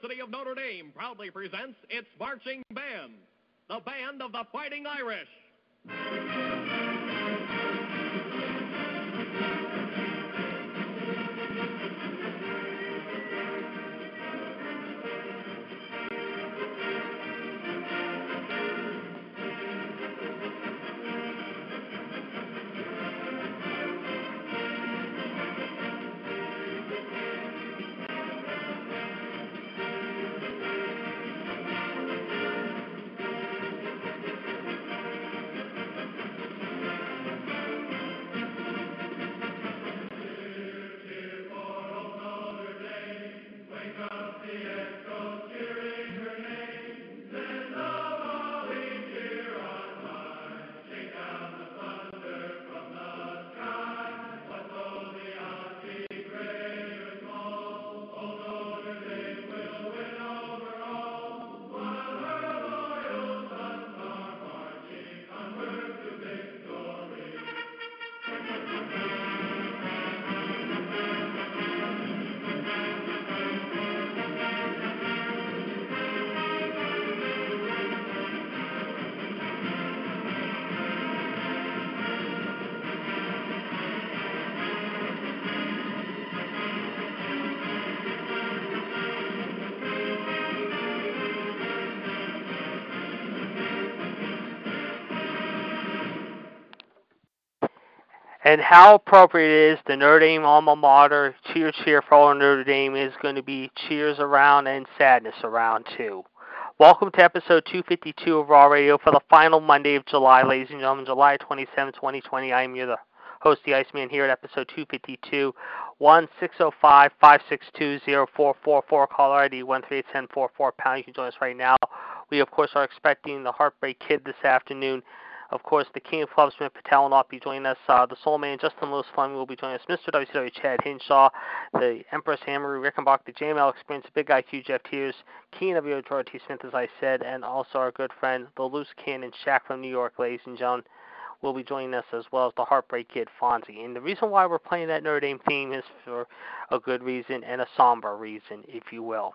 University of Notre Dame proudly presents its marching band, the Band of the Fighting Irish. And how appropriate it is the Notre Dame alma mater cheer cheer for Notre Dame is going to be cheers around and sadness around too. Welcome to episode 252 of Raw Radio for the final Monday of July, ladies and gentlemen, July 27, 2020. I am your host, the Iceman, here at episode 252. 1 605 562 0444, caller ID 1381044 pound. You can join us right now. We, of course, are expecting the Heartbreak Kid this afternoon. Of course, the King of Clubs, Smith Patel, will not be joining us. Uh, the Soul Man, Justin Lewis Fleming, will be joining us. Mr. WCW, Chad Hinshaw, the Empress Hammer, Rickenbach, the JML Experience, the Big Guy Q, Jeff Tears, Keen of George T. Smith, as I said, and also our good friend, the Loose Cannon, Shaq from New York, ladies and gentlemen will be joining us as well as the Heartbreak Kid Fonzie. And the reason why we're playing that Notre Dame theme is for a good reason and a somber reason, if you will.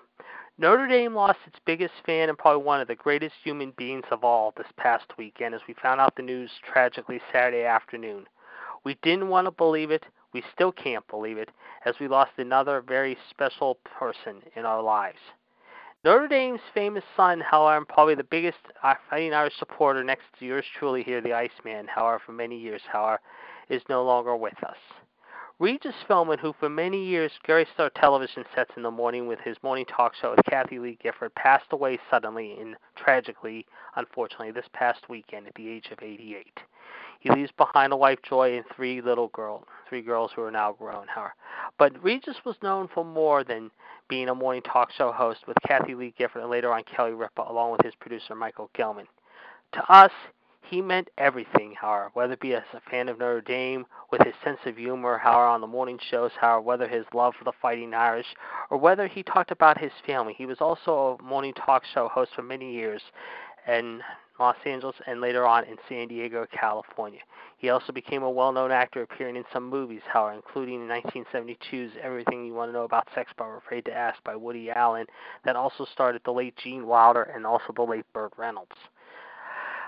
Notre Dame lost its biggest fan and probably one of the greatest human beings of all this past weekend as we found out the news tragically Saturday afternoon. We didn't want to believe it. We still can't believe it as we lost another very special person in our lives. Notre Dame's famous son, however, and probably the biggest Fighting Irish supporter next to yours truly here, the Iceman, however, for many years, however, is no longer with us. Regis Philbin, who for many years graced our television sets in the morning with his morning talk show with Kathie Lee Gifford, passed away suddenly and tragically, unfortunately, this past weekend at the age of 88. He leaves behind a wife, Joy, and three little girls, three girls who are now grown. However, but Regis was known for more than being a morning talk show host with Kathie Lee Gifford and later on Kelly Ripa, along with his producer Michael Gelman. To us, he meant everything, however, whether it be as a fan of Notre Dame, with his sense of humor, however, on the morning shows, however, whether his love for the Fighting Irish, or whether he talked about his family. He was also a morning talk show host for many years in Los Angeles and later on in San Diego, California. He also became a well-known actor, appearing in some movies, however, including in 1972's Everything You Want to Know About Sex but I'm Afraid to Ask by Woody Allen, that also starred the late Gene Wilder and also the late Burt Reynolds.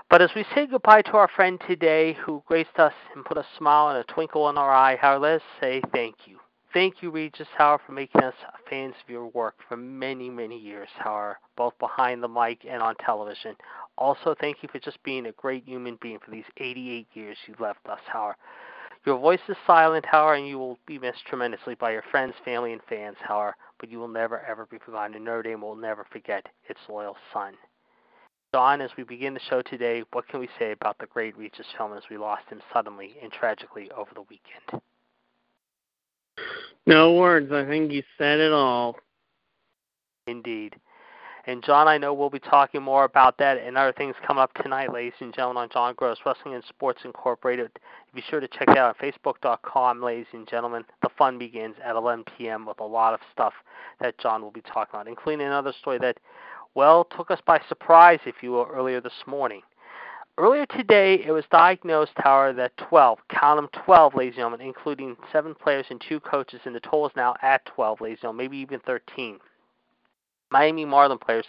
But as we say goodbye to our friend today who graced us and put a smile and a twinkle in our eye, how let's say thank you. Thank you, Regis Howard, for making us fans of your work for many, many years, Howard, both behind the mic and on television. Also, thank you for just being a great human being for these 88 years you left us, Howard. Your voice is silent, Howard, and you will be missed tremendously by your friends, family, and fans, Howard, but you will never, ever be forgotten, and Notre Dame will never forget its loyal son. John, as we begin the show today, what can we say about the great Regis Philbin as we lost him suddenly and tragically over the weekend? No words. I think you said it all. Indeed. And John, I know we'll be talking more about that and other things coming up tonight, ladies and gentlemen, on John Gross Wrestling and Sports Incorporated. Be sure to check it out on Facebook.com, ladies and gentlemen. The fun begins at 11 p.m. with a lot of stuff that John will be talking about, including another story that, well, took us by surprise, if you will, earlier this morning. Earlier today, it was diagnosed, however, that 12, count them 12, ladies and gentlemen, including seven players and two coaches, and the total is now at 12, ladies and gentlemen, maybe even 13. Miami Marlin players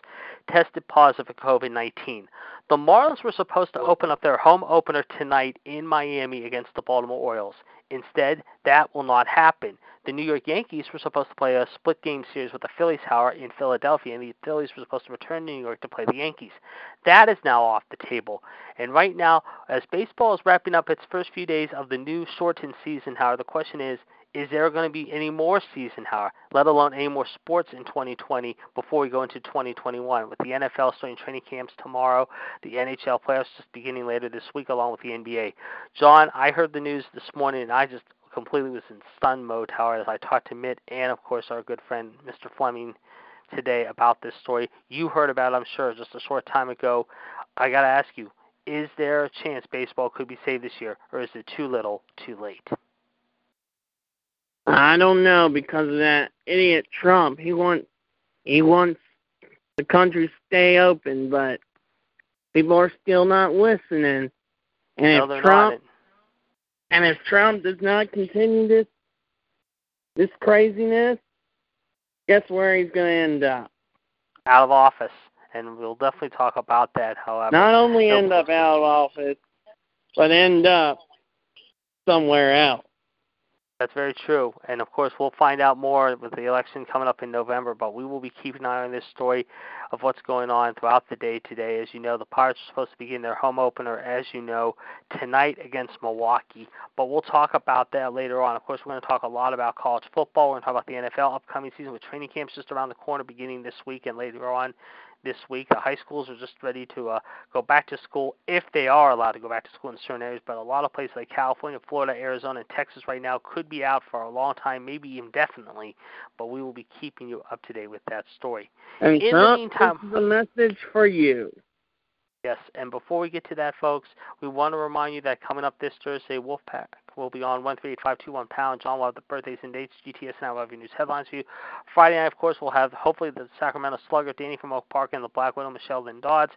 tested positive for COVID 19. The Marlins were supposed to open up their home opener tonight in Miami against the Baltimore Orioles. Instead, that will not happen. The New York Yankees were supposed to play a split game series with the Phillies, however, in Philadelphia, and the Phillies were supposed to return to New York to play the Yankees. That is now off the table. And right now, as baseball is wrapping up its first few days of the new shortened season, however, the question is is there going to be any more season, however, let alone any more sports in 2020 before we go into 2021? With the NFL starting training camps tomorrow, the NHL playoffs just beginning later this week, along with the NBA. John, I heard the news this morning, and I just completely was in stun mode, however, as I talked to Mitt and, of course, our good friend Mr. Fleming today about this story. You heard about it, I'm sure, just a short time ago. I got to ask you, is there a chance baseball could be saved this year, or is it too little, too late? I don't know because of that idiot Trump. He wants he wants the country to stay open, but people are still not listening. And no, if Trump not. and if Trump does not continue this this craziness, guess where he's going to end up? Out of office, and we'll definitely talk about that. However, not only end up out of office, but end up somewhere else. That's very true. And of course, we'll find out more with the election coming up in November, but we will be keeping an eye on this story of what's going on throughout the day today. As you know, the Pirates are supposed to begin their home opener, as you know, tonight against Milwaukee. But we'll talk about that later on. Of course, we're going to talk a lot about college football. We're going to talk about the NFL upcoming season with training camps just around the corner beginning this week and later on this week. The high schools are just ready to uh, go back to school if they are allowed to go back to school in certain areas. But a lot of places like California, Florida, Arizona, and Texas right now could be out for a long time, maybe indefinitely. But we will be keeping you up to date with that story. And in the meantime, this is a message for you. Yes, and before we get to that, folks, we want to remind you that coming up this Thursday, Wolfpack will be on 138-521 pound. John will have the birthdays and dates. GTS now will have your news headlines for you. Friday night, of course, we'll have hopefully the Sacramento Slugger, Danny from Oak Park, and the Black Widow, Michelle Lynn Dodds.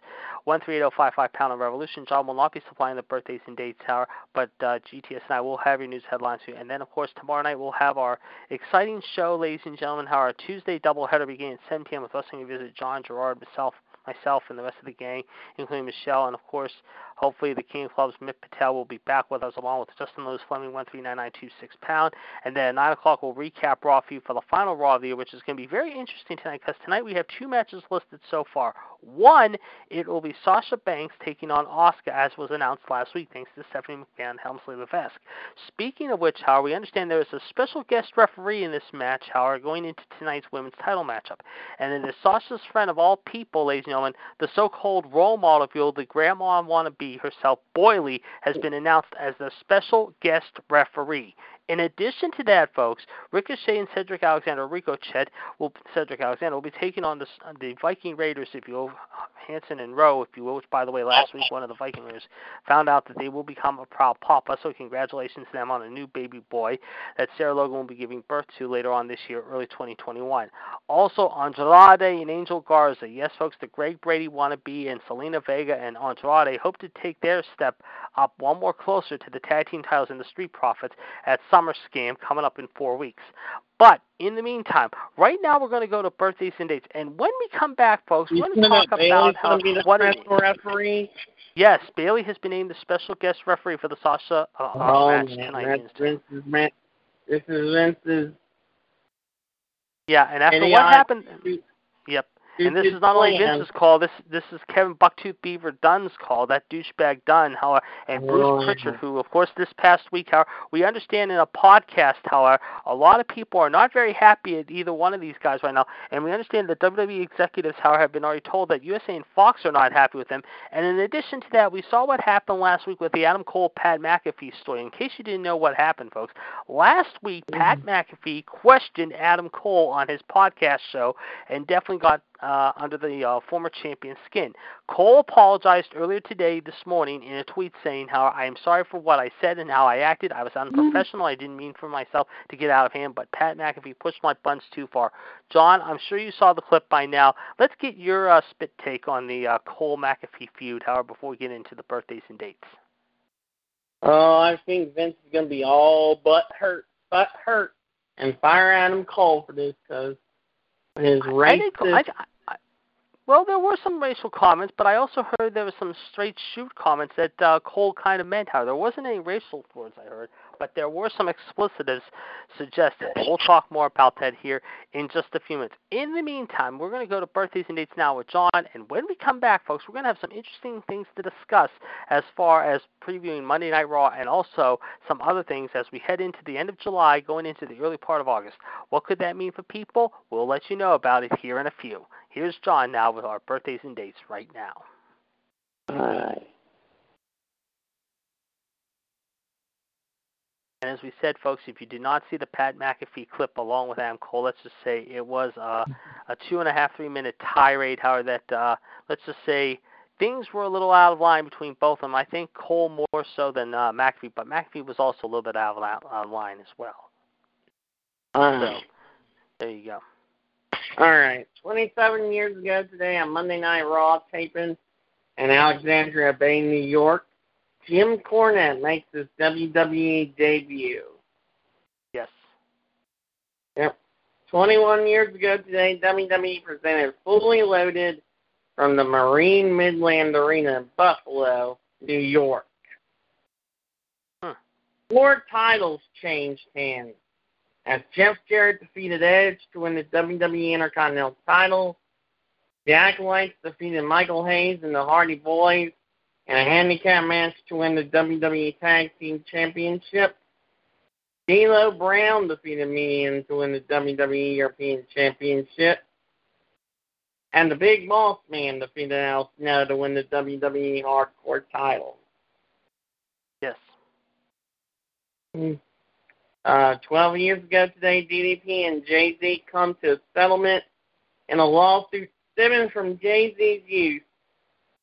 138-055 pound on Revolution. John will not be supplying the birthdays and dates, hour, but uh, GTS and I will have your news headlines for you. And then, of course, tomorrow night we'll have our exciting show, ladies and gentlemen, how our Tuesday doubleheader beginning at 7 p.m. with Wrestling Visit John Gerard, myself, myself and the rest of the gang, including Michelle, and of course, hopefully the King of Clubs, Mick Patel, will be back with us along with Justin Lewis Fleming, 139.926 pound. And then at 9 o'clock, we'll recap Raw you for the final Raw of the year, which is going to be very interesting tonight because tonight we have two matches listed so far. One, it will be Sasha Banks taking on Asuka, as was announced last week, thanks to Stephanie McMahon, Helmsley Levesque. Speaking of which, however, we understand there is a special guest referee in this match, however, going into tonight's women's title matchup. And it is Sasha's friend of all people, ladies and gentlemen, the so-called role model, if you will, the grandma wannabe herself, Bayley, has been announced as the special guest referee. In addition to that, folks, Ricochet and Cedric Alexander, Ricochet, will Cedric Alexander will be taking on the, the Viking Raiders, if you Hanson and Rowe, if you will. Which, by the way, last week one of the Viking Raiders found out that they will become a proud papa. So congratulations to them on a new baby boy that Sarah Logan will be giving birth to later on this year, early 2021. Also, Andrade and Angel Garza. Yes, folks, the Greg Brady wannabe and Zelina Vega and Andrade hope to take their step up one more closer to the tag team titles in the Street Profits at Summer Scam coming up in four weeks. But in the meantime, right now we're going to go to birthdays and dates. And when we come back, folks, we're going to talk about how what it, referee. Yes, Bayley has been named the special guest referee for the Sasha uh, oh, match man, tonight. Vince's, man, this is Vince's Yeah, and after And what happened, yep. And this is not only. Vince's call. This this is Kevin Bucktooth Beaver Dunn's call. That douchebag Dunn, how and Bruce Oh, Pritchard, who of course this past week, how we understand in a podcast, however, uh, a lot of people are not very happy at either one of these guys right now, and we understand that WWE executives, however, have been already told that USA and Fox are not happy with them. And in addition to that, we saw what happened last week with the Adam Cole Pat McAfee story. In case you didn't know what happened, folks, last week Pat McAfee questioned Adam Cole on his podcast show and definitely got uh, under the uh, former champion's skin. Cole apologized earlier today, this morning, in a tweet saying how I am sorry for what I said and how I acted. I was unprofessional. I didn't mean for myself to get out of hand, but Pat McAfee pushed my buttons too far. John, I'm sure you saw the clip by now. Let's get your uh, spit take on the uh, Cole McAfee feud, however, before we get into the birthdays and dates. Oh, I think Vince is going to be all but hurt, but hurt, and fire Adam Cole for this because his I think, racist. I, I, well, there were some racial comments, but I also heard there was some straight shoot comments that uh, Cole kind of meant. How there wasn't any racial words I heard, but there were some explicitives suggested. We'll talk more about that here in just a few minutes. In the meantime, we're going to go to birthdays and dates now with John, and when we come back, folks, we're going to have some interesting things to discuss as far as previewing Monday Night Raw and also some other things as we head into the end of July, going into the early part of August. What could that mean for people? We'll let you know about it here in a few. Here's John now with our birthdays and dates right now. Alright. And as we said, folks, if you did not see the Pat McAfee clip along with Adam Cole, let's just say it was uh, a two and a half, three minute tirade. However, that uh, let's just say things were a little out of line between both of them. I think Cole more so than uh, McAfee, but McAfee was also a little bit out of, out of line as well. Alright. There you go. Alright. 27 years ago today on Monday Night Raw taping in Alexandria Bay, New York, Jim Cornette makes his WWE debut. Yes. Yep. 21 years ago today, WWE presented Fully Loaded from the Marine Midland Arena in Buffalo, New York. Hmm. Four titles changed hands as Jeff Jarrett defeated Edge to win the WWE Intercontinental title. The Acolytes defeated Michael Hayes and the Hardy Boys in a handicap match to win the WWE Tag Team Championship. D'Lo Brown defeated Mideon to win the WWE European Championship. And the Big Boss Man defeated Al Snow to win the WWE Hardcore title. Yes. Uh, 12 years ago today, DDP and Jay Z come to a settlement in a lawsuit stemming from Jay Z's use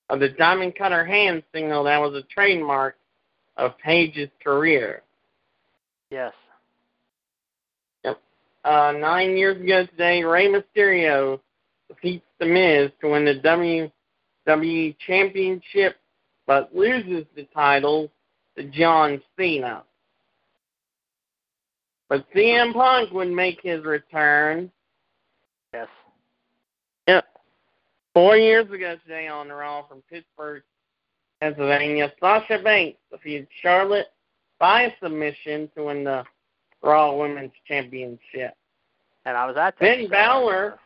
of the Diamond Cutter hand signal that was a trademark of Page's career. Yes. Uh, nine years ago today, Rey Mysterio defeats The Miz to win the WWE Championship, but loses the title to John Cena. But CM Punk would make his return. Yes. Four years ago today on Raw from Pittsburgh, Pennsylvania, Sasha Banks defeated Charlotte by submission to win the Raw Women's Championship. And I was at that. Show. Balor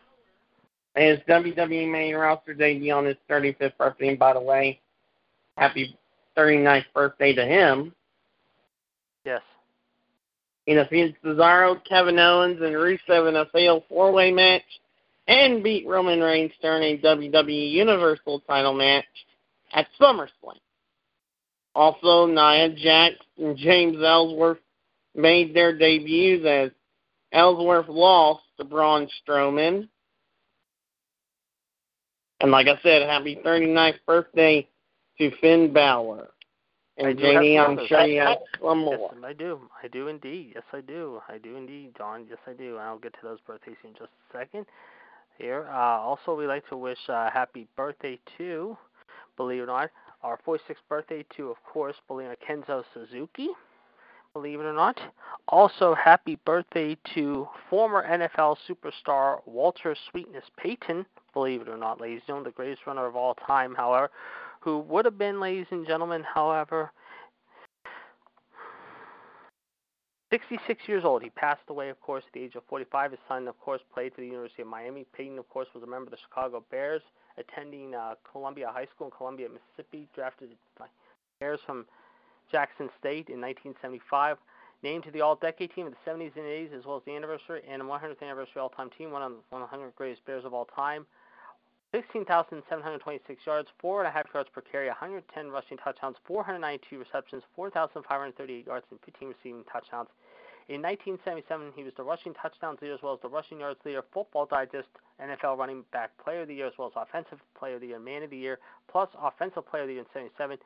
his WWE main roster debut on his 35th birthday. And by the way, happy 39th birthday to him. Yes. He defeated Cesaro, Kevin Owens, and Rusev in a fatal four-way match and beat Roman Reigns during a WWE Universal title match at SummerSlam. Also, Nia Jax and James Ellsworth made their debuts as Ellsworth lost to Braun Strowman. And like I said, happy 39th birthday to Finn Balor. And do have JD, some I'm sure you have one more. Yes, I do. I do indeed. Yes, I do. I do indeed, John. Yes, I do. I'll get to those birthdays in just a second. Here. Uh, also, we'd like to wish uh, happy birthday to, believe it or not, our 46th birthday to, of course, believe Kenzo Suzuki. Believe it or not. Also, happy birthday to former NFL superstar Walter Sweetness Payton. Believe it or not, ladies and gentlemen, the greatest runner of all time, however, who would have been, ladies and gentlemen, however, 66 years old. He passed away, of course, at the age of 45. His son, of course, played for the University of Miami. Payton, of course, was a member of the Chicago Bears, attending uh, Columbia High School in Columbia, Mississippi. Drafted by Bears from Jackson State in 1975. Named to the All-Decade Team of the 70s and 80s, as well as the anniversary and 100th anniversary All-Time Team, one of the 100 greatest Bears of all time. 16,726 yards, 4.5 yards per carry, 110 rushing touchdowns, 492 receptions, 4,538 yards, and 15 receiving touchdowns. In 1977, he was the rushing touchdowns leader as well as the rushing yards leader, Football Digest NFL Running Back Player of the Year as well as Offensive Player of the Year, Man of the Year, plus Offensive Player of the Year in 77.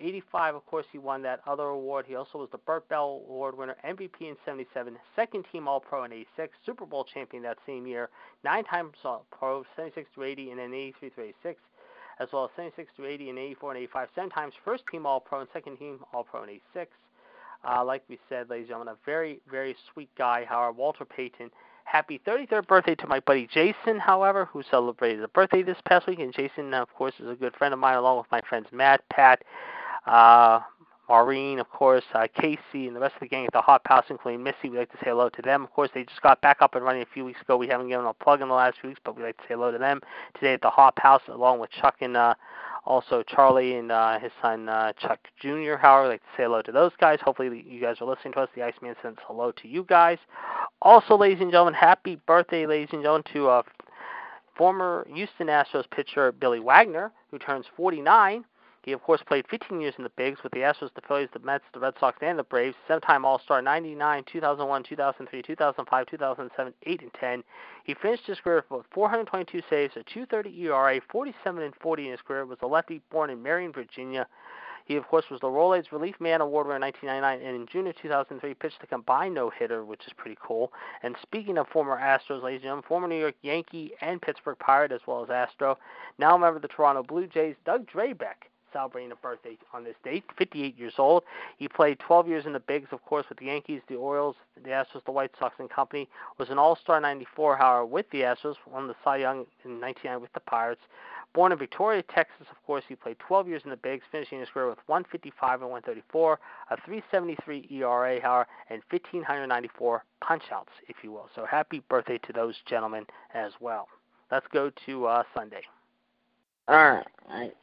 85, of course, he won that other award. He also was the Bert Bell Award winner, MVP in 77, second team All Pro in 86, Super Bowl champion that same year, nine times All Pro, 76 to 80, and then 83 to 86, as well as 76 to 80 and 84 and 85, seven times first team All Pro and second team All Pro in 86. Uh, like we said, ladies and gentlemen, a very, very sweet guy, Howard Walter Payton. Happy 33rd birthday to my buddy Jason, however, who celebrated a birthday this past week. And Jason, of course, is a good friend of mine, along with my friends Matt, Pat, uh, Maureen, of course, uh, Casey, and the rest of the gang at the Hop House, including Missy. We'd like to say hello to them. Of course, they just got back up and running a few weeks ago. We haven't given a plug in the last few weeks, but we'd like to say hello to them today at the Hop House, along with Chuck and uh, also Charlie and uh, his son uh, Chuck Jr. Howard. I'd like to say hello to those guys. Hopefully, you guys are listening to us. The Iceman sends hello to you guys. Also, ladies and gentlemen, happy birthday, ladies and gentlemen, to uh, former Houston Astros pitcher Billy Wagner, who turns 49. He, of course, played 15 years in the Bigs with the Astros, the Phillies, the Mets, the Red Sox, and the Braves. Seven-time All-Star 99, 2001, 2003, 2005, 2007, 8, and 10. He finished his career with 422 saves, a 2.30 ERA, 47 and 40 in his career. Was a lefty born in Marion, Virginia. He, of course, was the Rolaids Relief Man Award winner in 1999, and in June of 2003, pitched a combined no-hitter, which is pretty cool. And speaking of former Astros, ladies and gentlemen, former New York Yankee and Pittsburgh Pirate, as well as Astro, now a member of the Toronto Blue Jays, Doug Drabek celebrating a birthday on this date, 58 years old. He played 12 years in the bigs, of course, with the Yankees, the Orioles, the Astros, the White Sox, and company. Was an All-Star 94, however, with the Astros. Won the Cy Young in 99 with the Pirates. Born in Victoria, Texas, of course, he played 12 years in the bigs, finishing his career with 155 and 134, a 373 ERA, however, and 1,594 punch-outs, if you will. So happy birthday to those gentlemen as well. Let's go to uh, Sunday. All right.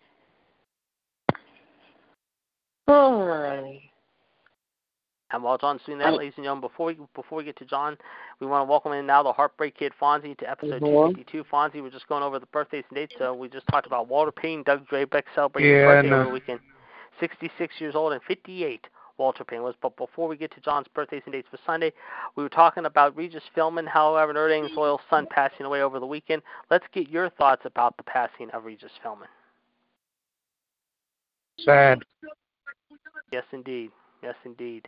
Alrighty. And while John's doing that, ladies and gentlemen, before we before we get to John, we want to welcome in now the Heartbreak Kid Fonzie to episode Mhm. 252. Fonzie, we're just going over the birthdays and dates. So we just talked about Walter Payne, Doug Drabek celebrating Yeah, his birthday no. over the weekend. 66 years old and 58. Walter Payne was. But before we get to John's birthdays and dates for Sunday, we were talking about Regis Philbin, however, Notre Dame's loyal son passing away over the weekend. Let's get your thoughts about the passing of Regis Philbin. Sad. Yes, indeed. Yes, indeed.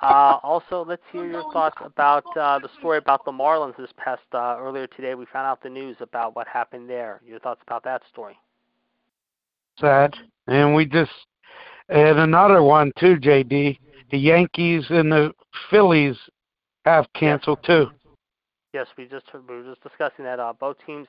Uh, also, let's hear your thoughts about uh, the story about the Marlins this past uh, earlier today. We found out the news about what happened there. Your thoughts about that story? Sad. And we just and another one too, JD. The Yankees and the Phillies have canceled too. Yes, we just we were just discussing that. Uh, both teams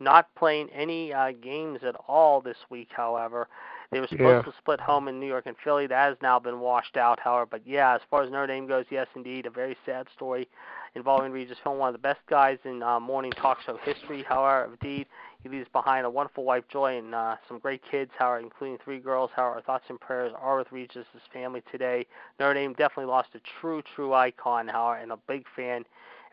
not playing any uh, games at all this week. However, they were supposed Yeah. to split home in New York and Philly. That has now been washed out. However, but yeah, as far as Notre Dame goes, yes, indeed, a very sad story involving Regis Philbin, one of the best guys in uh, morning talk show history. However, indeed, he leaves behind a wonderful wife, Joy, and uh, some great kids. However, including three girls. However, our thoughts and prayers are with Regis' family today. Notre Dame definitely lost a true, true icon. However, and a big fan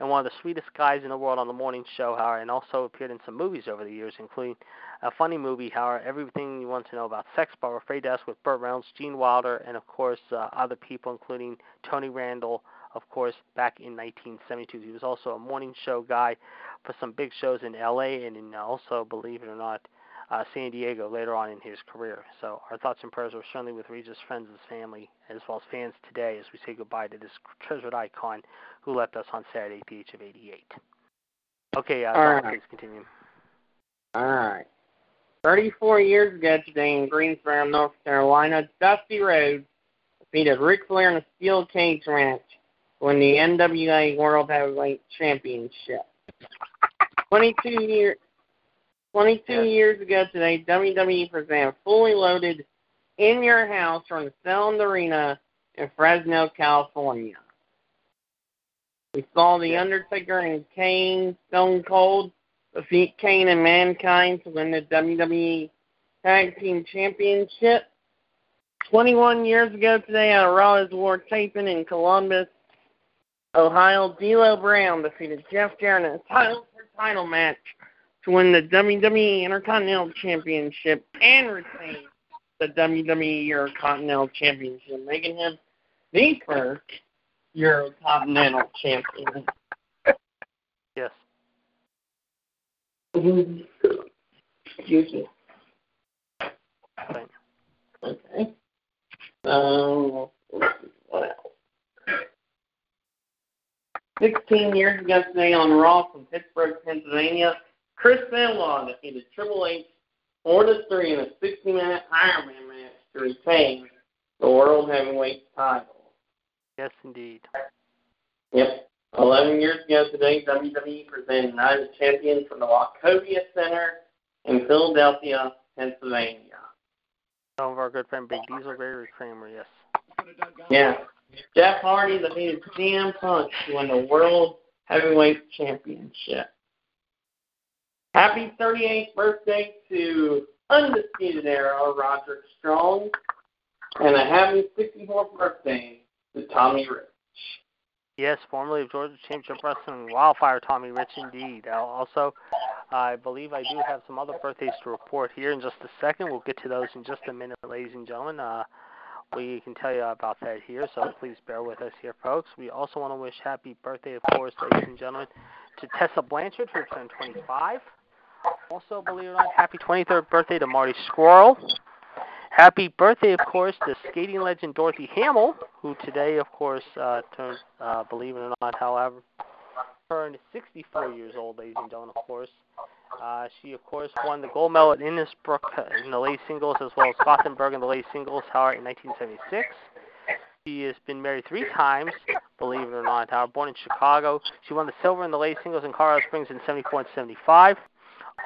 and one of the sweetest guys in the world on the morning show, Howard, and also appeared in some movies over the years, including a funny movie, Howard, Everything You Want to Know About Sex, but we're afraid to with Burt Reynolds, Gene Wilder, and of course uh, other people, including Tony Randall, of course, back in 1972. He was also a morning show guy for some big shows in LA and in also, believe it or not, uh, San Diego later on in his career. So our thoughts and prayers are certainly with Regis' friends and family, as well as fans today, as we say goodbye to this treasured icon who left us on Saturday at the age of 88. Okay, uh, All Don, right. please continue. All right. 34 years ago today in Greensboro, North Carolina, Dusty Rhodes defeated Ric Flair in a steel cage match to win the NWA World Heavyweight Championship. 22 years. 22 Yes. years ago today, WWE presented Fully Loaded in Your House from the Sound Arena in Fresno, California. We saw The Undertaker and Kane, Stone Cold, defeat Kane and Mankind to win the WWE Tag Team Championship. 21 years ago today at a Raw is War taping in Columbus, Ohio, D'Lo Brown defeated Jeff Jarrett in a title for title match to win the WWE Intercontinental Championship and retain the WWE Eurocontinental Championship, making him the first Eurocontinental Champion. Yes. Excuse me. Okay. Um, what else? 16 years ago today on Raw from Pittsburgh, Pennsylvania, Chris Benoit defeated Triple H 4 to 3 in a 60 minute Iron Man match to retain the World Heavyweight title. Yes, indeed. Yep. 11 years ago today, WWE presented United Champion from the Wachovia Center in Philadelphia, Pennsylvania. Some of our good friend Big Diesel, Barry Kramer, yes. Yeah. Jeff Hardy defeated CM Punk to win the World Heavyweight Championship. Happy 38th birthday to Undisputed Era Roderick Strong, and a happy 64th birthday to Tommy Rich. Yes, formerly of Georgia Championship Wrestling, Wildfire Tommy Rich indeed. Also, I believe I do have some other birthdays to report here in just a second. We'll get to those in just a minute, ladies and gentlemen. Uh, we can tell you about that here, so please bear with us here, folks. We also want to wish happy birthday, of course, ladies and gentlemen, to Tessa Blanchard, who turned 25. Also, believe it or not, happy 23rd birthday to Marty Scurll. Happy birthday, of course, to skating legend Dorothy Hamill, who today, of course, uh, turned, uh, believe it or not, however, turned 64 years old, ladies and gentlemen, of course. Uh, she, of course, won the gold medal at Innsbruck uh, in the ladies singles as well as Gothenburg in the ladies singles, however, in 1976. She has been married three times, believe it or not. However, born in Chicago, she won the silver in the ladies singles in Colorado Springs in 74 and 75.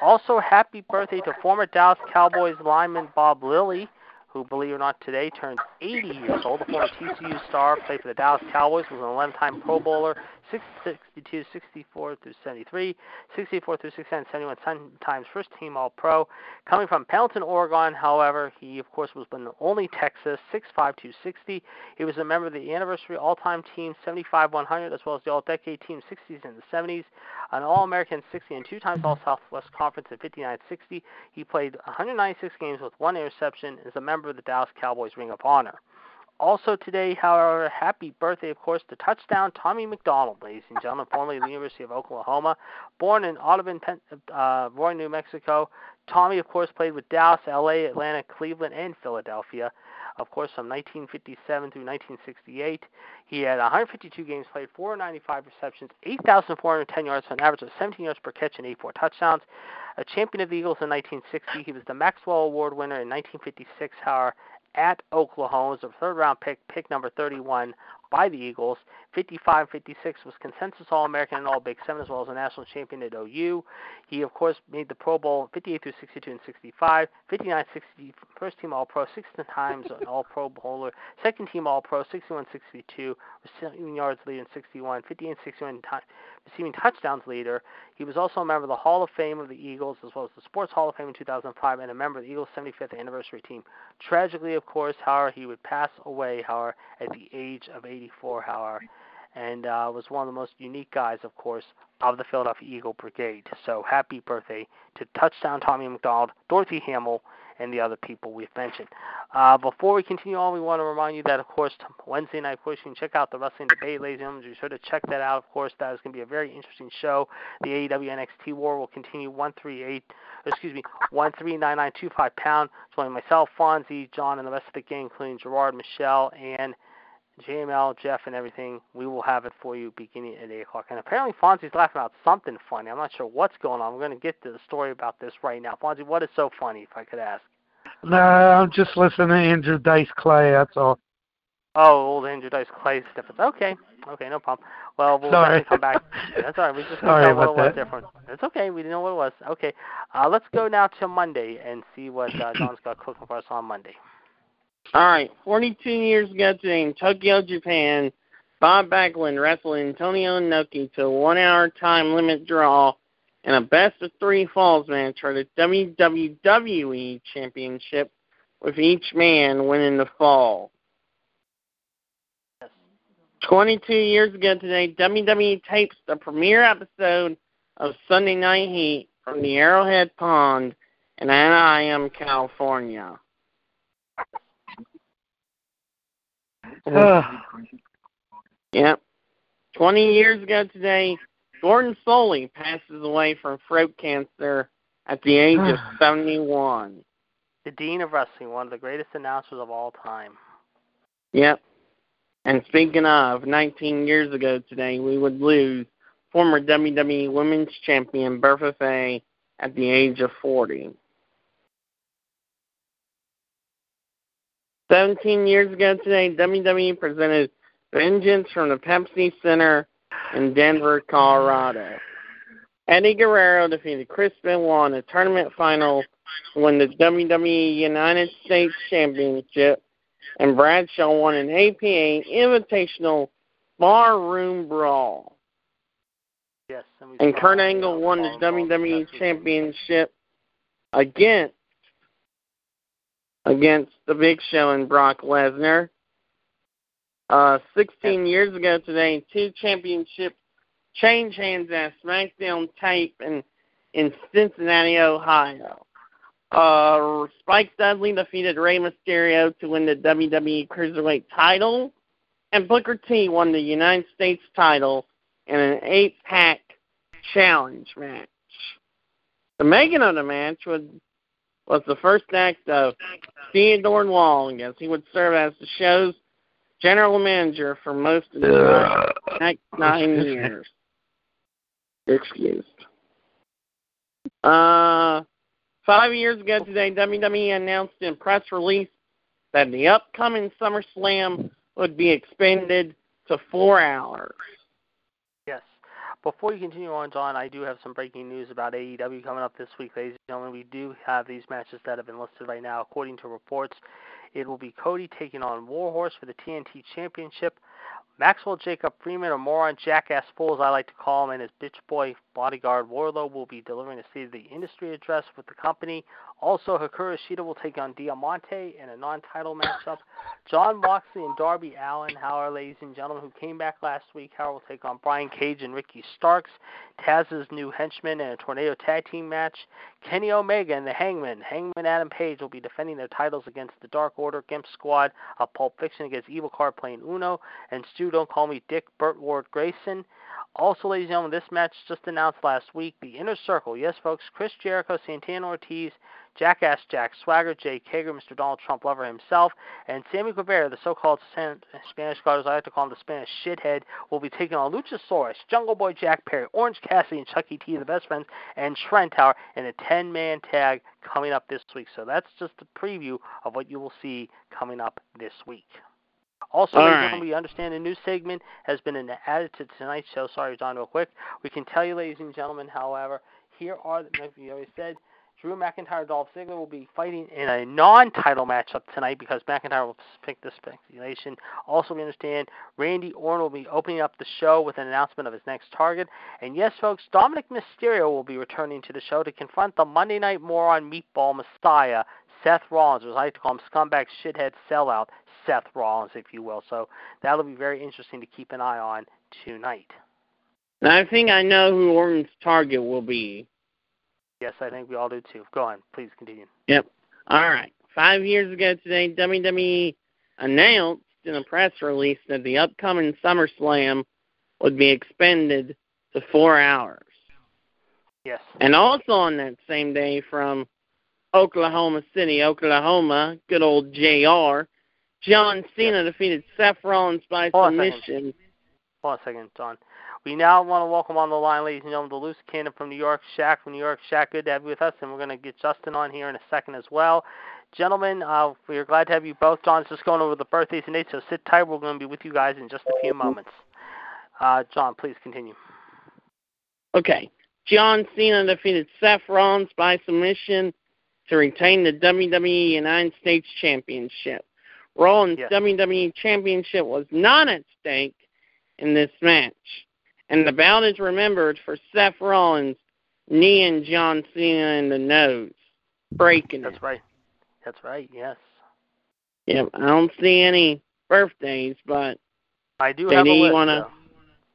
Also, happy birthday to former Dallas Cowboys lineman Bob Lilly, who, believe it or not, today turns 80 years old. The former TCU star played for the Dallas Cowboys, was an 11-time Pro Bowler, 62, 64 through 73, 64 through 69, 71 times first team All Pro. Coming from Pendleton, Oregon, however, he of course was the only Texas, 6'5", 260. He was a member of the anniversary all-time team 75 100 as well as the all-decade team 60s and the 70s, an All-American 60 and two times All-Southwest Conference at 59 60. He played 196 games with one interception is a member of the Dallas Cowboys Ring of Honor. Also today, however, happy birthday, of course, to touchdown Tommy McDonald, ladies and gentlemen, formerly of the University of Oklahoma. Born in Audubon, uh, Roy, New Mexico, Tommy, of course, played with Dallas, LA, Atlanta, Cleveland, and Philadelphia. Of course, from 1957 through 1968, he had 152 games played, 495 receptions, 8,410 yards an average of 17 yards per catch, and 84 touchdowns. A champion of the Eagles in 1960, he was the Maxwell Award winner in 1956, however, at Oklahoma was a third round pick, pick number 31 by the Eagles. 55 56 was consensus All American and All Big Seven, as well as a national champion at OU. He, of course, made the Pro Bowl 58 through 62 and 65, 59 60, first team All Pro, 16 times an All Pro Bowler, second team All Pro, 61 62, receiving yards leader in 61, 58 61 receiving touchdowns leader. He was also a member of the Hall of Fame of the Eagles, as well as the Sports Hall of Fame in 2005, and a member of the Eagles' 75th anniversary team. Tragically, of course, however, he would pass away, however, at the age of 84, however, and uh, was one of the most unique guys, of course, of the Philadelphia Eagle Brigade. So happy birthday to Touchdown Tommy McDonald, Dorothy Hamill, and the other people we've mentioned. Uh, before we continue on, we want to remind you that, of course, Wednesday night, of course, you can check out the Wrestling Debate, ladies and gentlemen. Be sure to check that out. Of course, that is going to be a very interesting show. The AEW NXT War will continue 138, excuse me, 139925 pound. Joining myself, Fonzie, John, and the rest of the gang, including Gerard, Michelle, and JML, Jeff, and everything. We will have it for you beginning at 8 o'clock. And apparently, Fonzie's laughing about something funny. I'm not sure what's going on. We're going to get to the story about this right now. Fonzie, what is so funny, if I could ask? No, I'm just listening to Andrew Dice Clay. That's all. Oh, old Andrew Dice Clay stuff. Okay, okay, no problem. Well, we'll Sorry. come back. That's all right. We just Sorry know what it about was that. different. It's okay. We didn't know what it was. Okay, uh, let's go now to Monday and see what uh, John's got cooking for us on Monday. All right, 42 years ago today in Tokyo, Japan, Bob Backlund wrestled Antonio Inoki to a one-hour time limit draw in a best of three falls match for the WWE Championship, with each man winning the fall. 22 years ago today, WWE tapes the premiere episode of Sunday Night Heat from the Arrowhead Pond in Anaheim, California. Yep. 20 years ago today, Gordon Solie passes away from throat cancer at the age of 71. The Dean of Wrestling, one of the greatest announcers of all time. Yep. And speaking of, 19 years ago today, we would lose former WWE Women's Champion Bertha Faye at the age of 40. 17 years ago today, WWE presented Vengeance from the Pepsi Center in Denver, Colorado. Eddie Guerrero defeated Chris Benoit in the tournament final to win the WWE United States Championship, and Bradshaw won an APA Invitational Barroom Brawl. Yes, and, and Kurt Angle won the WWE Championship against against the Big Show and Brock Lesnar. Uh, 16 years ago today, two championships changed hands at SmackDown tape in in Cincinnati, Ohio. Uh, Spike Dudley defeated Rey Mysterio to win the WWE Cruiserweight title, and Booker T won the United States title in an eight-pack challenge match. The making of the match was was the first act of Theodore Long, as he would serve as the show's general manager for most of the next nine years. Excused. Uh, five years ago today, WWE announced in press release that the upcoming SummerSlam would be expanded to four hours. Before you continue on, John, I do have some breaking news about AEW coming up this week, ladies and gentlemen. We do have these matches that have been listed right now. According to reports, it will be Cody taking on Warhorse for the TNT Championship. Maxwell Jacob Friedman, or moron jackass fool as I like to call him, and his bitch boy bodyguard Wardlow will be delivering a State of the Industry address with the company. Also, Hikaru Shida will take on Diamante in a non-title matchup. Jon Moxley and Darby Allin, however, ladies and gentlemen, who came back last week, Howard will take on Brian Cage and Ricky Starks. Taz's new henchman in a tornado tag team match. Kenny Omega and the Hangman, Hangman Adam Page, will be defending their titles against the Dark Order, Gimp Squad of Pulp Fiction against Evil Card playing Uno, and Stu Don't Call Me Dick, Burt Ward Grayson. Also, ladies and gentlemen, this match just announced last week. The Inner Circle. Yes, folks. Chris Jericho, Santana Ortiz, Jackass Jack Swagger, Jake Hager, Mr. Donald Trump lover himself, and Sammy Guevara, the so-called Spanish God, as I like to call him, the Spanish shithead, will be taking on Luchasaurus, Jungle Boy Jack Perry, Orange Cassidy, and Chucky T, the best friends, and Trent Tower in a 10-man tag coming up this week. So that's just a preview of what you will see coming up this week. Also, ladies and we understand a new segment has been added to tonight's show. Sorry, John, real quick. We can tell you, ladies and gentlemen, however, here are the, like we always said, Drew McIntyre, Dolph Ziggler will be fighting in a non-title matchup tonight because McIntyre will pick the speculation. Also, we understand Randy Orton will be opening up the show with an announcement of his next target. And yes, folks, Dominik Mysterio will be returning to the show to confront the Monday Night Moron Meatball Messiah, Seth Rollins, or I like to call him, scumbag shithead sellout, Seth Rollins, if you will. So that'll be very interesting to keep an eye on tonight. I think I know who Orton's target will be. Yes, I think we all do too. Go on, please continue. Yep. All right. Five years ago today, WWE announced in a press release that the upcoming SummerSlam would be expanded to four hours. Yes. And also on that same day from Oklahoma City, Oklahoma, good old JR, John Cena defeated Seth Rollins by Hold submission. Hold on a second, John. We now want to welcome on the line, ladies and gentlemen, the loose cannon from New York, Shaq from New York. Shaq, good to have you with us, and we're going to get Justin on here in a second as well. Gentlemen, uh, we're glad to have you both. John's just going over the birthdays and dates, so sit tight. We're going to be with you guys in just a few moments. Uh, John, please continue. Okay. John Cena defeated Seth Rollins by submission to retain the WWE United States Championship. Rollins' Yes. WWE Championship was not at stake in this match. And the bout is remembered for Seth Rollins kneeing John Cena in the nose, breaking That's it. right. That's right. Yes. Yep, I don't see any birthdays, but I do have a list. wanna-.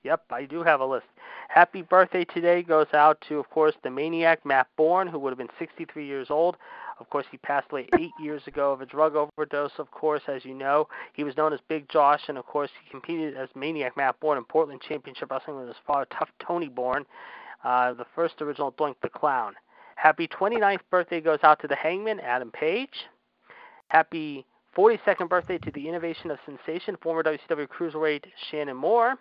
Yep, I do have a list. Happy birthday today goes out to, of course, the maniac Matt Borne, who would have been 63 years old. Of course, he passed away eight years ago of a drug overdose. Of course, as you know, he was known as Big Josh, and of course, he competed as Maniac Matt Borne in Portland Championship Wrestling with his father, Tough Tony Borne, uh, the first original Doink the Clown. Happy 29th birthday goes out to the Hangman Adam Page. Happy 42nd birthday to the Innovation of Sensation, former WCW Cruiserweight Shannon Moore.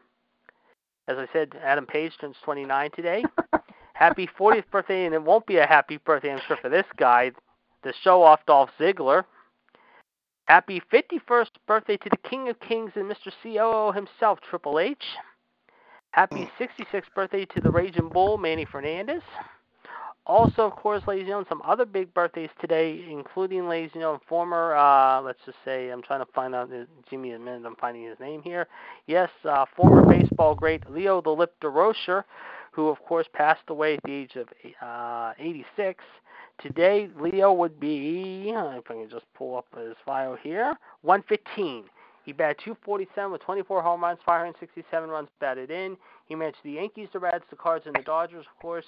As I said, Adam Page turns 29 today. happy 40th birthday, and it won't be a happy birthday, I'm sure, for this guy, the show off Dolph Ziggler. Happy 51st birthday to the King of Kings and Mr. COO himself, Triple H. Happy 66th birthday to the Raging Bull, Manny Fernandez. Also, of course, ladies and gentlemen, some other big birthdays today, including, ladies and gentlemen, former, uh, let's just say, I'm trying to find out, Jimmy give me a minute, I'm finding his name here. Yes, uh, former baseball great Leo the Lip Durocher, who, of course, passed away at the age of uh, 86. Today, Leo would be, uh, if I can just pull up his file here, 115. He batted 247 with 24 home runs, 567 runs batted in. He managed the Yankees, the Reds, the Cards, and the Dodgers, of course.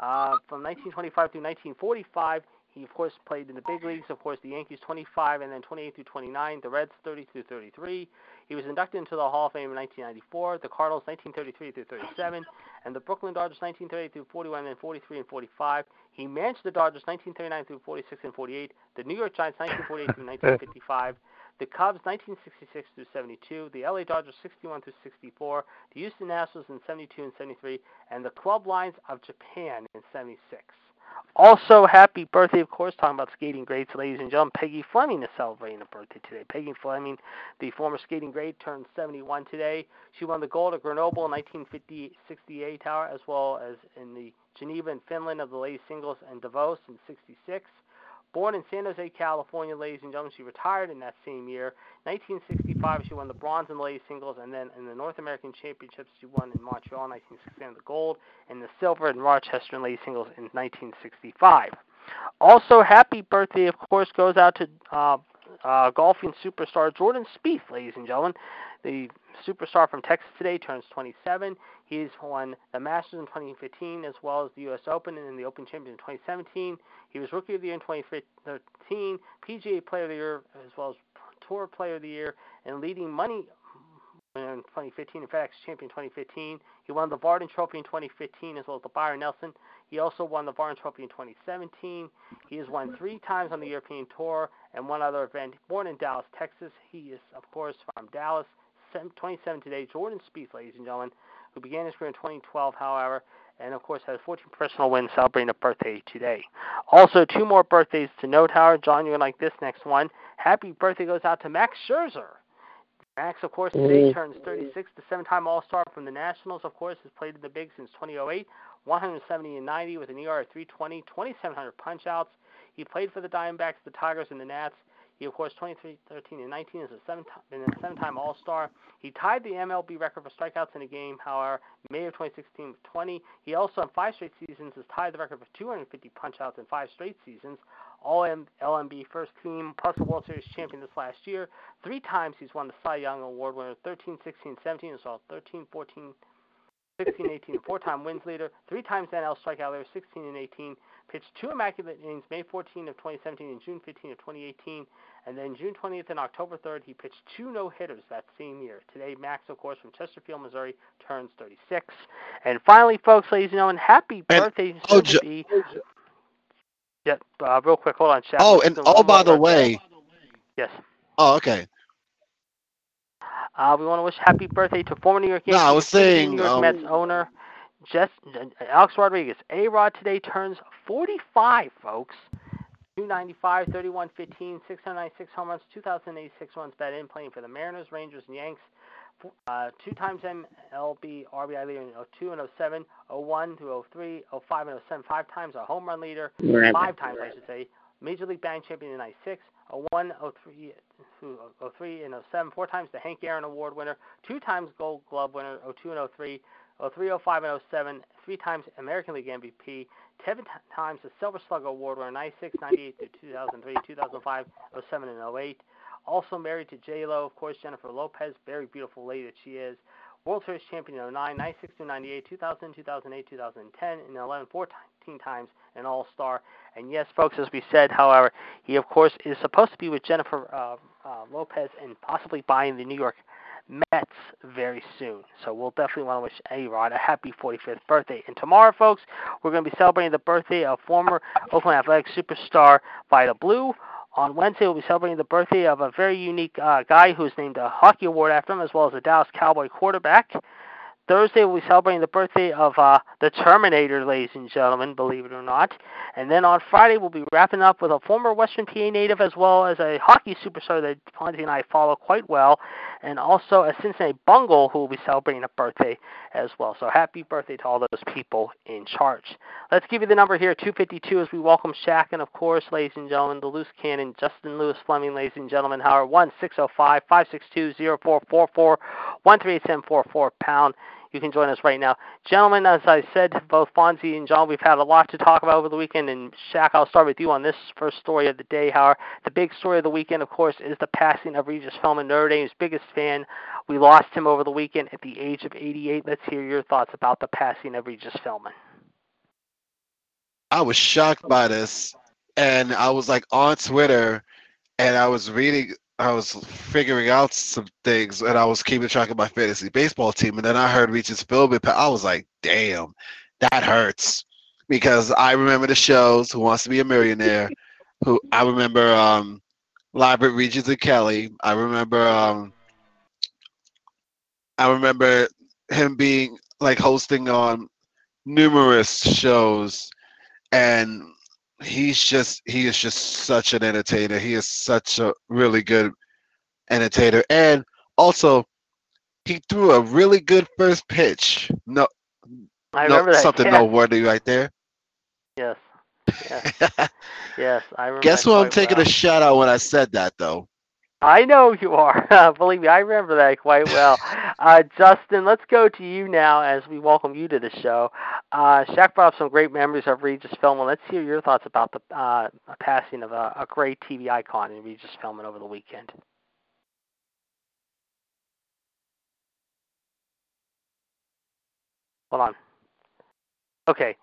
Uh, from 1925 through 1945, he of course played in the big leagues. Of course, the Yankees 25 and then 28 through 29, the Reds 30 through 33. He was inducted into the Hall of Fame in 1994. The Cardinals 1933 through 37, and the Brooklyn Dodgers 1930 through 41 and 43 and 45. He managed the Dodgers 1939 through 46 and 48. The New York Giants 1948 through 1955. The Cubs 1966 through 72, the LA Dodgers 61 through 64, the Houston Nationals in 72 and 73, and the Club Lions of Japan in 76. Also, happy birthday, of course, talking about skating greats, ladies and gentlemen. Peggy Fleming is celebrating a birthday today. Peggy Fleming, the former skating great, turned 71 today. She won the gold at Grenoble in 1968 tower, as well as in the Geneva and Finland of the ladies singles and Davos in 66. Born in San Jose, California, ladies and gentlemen, she retired in that same year. 1965, she won the bronze in the ladies singles, and then in the North American Championships, she won in Montreal in 1969 the gold, and the silver in Rochester in ladies singles in 1965. Also, happy birthday, of course, goes out to uh, uh, golfing superstar Jordan Spieth, ladies and gentlemen. The superstar from Texas today turns 27. He's won the Masters in 2015 as well as the U.S. Open and the Open Champion in 2017. He was Rookie of the Year in 2013, PGA Player of the Year as well as Tour Player of the Year, and leading money in 2015 and FedEx Champion 2015. He won the Vardon Trophy in 2015 as well as the Byron Nelson. He also won the Vardon Trophy in 2017. He has won three times on the European Tour and one other event. Born in Dallas, Texas, he is, of course, from Dallas. 27 today, Jordan Spieth, ladies and gentlemen, who began his career in 2012, however, and of course has 14 professional wins celebrating a birthday today. Also, two more birthdays to note, Howard. John, you're going to like this next one. Happy birthday goes out to Max Scherzer. Max, of course, today Mhm. turns 36, the seven-time All-Star from the Nationals. Of course, has played in the big since 2008. 170 and 90 with an ERA of 320, 2,700 punch-outs. He played for the Diamondbacks, the Tigers, and the Nats. He, of course, 23, 13, and 19 is a seven been a seven-time All-Star. He tied the MLB record for strikeouts in a game, however, May of 2016 with 20. He also, in five straight seasons, has tied the record for 250 punch-outs in five straight seasons. All LMB first team, plus a World Series champion this last year. Three times he's won the Cy Young Award winner, 13, 16, 17, as well 13, 14, 16, 18, four-time wins leader, three times NL strikeout leader, 16 and 18. Pitched two immaculate innings, May 14 of 2017 and June 15 of 2018, and then June 20th and October 3rd, he pitched two no-hitters that same year. Today, Max, of course, from Chesterfield, Missouri, turns 36. And finally, folks, ladies and gentlemen, happy And- birthday oh, to J- be. Yeah, uh, real quick, hold on, chat. Oh, and oh, by the way, yes. oh, okay. Uh, we want to wish happy birthday to former New York No, I was saying, New York um, Mets owner, Jess, Alex Rodriguez. A Rod today turns 45, folks. 295, 31, 15, 696 home runs, 2,086 runs batted in, playing for the Mariners, Rangers, and Yanks. Uh, two times MLB RBI leader in 02 and 07, 01 to 03, 05 and 07, five times a home run leader, five times I should say, Major League Batting Champion in 96, 01, 03, 03 and 07, four times the Hank Aaron Award winner, two times Gold Glove winner, 02 and 03, 03, 05, and 07, three times American League MVP, 10 times the Silver Slugger Award winner, 96, 98 to 2003, 2005, 07, and 08. Also married to J Lo, of course, Jennifer Lopez, very beautiful lady that she is. World Series champion in 09, 96 to 98, 2000, 2008, 2010, and 11, 14 times an All Star. And yes, folks, as we said, however, he of course is supposed to be with Jennifer uh, uh, Lopez and possibly buying the New York Mets very soon. So we'll definitely want to wish A Rod a happy 45th birthday. And tomorrow, folks, we're going to be celebrating the birthday of former Oakland Athletics superstar Vida Blue. On Wednesday, we'll be celebrating the birthday of a very unique uh, guy who's named a hockey award after him, as well as a Dallas Cowboy quarterback. Thursday, we'll be celebrating the birthday of uh, the Terminator, ladies and gentlemen, believe it or not. And then on Friday, we'll be wrapping up with a former Western PA native as well as a hockey superstar that Fonzie and I follow quite well, and also a Cincinnati Bungle who will be celebrating a birthday as well. So happy birthday to all those people in charge. Let's give you the number here, 252, as we welcome Shaq, and of course, ladies and gentlemen, the loose cannon, Justin Lewis Fleming, ladies and gentlemen, Howard, 1 605 562 0444 138 pound. You can join us right now. Gentlemen, as I said, both Fonzie and John, we've had a lot to talk about over the weekend. And Shaq, I'll start with you on this first story of the day. However, the big story of the weekend, of course, is the passing of Regis Philbin, Notre Dame's biggest fan. We lost him over the weekend at the age of 88. Let's hear your thoughts about the passing of Regis Philbin. I was shocked by this, and I was like on Twitter, and I was reading I was figuring out some things and I was keeping track of my fantasy baseball team. And then I heard Regis Philbin. I was like, damn, that hurts. Because I remember the shows, Who Wants to Be a Millionaire, who I remember um Library Regis and Kelly. I remember um I remember him being like hosting on numerous shows and he's just he is just such an entertainer. He is such a really good entertainer, and also he threw a really good first pitch. No, I no remember that. something yeah. noteworthy right there. Yes. Yes. yes, I remember. Guess who I'm taking well. a shout out when I said that though? I know you are. Believe me, I remember that quite well. Uh, Justin, let's go to you now as we welcome you to the show. Uh, Shaq brought up some great memories of Regis Philbin. Let's hear your thoughts about the uh, passing of a, a great TV icon in Regis Philbin over the weekend. Hold on. Okay.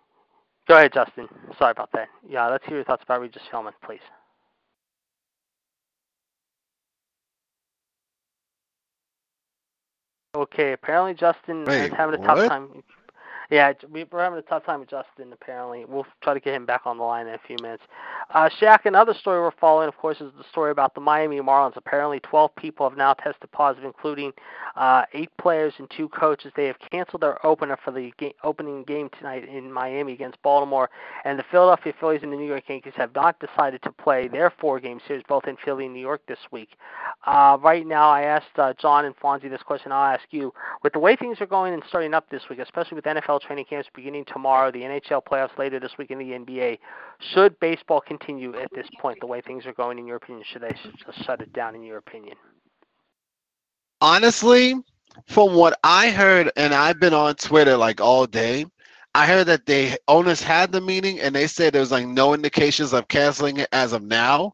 Go ahead, Justin. Sorry about that. Yeah, let's hear your thoughts about Regis Philbin, please. Okay, apparently Justin Wait, is having a tough what? time. Yeah, we- we're having a tough time with Justin. Apparently, we'll try to get him back on the line in a few minutes. Uh, Shaq, another story we're following, of course, is the story about the Miami Marlins. Apparently, 12 people have now tested positive, including uh, eight players and two coaches. They have canceled their opener for the ga- opening game tonight in Miami against Baltimore, and the Philadelphia Phillies and the New York Yankees have not decided to play their four-game series, both in Philly and New York, this week. Uh, right now, I asked uh, John and Fonzie this question. I'll ask you: with the way things are going and starting up this week, especially with NFL training camps beginning tomorrow, the NHL playoffs later this week, in the NBA, should baseball continue at this point? The way things are going, in your opinion, should they just shut it down? In your opinion? Honestly, from what I heard, and I've been on Twitter like all day, I heard that they owners had the meeting and they said there was like no indications of canceling it as of now.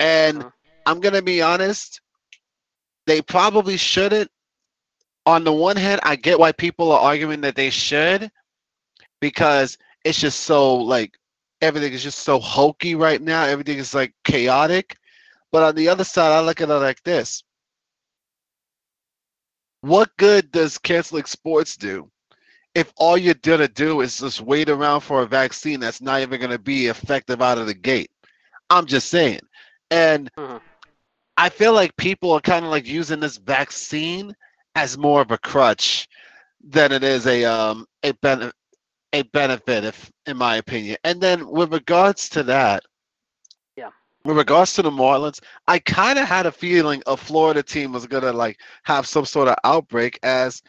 And Mhm. I'm gonna be honest, they probably shouldn't. On the one hand, I get why people are arguing that they should, because it's just so like everything is just so hokey right now. Everything is like chaotic. But on the other side, I look at it like this. What good does canceling sports do if all you're gonna do is just wait around for a vaccine that's not even gonna be effective out of the gate? I'm just saying. And Mhm. I feel like people are kind of like using this vaccine as more of a crutch than it is a um a ben- a benefit if in my opinion. And then with regards to that, Yeah. With regards to the Marlins, I kind of had a feeling a Florida team was gonna like have some sort of outbreak as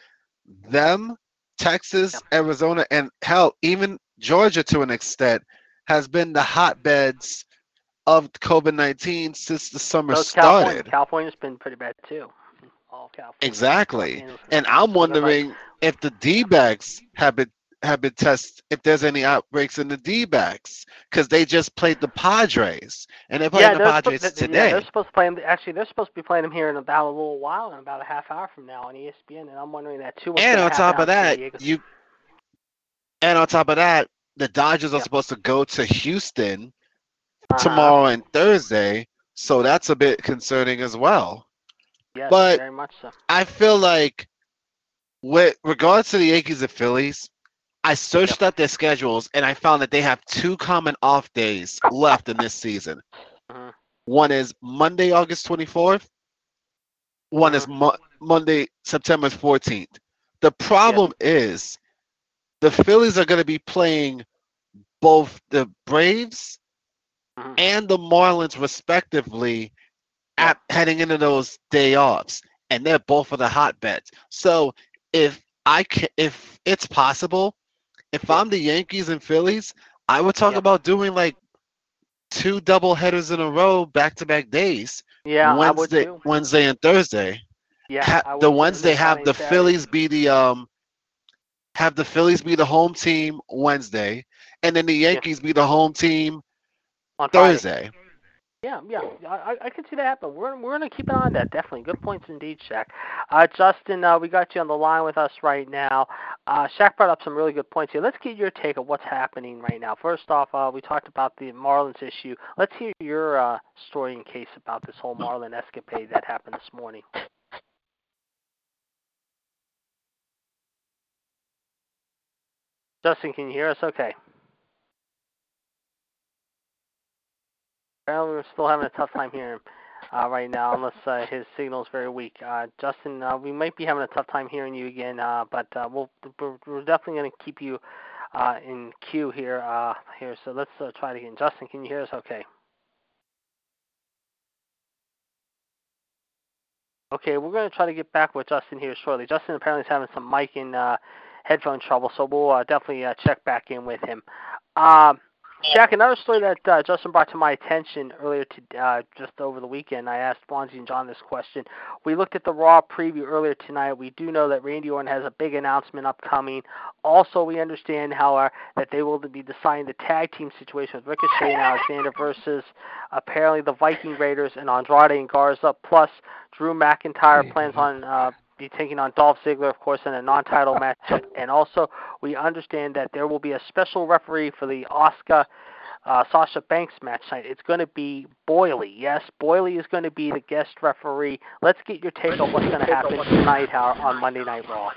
them, Texas, Arizona, and hell, even Georgia to an extent has been the hotbeds of COVID nineteen since the summer So California, started. California's been pretty bad too. All California. Exactly. And I'm wondering if the D backs have been have been tested if there's any outbreaks in the D backs because they just played the Padres and they're playing the they're Padres supposed, yeah, today. they're supposed to play them. Actually, they're supposed to be playing them here in about a little while, in about a half hour from now on ESPN. And I'm wondering that too. and on top of out in San that, you and on top of that, the Dodgers are supposed to go to Houston Uh-huh. tomorrow and Thursday, so that's a bit concerning as well. Yes, but- very much so. I feel like with regards to the Yankees and Phillies, I searched out their schedules and I found that they have two common off days left in this season. Mhm. One is Monday, August 24th. One is Mm-hmm. Mo- Monday, September 14th. The problem is the Phillies are going to be playing both the Braves Mhm. and the Marlins respectively at heading into those day offs, and they're both of the hotbeds. So if I can, if it's possible, if I'm the Yankees and Phillies, I would talk Yeah. about doing like two double headers in a row, back to back days, Yeah, I would Wednesday. Wednesday and Thursday. Yeah, Ha- the. Wednesday have the Saturday. Phillies be the um have the Phillies be the home team Wednesday, and then the Yankees be the home team on Friday. Yeah, yeah, I, I- can see that happen. We're we're gonna keep an eye on that. Definitely, good points indeed, Shaq. Uh, Justin, uh, we got you on the line with us right now. Uh, Shaq brought up some really good points here. Let's get your take of what's happening right now. First off, uh, we talked about the Marlins issue. Let's hear your uh, story and case about this whole Marlin escapade that happened this morning. Justin, can you hear us? Okay. Apparently, we're still having a tough time hearing him uh, right now, unless uh, his signal is very weak. Uh, Justin, uh, we might be having a tough time hearing you again, uh, but uh, we'll, we're, we're definitely going to keep you uh, in queue here. Uh, here, so let's uh, try it again. Justin, can you hear us? Okay. Okay, we're going to try to get back with Justin here shortly. Justin apparently is having some mic and uh, headphone trouble, so we'll uh, definitely uh, check back in with him. Um, Shaq, another story that uh, Justin brought to my attention earlier to uh, just over the weekend. I asked Fonzie and John this question. We looked at the Raw preview earlier tonight. We do know that Randy Orton has a big announcement upcoming. Also, we understand how uh, that they will be deciding the tag team situation with Ricochet and Alexander versus apparently the Viking Raiders and Andrade and Garza. Plus, Drew McIntyre plans on uh, be taking on Dolph Ziggler, of course, in a non-title matchup. And also, we understand that there will be a special referee for the Asuka uh, Sasha Banks match tonight. It's going to be Bayley. Yes, Bayley is going to be the guest referee. Let's get your take on what's going to happen tonight on Monday Night Raw.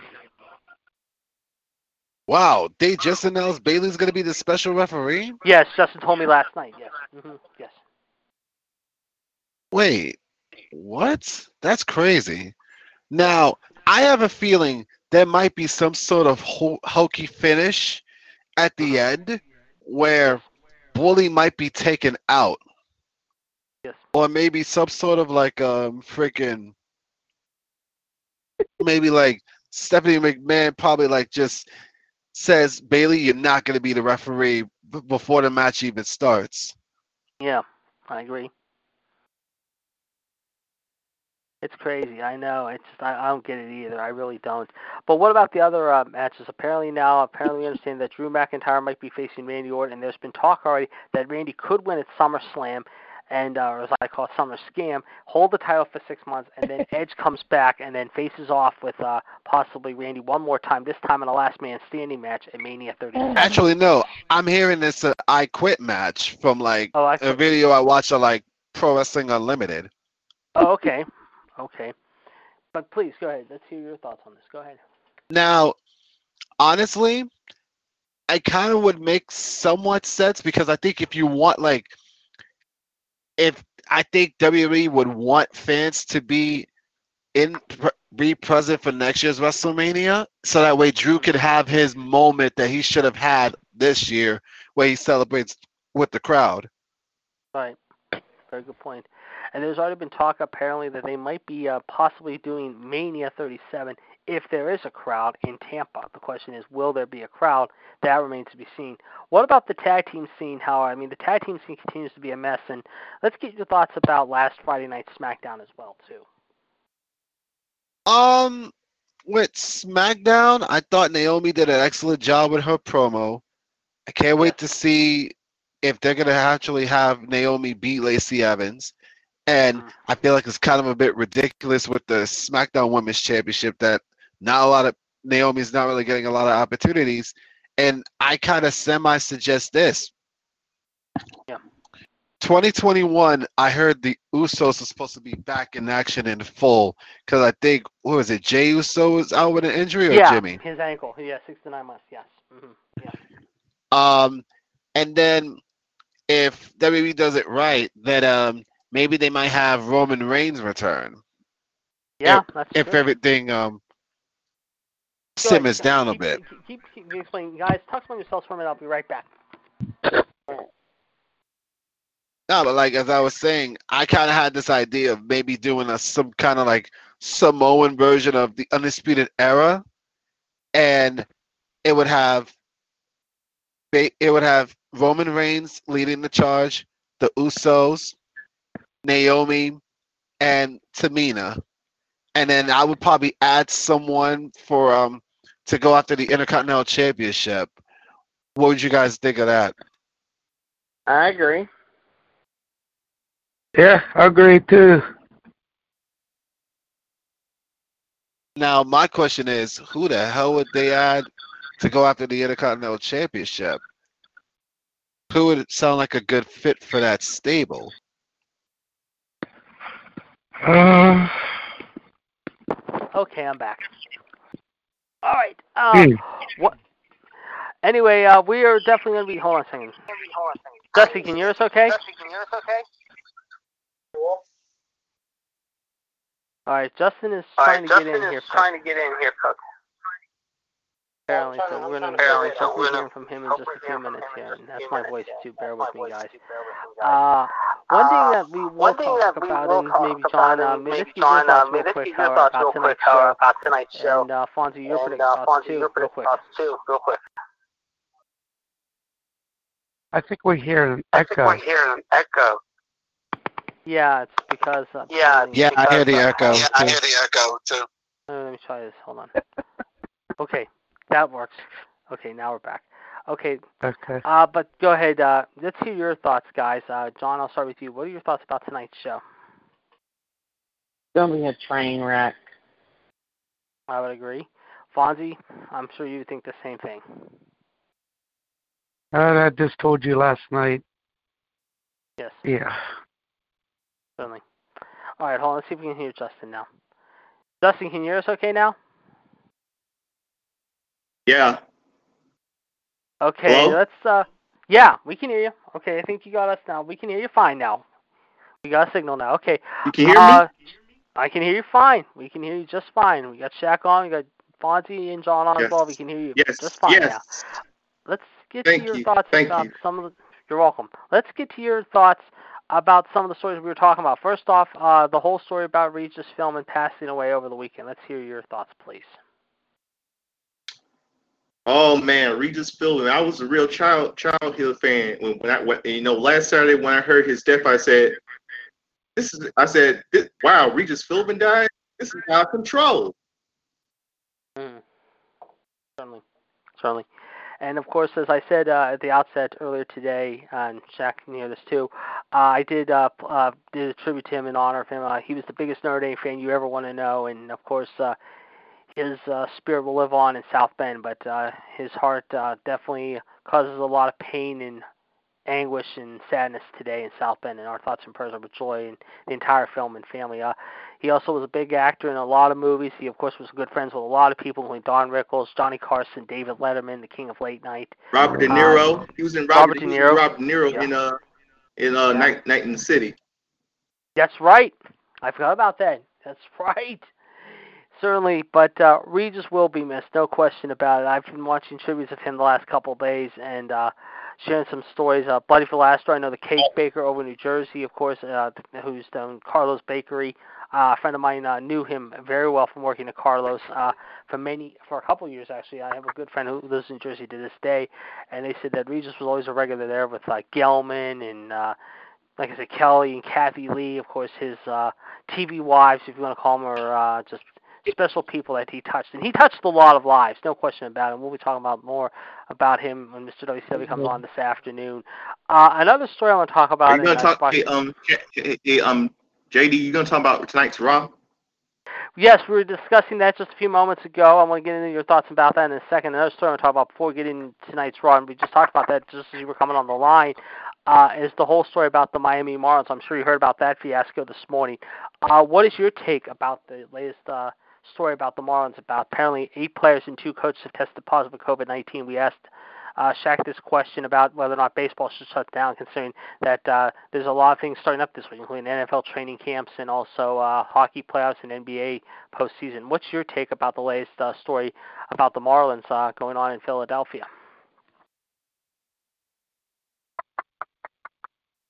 Wow, they just announced Bayley's going to be the special referee. Yes, Justin told me last night. Yes. hmm Yes. Wait, what? That's crazy. Now, I have a feeling there might be some sort of ho- hokey finish at the end where Bully might be taken out. Yes. Or maybe some sort of like um freaking maybe like Stephanie McMahon probably like just says Bayley you're not going to be the referee b- before the match even starts. Yeah, I agree. It's crazy. I know. It's just, I, I don't get it either. I really don't. But what about the other uh, matches? Apparently now, apparently we understand that Drew McIntyre might be facing Randy Orton, and there's been talk already that Randy could win at SummerSlam, and uh, or as I call it, Summer Scam, hold the title for six months, and then Edge comes back and then faces off with uh, possibly Randy one more time. This time in a Last Man Standing match at Mania 37. Actually, no. I'm hearing this uh, I Quit match from like oh, I a video I watched on like Pro Wrestling Unlimited. Oh, okay. Okay. But please go ahead. Let's hear your thoughts on this. Go ahead. Now, honestly, I kind of would make somewhat sense because I think if you want like, if I think WWE would want fans to be in be present for next year's WrestleMania, so that way Drew could mm-hmm. have his moment that he should have had this year, where he celebrates with the crowd. Right. Very good point. And there's already been talk apparently that they might be uh, possibly doing Mania 37 if there is a crowd in Tampa. The question is, will there be a crowd? That remains to be seen. What about the tag team scene, Howard? I mean, the tag team scene continues to be a mess, and let's get your thoughts about last Friday night SmackDown as well, too. Um, with SmackDown, I thought Naomi did an excellent job with her promo. I can't wait to see if they're gonna actually have Naomi beat Lacey Evans. And I feel like it's kind of a bit ridiculous with the SmackDown Women's Championship that not a lot of Naomi's not really getting a lot of opportunities. And I kind of semi suggest this. Yeah. 2021, I heard the Usos are supposed to be back in action in full because I think what was it? Jay Uso was out with an injury or yeah, Jimmy? his ankle. Yeah, six to nine months. Yes. hmm Yeah. Um, and then if WWE does it right, then um maybe they might have Roman Reigns return Yeah, that's if true. everything um simmers keep- down a bit. Keep, keep, keep explaining, guys. Talk among yourselves for a minute. I'll be right back. No, but like as I was saying, I kind of had this idea of maybe doing a some kind of like Samoan version of the Undisputed Era, and it would have it would have Roman Reigns leading the charge, the Usos, Naomi, and Tamina, and then I would probably add someone for um to go after the Intercontinental Championship. What would you guys think of that? I agree. Yeah, I agree too. Now, my question is, who the hell would they add to go after the Intercontinental Championship? Who would sound like a good fit for that stable? Uh, Okay, I'm back. All right. Uh, Hmm. what? Anyway, uh, we are definitely going to be. Hold on a second. Dusty, can you hear us okay? All right, Justin is trying to get in here. trying to get in here, Cook. Apparently, so we're going to Apparently, so hopefully we're hear from him in just a few minutes here. And that's few my minutes voice here. too. Bear That's with my me, voice guys. too. Bear with me, guys. Uh, one thing Uh, that we will One thing talk about, and maybe John, uh, maybe maybe John, get uh, your thoughts maybe real let's quick, your thoughts about real quick, tonight's show. about tonight's show. And uh, Fonzie, your And predictions uh, thoughts Fonzie, too, your real quick. thoughts too, real quick. I think we hear an I think echo. we're hearing an echo. Yeah, it's because. Uh, Yeah, let me- Yeah, I hear the uh, echo, Yeah, I hear the echo too. Uh, let me try this. Hold on. okay, that works. Okay, now we're back. Okay, Okay. uh, but go ahead. Uh, let's hear your thoughts, guys. Uh, John, I'll start with you. What are your thoughts about tonight's show? Gonna be a train wreck. I would agree. Fonzie, I'm sure you think the same thing. Uh, I just told you last night. Yes, Yeah. certainly. All right, hold on. Let's see if we can hear Justin now. Justin, can you hear us okay now? Yeah. Okay, Hello? let's. Uh, yeah, we can hear you. Okay, I think you got us now. We can hear you fine now. We got a signal now. Okay. You can hear uh, me? I can hear you fine. We can hear you just fine. We got Shaq on. We got Fonzie and John on as Yes. well. We can hear you Yes. just fine yes. now. Let's get Thank to your you. thoughts Thank about you. some of the. You're welcome. Let's get to your thoughts about some of the stories we were talking about. First off, uh, the whole story about Regis Philbin passing away over the weekend. Let's hear your thoughts, please. Oh man, Regis Philbin. I was a real child childhood fan when, when I when, you know last Saturday when I heard his death, I said, "This is." I said, "Wow, Regis Philbin died. This is out of control." Mm. Certainly, certainly. And of course, as I said uh, at the outset earlier today, and Shaq hear this too, uh, I did uh, uh, did a tribute to him in honor of him. Uh, he was the biggest Notre Dame fan you ever want to know, and of course, uh, his uh, spirit will live on in South Bend, but uh, his heart uh, definitely causes a lot of pain and anguish and sadness today in South Bend. And our thoughts and prayers are with Joy and the entire Philbin family. Uh, he also was a big actor in a lot of movies. He, of course, was good friends with a lot of people, including Don Rickles, Johnny Carson, David Letterman, the King of Late Night. Robert De Um, Niro. he was in Robert Robert, De Niro. Robert De Niro Yeah. in uh in uh Yeah. Night Night in the City. That's right. I forgot about that. That's right. Certainly, but uh, Regis will be missed, no question about it. I've been watching tributes of him the last couple of days, and uh, sharing some stories. Uh, Buddy Valastro, I know the cake baker over in New Jersey, of course, uh, who's done Carlo's Bakery. Uh, a friend of mine uh, knew him very well from working at Carlo's uh, for many, for a couple of years actually. I have a good friend who lives in Jersey to this day, and they said that Regis was always a regular there with like Gelman and uh, like I said, Kelly and Kathie Lee, of course, his uh, TV wives, if you want to call them, are uh, just special people that he touched. And he touched a lot of lives, no question about it. We'll be talking about more about him when Mr. WCW comes on this afternoon. Uh, another story I want to talk about. Are you gonna and, uh, talk? Hey, um, hey, hey, um, JD, you gonna talk about tonight's Raw? Yes, we were discussing that just a few moments ago. I want to get into your thoughts about that in a second. Another story I want to talk about before we get into tonight's Raw, and we just talked about that just as you were coming on the line, uh, is the whole story about the Miami Marlins. I'm sure you heard about that fiasco this morning. Uh, what is your take about the latest uh, story about the Marlins? About apparently eight players and two coaches have tested positive for COVID-19. We asked uh, Shaq this question about whether or not baseball should shut down, considering that uh, there's a lot of things starting up this week, including NFL training camps and also uh, hockey playoffs and NBA postseason. What's your take about the latest uh, story about the Marlins uh, going on in Philadelphia?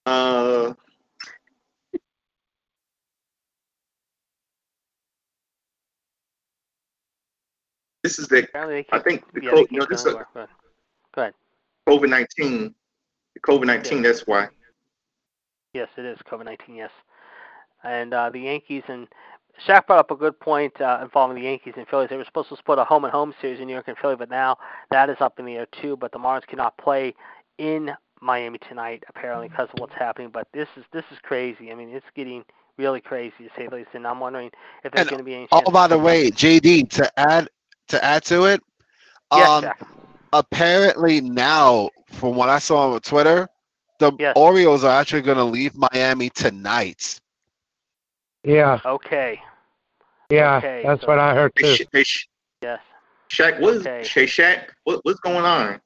Uh, this is the keep, I think the yeah, co- you know, this is- everywhere. Go ahead. COVID nineteen. COVID nineteen. That's why. Yes, it is COVID nineteen. Yes, and uh, the Yankees and Shaq brought up a good point uh, involving the Yankees and Phillies. They were supposed to split a home and home series in New York and Philly, but now that is up in the air too. But the Marlins cannot play in Miami tonight apparently because of what's happening. But this is this is crazy. I mean, it's getting really crazy to say the least. And I'm wondering if there's going to be any. Oh, chance by the way, JD, to add to add to it, yes, um, Shaq. apparently now, from what I saw on Twitter, the Yes. Orioles are actually going to leave Miami tonight. Yeah, Okay. yeah, Okay, that's so- what I heard Hey, too. Sha- hey, Sh- Yes. Shaq, what is Okay. hey Shaq? What, what's going on?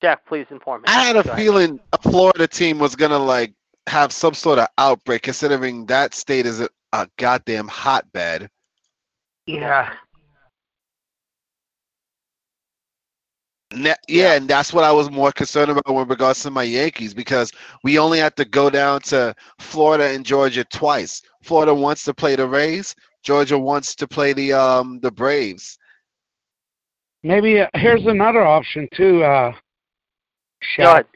Jack, please inform me. I had a Go ahead. feeling a Florida team was going to like have some sort of outbreak, considering that state is a, a goddamn hotbed. Yeah, Ne- yeah, and that's what I was more concerned about with regards to my Yankees because we only have to go down to Florida and Georgia twice. Florida wants to play the Rays. Georgia wants to play the um the Braves. maybe uh, here's another option too. Uh, Go ahead.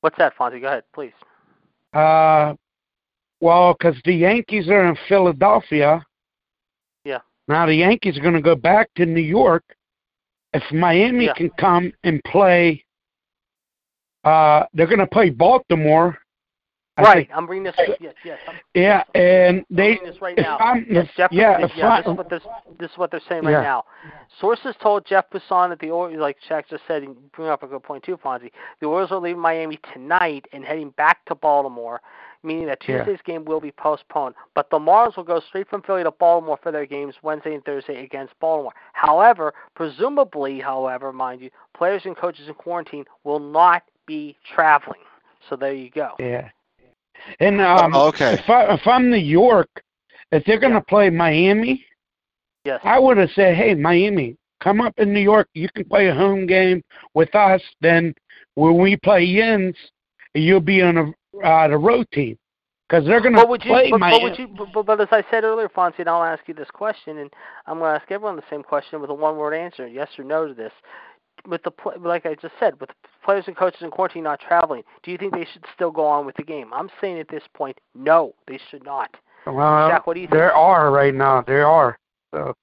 What's that, Fonzie? Go ahead, please. Uh, well, because the Yankees are in Philadelphia. Now the Yankees are going to go back to New York. If Miami Yeah. can come and play, uh, they're going to play Baltimore. I right. think- I'm bringing this. Yes, yes. I'm, yeah, and I'm this right now. I'm, yes, Jeff, yeah, yeah. This is what this, this is what they're saying Yeah. right now. Sources told Jeff Passan that the Orioles, like Shaq just said, bring up a good point too, Fonzie. The Orioles are leaving Miami tonight and heading back to Baltimore, meaning that Yeah. Tuesday's game will be postponed. But the Marlins will go straight from Philly to Baltimore for their games Wednesday and Thursday against Baltimore. However, presumably, however, mind you, players and coaches in quarantine will not be traveling. So there you go. Yeah. And um, Oh, okay. if, I, if I'm New York, if they're going to play Miami, Yes. I would have said, hey, Miami, come up in New York. You can play a home game with us. Then when we play Yins, you'll be on a, uh, the road team. Because they're going to But play But, but Miami. would you? But, but, but as I said earlier, Fonzie, and I'll ask you this question, and I'm going to ask everyone the same question with a one-word answer: yes or no to this. With the like I just said, with players and coaches in quarantine not traveling, do you think they should still go on with the game? I'm saying at this point, no, they should not. well, Jack, what do you think? there are right now. There are. So,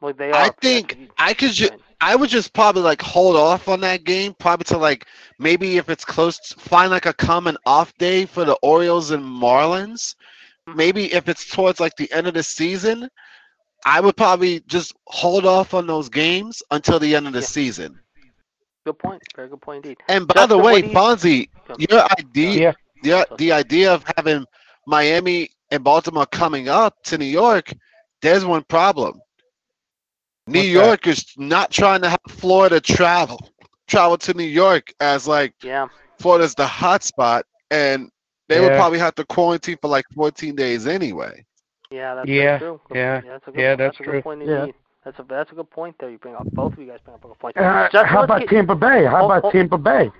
Well, they are. I think I could ju- I would just probably like hold off on that game, probably to like maybe if it's close, find like a common off day for the Orioles and Marlins. Mhm. Maybe if it's towards like the end of the season, I would probably just hold off on those games until the end of the Yeah. season. Good point. Very good point indeed. And by Justin, the way, do you- Fonzie, your idea, yeah. the, the idea of having Miami and Baltimore coming up to New York, there's one problem. New What's? York is not trying to have Florida travel, travel to New York as like Yeah. Florida's the hot spot, and they would probably have to quarantine for like 14 days anyway. Yeah. That's Yeah, true. Good- yeah, That's a good, yeah, that's a true. good point Yeah. indeed. That's a that's a good point there. You bring up both of you guys bring up a good point. Uh, Justin, how about get- Tampa Bay? How Hold- about hold- Tampa Bay?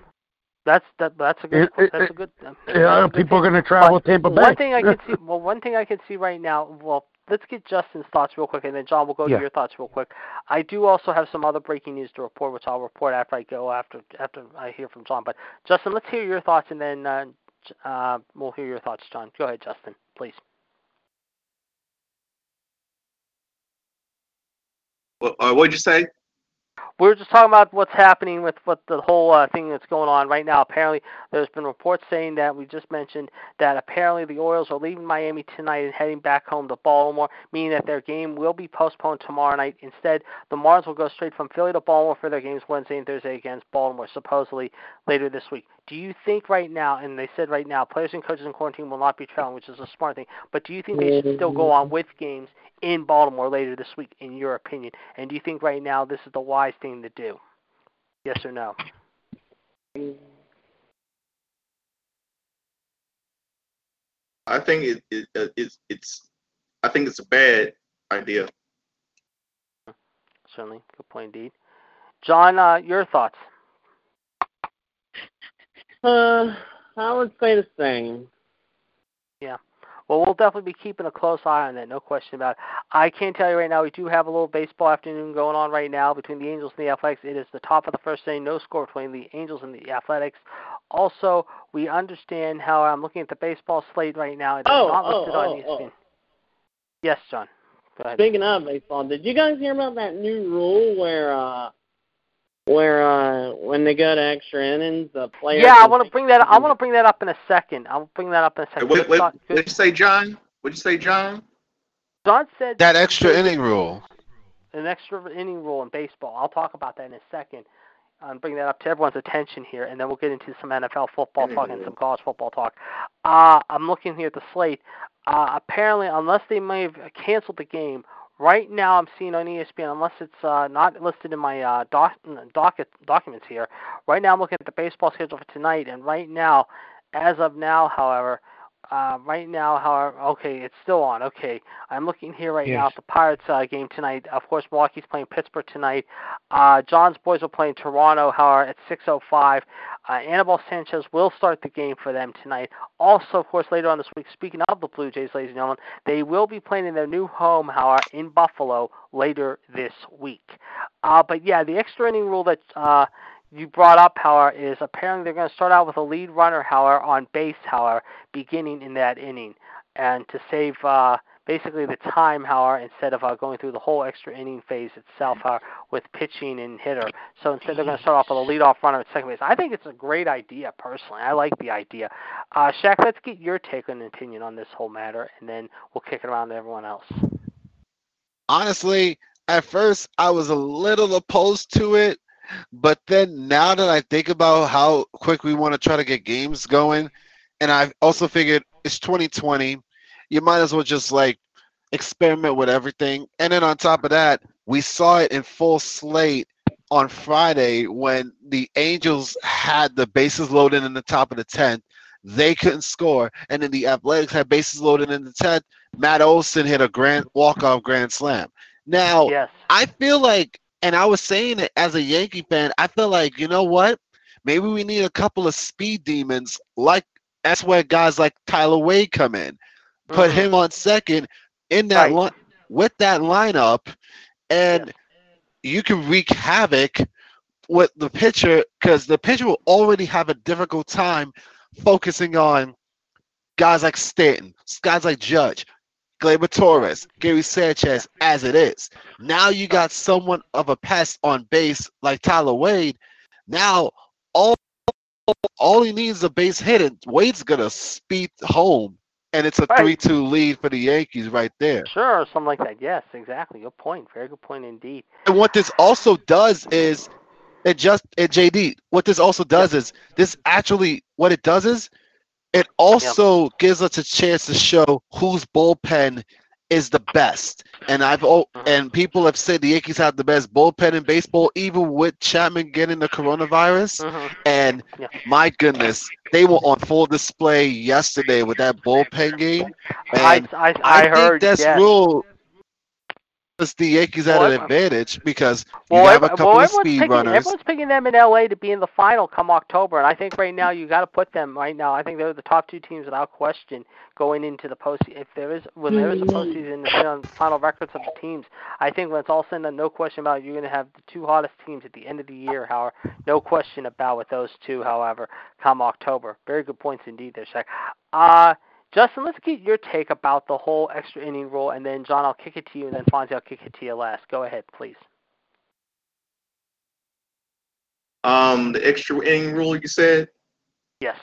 That's that that's a good It- it- that's a good. Yeah, that's a good people are going to travel But Tampa Bay. One thing I can see well one thing I can see right now well let's get Justin's thoughts real quick and then John we'll go Yeah. to your thoughts real quick. I do also have some other breaking news to report which I'll report after I go after after I hear from John. But Justin, let's hear your thoughts and then uh, uh, we'll hear your thoughts, John. Go ahead, Justin, please. Well, uh, what'd you say? We were just talking about what's happening with what the whole uh, thing that's going on right now. Apparently, there's been reports saying that we just mentioned that apparently the Orioles are leaving Miami tonight and heading back home to Baltimore, meaning that their game will be postponed tomorrow night. Instead, the Marlins will go straight from Philly to Baltimore for their games Wednesday and Thursday against Baltimore, supposedly later this week. Do you think right now, and they said right now, players and coaches in quarantine will not be traveling, which is a smart thing, but do you think they should still go on with games in Baltimore later this week, in your opinion? And do you think right now this is the wise thing to do? Yes or no? I think it, it, uh, it's it's I think it's a bad idea. Certainly, good point indeed. John, uh, your thoughts? Uh, I would say the same. Yeah. Well, we'll definitely be keeping a close eye on that, no question about it. I can tell you right now, we do have a little baseball afternoon going on right now between the Angels and the Athletics. It is the top of the first inning, no score between the Angels and the Athletics. Also, we understand how I'm looking at the baseball slate right now. It is Oh, not oh, on oh, ESPN. oh. Yes, John. Go ahead. Speaking of baseball, did you guys hear about that new rule where uh where uh when they go to extra innings, the player Yeah, I want to bring that. I want to bring that up in a second. I'll bring that up in a second. What, Let's what, talk- you say, John? What'd you say, John? John said That extra inning rule. an extra inning rule in baseball. I'll talk about that in a second. and bring that up to everyone's attention here, and then we'll get into some NFL football talk and some college football talk. Uh, I'm looking here at the slate. Uh, apparently, unless they may have canceled the game, right now I'm seeing on ESPN, unless it's uh, not listed in my uh, doc, docket documents here. Right now, I'm looking at the baseball schedule for tonight, and right now, as of now, however, uh, right now, however, okay, it's still on. Okay, I'm looking here right now Yes. at the Pirates uh, game tonight. Of course, Milwaukee's playing Pittsburgh tonight. Uh, John's boys are playing Toronto, however, at 6:05. Uh, Anibal Sanchez will start the game for them tonight. Also, of course, later on this week, speaking of the Blue Jays, ladies and gentlemen, they will be playing in their new home, however, in Buffalo later this week. Uh, but yeah, the extra inning rule that uh, you brought up, however, is apparently they're going to start out with a lead runner, however, on base, however, beginning in that inning, and to save uh, basically the time, however, instead of uh, going through the whole extra inning phase itself, however, with pitching and hitter. So instead, they're going to start off with a leadoff runner at second base. I think it's a great idea, personally. I like the idea. Uh, Shaq, let's get your take and opinion on this whole matter, and then we'll kick it around to everyone else. honestly, at first I was a little opposed to it, but then now that I think about how quick we want to try to get games going, and I also figured it's 2020, you might as well just like experiment with everything. And then on top of that, we saw it in full slate on Friday when the Angels had the bases loaded in the top of the 10th. They couldn't score, and then the Athletics had bases loaded in the 10th. Matt Olson hit a grand walk-off grand slam. Now, Yes. I feel like, and I was saying it as a Yankee fan, I feel like, you know what? Maybe we need a couple of speed demons. Like, that's where guys like Tyler Wade come in. Put Mhm. him on second in that Right. line with that lineup, and Yes. you can wreak havoc with the pitcher because the pitcher will already have a difficult time focusing on guys like Stanton, guys like Judge, Gleyber Torres, Gary Sanchez, as it is. Now you got someone of a pest on base like Tyler Wade. Now all all he needs is a base hit, and Wade's gonna speed home, and it's a Right. three-two lead for the Yankees right there. Sure, or something like that. Yes, exactly. Good point. Very good point indeed. And what this also does is it just it JD. What this also does is this actually what it does is it also gives us a chance to show whose bullpen is the best. And I've oh, and people have said the Yankees have the best bullpen in baseball, even with Chapman getting the coronavirus. Mhm. And Yeah. my goodness, they were on full display yesterday with that bullpen game. I, And I, I, I, heard think that's yes. real. Puts the Yankees at Well, an advantage because you Well, have a couple well, of speed picking, runners. Everyone's picking them in LA to be in the final come October, and I think right now you got to put them right now. I think they're the top two teams without question going into the post. If there is when there is a postseason, depending on the final records of the teams, I think when it's all said and done, no question about it, you're going to have the two hottest teams at the end of the year. However, no question about with those two. However, come October, very good points indeed there, Shaq. Uh Justin, let's get your take about the whole extra inning rule, and then John, I'll kick it to you, and then Fonzie, I'll kick it to you last. Go ahead, please. Um, the extra inning rule you said. Yes.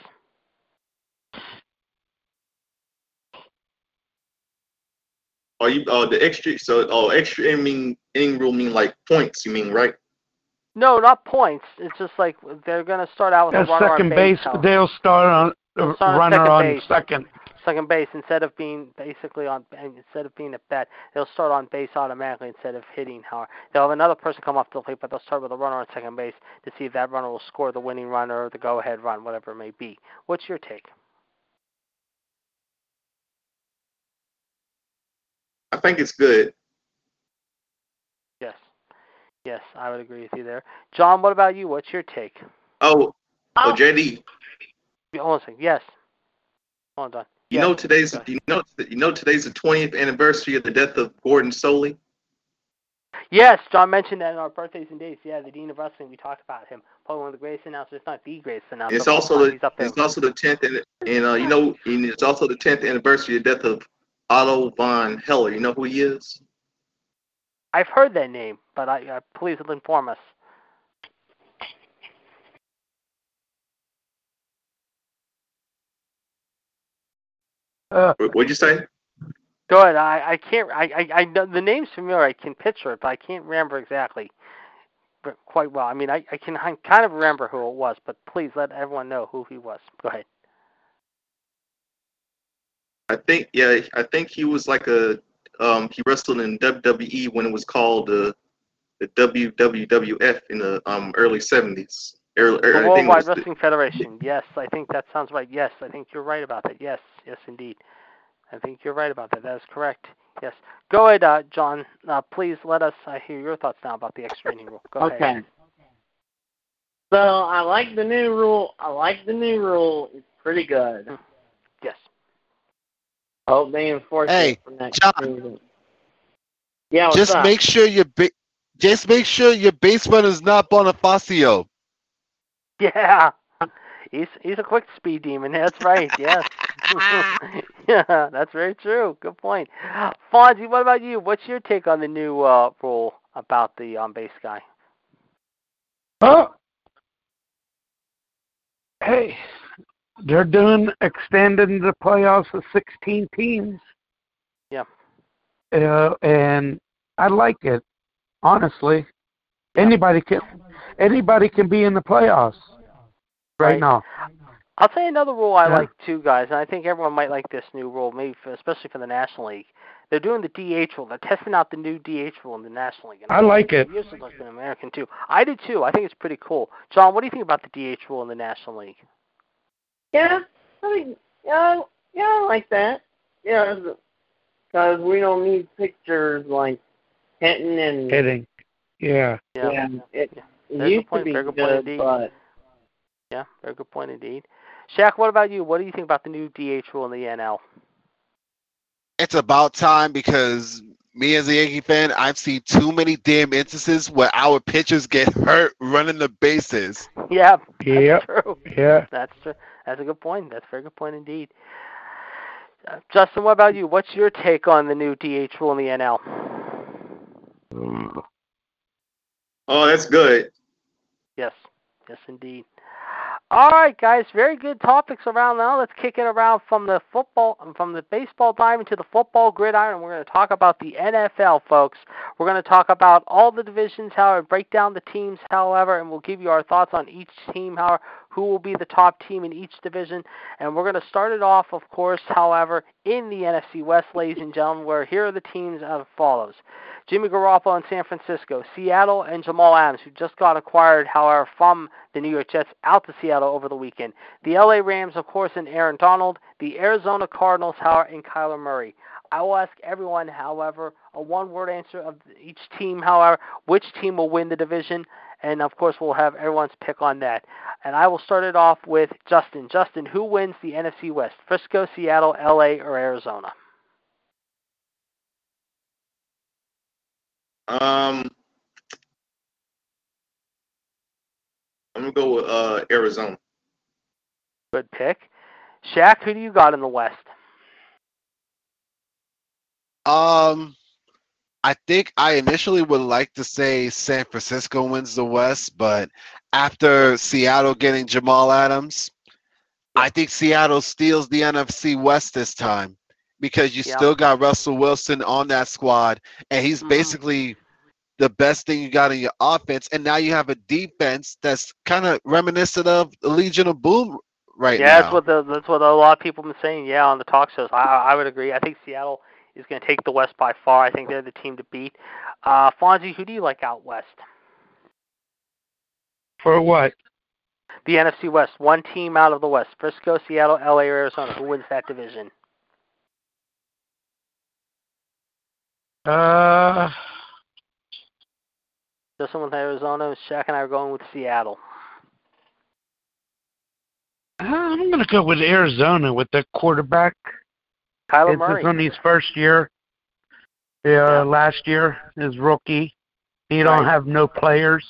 Are you uh the extra so oh extra inning inning rule mean like points? You mean right? No, not points. It's just like they're going to start out with At a runner second on base, base. they'll start on They'll uh, start runner second on base. second. Second base instead of being basically on instead of being at bat, they'll start on base automatically instead of hitting. However, they'll have another person come off the plate, but they'll start with a runner on second base to see if that runner will score the winning run or the go-ahead run, whatever it may be. What's your take? I think it's good. Yes, yes, I would agree with you there. John, what about you? What's your take? Oh, oh, oh. JD, Hold on a second. Yes. Hold on. You Yes. know today's ahead. you know you know today's the 20th anniversary of the death of Gordon Solie. Yes, John mentioned that in our birthdays and dates. Yeah, the Dean of Wrestling, we talked about him. Probably one of the greatest announcers, not the greatest announcer. It's also the it's also the 10th and and uh, you know and it's also the 10th anniversary of the death of Otto von Heller. You know who he is? I've heard that name, but I, uh, please inform us. Uh, What- What'd you say? Go ahead. I, I can't. I, I, I the name's familiar. I can picture it, but I can't remember exactly, but quite well. I mean, I, I can I kind of remember who it was, but please let everyone know who he was. Go ahead. I think yeah, I think he was like a um he wrestled in WWE when it was called the the WWF in the um early 70s. Early, The I think it Worldwide was the- Wrestling Federation. Yes, I think that sounds right. Yes, I think you're right about that. Yes, yes, indeed. I think you're right about that. That is correct. Yes. Go ahead, uh, John. Uh, please let us uh, hear your thoughts now about the extra inning rule. Go okay. ahead. So I like the new rule. I like the new rule. It's pretty good. Yes. I hope they enforce Hey, it for next John. season. Yeah, just up? make sure your ba- just make sure your base is not Bonifacio. Yeah. He's he's a quick speed demon. That's right. Yes. yeah, that's very true. Good point. Fonzie, what about you? What's your take on the new uh, rule about the on base guy? Oh, hey, they're doing extending the playoffs to 16 teams. Yeah. Uh, and I like it, honestly. Anybody can anybody can be in the playoffs right, Right. now. I'll tell you another rule I Yeah. like too, guys, and I think everyone might like this new rule, maybe for, especially for the National League. They're doing the DH rule. They're testing out the new DH rule in the National League. And I like it. Used to look in American too. I do too. I think it's pretty cool. John, what do you think about the DH rule in the National League? Yeah, I mean, yeah, yeah, I like that. Yeah, because we don't need pictures like Hinton and Hitting. Yeah. Yeah. yeah, it, Yeah. it Very good used to point, be very good point good, indeed. but Yeah, very good point indeed. Shaq, what about you? What do you think about the new DH rule in the NL? It's about time because me as a Yankee fan, I've seen too many damn instances where our pitchers get hurt running the bases. Yeah, that's Yep. true. Yeah. That's true. That's a good point. That's a very good point indeed. Uh, Justin, what about you? What's your take on the new DH rule in the NL? Oh, that's good. Yes, yes, indeed. All right, guys, very good topics around now. Let's kick it around from the football, from the baseball diamond to the football gridiron. We're going to talk about the NFL, folks. We're going to talk about all the divisions, however, break down the teams, however, and we'll give you our thoughts on each team, however, who will be the top team in each division. And we're going to start it off, of course, however, in the NFC West, ladies and gentlemen, where here are the teams as follows. Jimmy Garoppolo in San Francisco, Seattle, and Jamal Adams, who just got acquired, however, from the New York Jets out to Seattle over the weekend. The LA Rams, of course, and Aaron Donald. The Arizona Cardinals, however, and Kyler Murray. I will ask everyone, however, a one-word answer of each team. However, which team will win the division, and of course, we'll have everyone's pick on that. And I will start it off with Justin. Justin, who wins the NFC West? Frisco, Seattle, LA, or Arizona? Um, I'm gonna go with uh, Arizona. Good pick. Shaq, who do you got in the West? Um, I think I initially would like to say San Francisco wins the West, but after Seattle getting Jamal Adams, I think Seattle steals the NFC West this time because you Yeah. still got Russell Wilson on that squad, and he's Mhm. basically the best thing you got in your offense, and now you have a defense that's kind of reminiscent of the Legion of Boom right yeah, now. that's what the, that's what a lot of people have been saying. Yeah, on the talk shows, I I would agree. I think Seattle is going to take the West by far. I think they're the team to beat. Uh, Fonzie, who do you like out west? For what? The NFC West. One team out of the West: Frisco, Seattle, LA, or Arizona. Who wins that division? Uh, Justin with Arizona. Shaq and I are going with Seattle. I'm gonna go with Arizona with the quarterback. Kyler It's Murray. his on his first year. Yeah, last year his rookie. He don't Right. have no players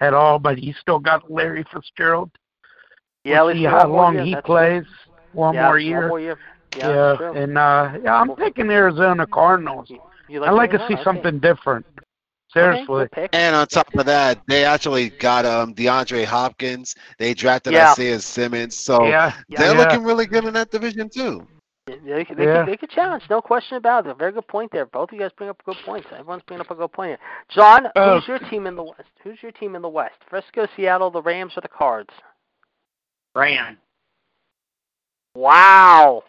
at all, but he still got Larry Fitzgerald. yeah, at We'll see how long year. he That's plays. One yeah, more One year. more year. Yeah, yeah, and uh, yeah, I'm picking Arizona Cardinals. You I like to see Okay. something different. Seriously. good. And on top of that, they actually got um DeAndre Hopkins. They drafted Yeah. Isaiah Simmons, so yeah, they're yeah. looking really good in that division too. They, could- they, Yeah. could, they could challenge, no question about it. Very good point there. Both of you guys bring up good points. Everyone's bringing up a good point here. John, Oh. who's your team in the West? Who's your team in the West? Frisco, Seattle, the Rams, or the Cards? Ram. Wow.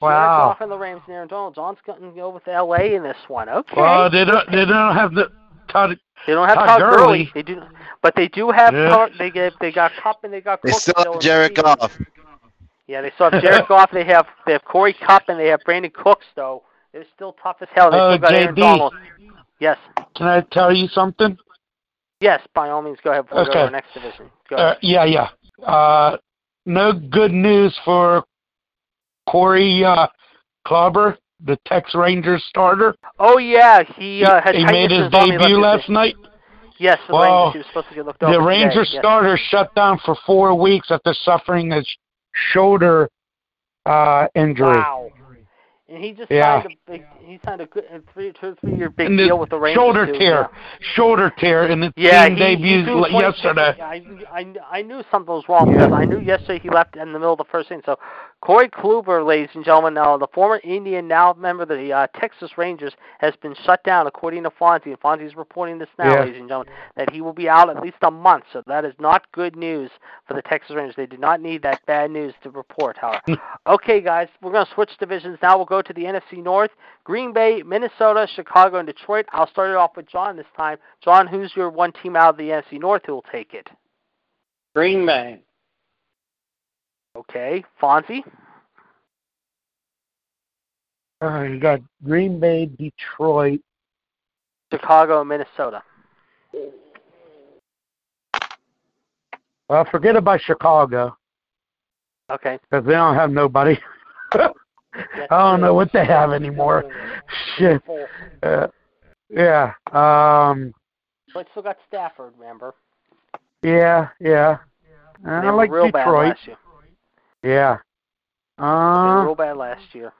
Jared Wow. Goff and the Rams and Aaron Donald. John's going to go with LA in this one. Okay. Well, they don't. They don't have the. Todd, they don't have Todd Todd Gurley. Gurley. They do, but they do have. Yeah. Car- they get. They got Kupp and they got. They Cook still still have Jared the. Goff. Yeah, they still have Jared Goff. They have they have Corey Kupp and they have Brandin Cooks though. They're still tough as hell. They Oh, still got Aaron. Donald. Yes. can I tell you something? Yes, by all means, go ahead. Before we go to Okay. our next division. Go Uh, yeah, yeah. Uh, no good news for Corey uh, Kluber, the Tex Rangers starter. oh yeah, he uh, had he made his his arm. He left debut last night. Yes, the Well, Rangers. He was supposed to get looked over. The today, Rangers yes. starter shut down for four weeks after suffering a shoulder uh, injury. Wow. And he just Yeah. signed a big. He signed a good a three, two, three year big deal with the Rangers. shoulder too, tear, shoulder tear, and the Yeah, team he, he debuted 26 yesterday. I, I, I knew something was wrong because I knew yesterday he left in the middle of the first inning. So Corey Kluber, ladies and gentlemen, now the former Indian, now member of the uh, Texas Rangers, has been shut down according to Fonzie. And Fonzie's reporting this now, Yeah. ladies and gentlemen, that he will be out at least a month. So that is not good news for the Texas Rangers. They did not need that bad news to report, however. okay, guys, we're going to switch divisions now. We'll go to the NFC North. Green Bay, Minnesota, Chicago, and Detroit. I'll start it off with John this time. John, who's your one team out of the NFC North who will take it? Green Bay. Okay, Fonzie. Uh, you got Green Bay, Detroit. Chicago and Minnesota. Well, forget about Chicago Okay. because they don't have nobody. I don't know what they have anymore. Shit. Uh, yeah. Um. But still got Stafford, remember? Yeah. Yeah. And I like real bad Detroit. last year. Yeah. They were Uh, real bad last year.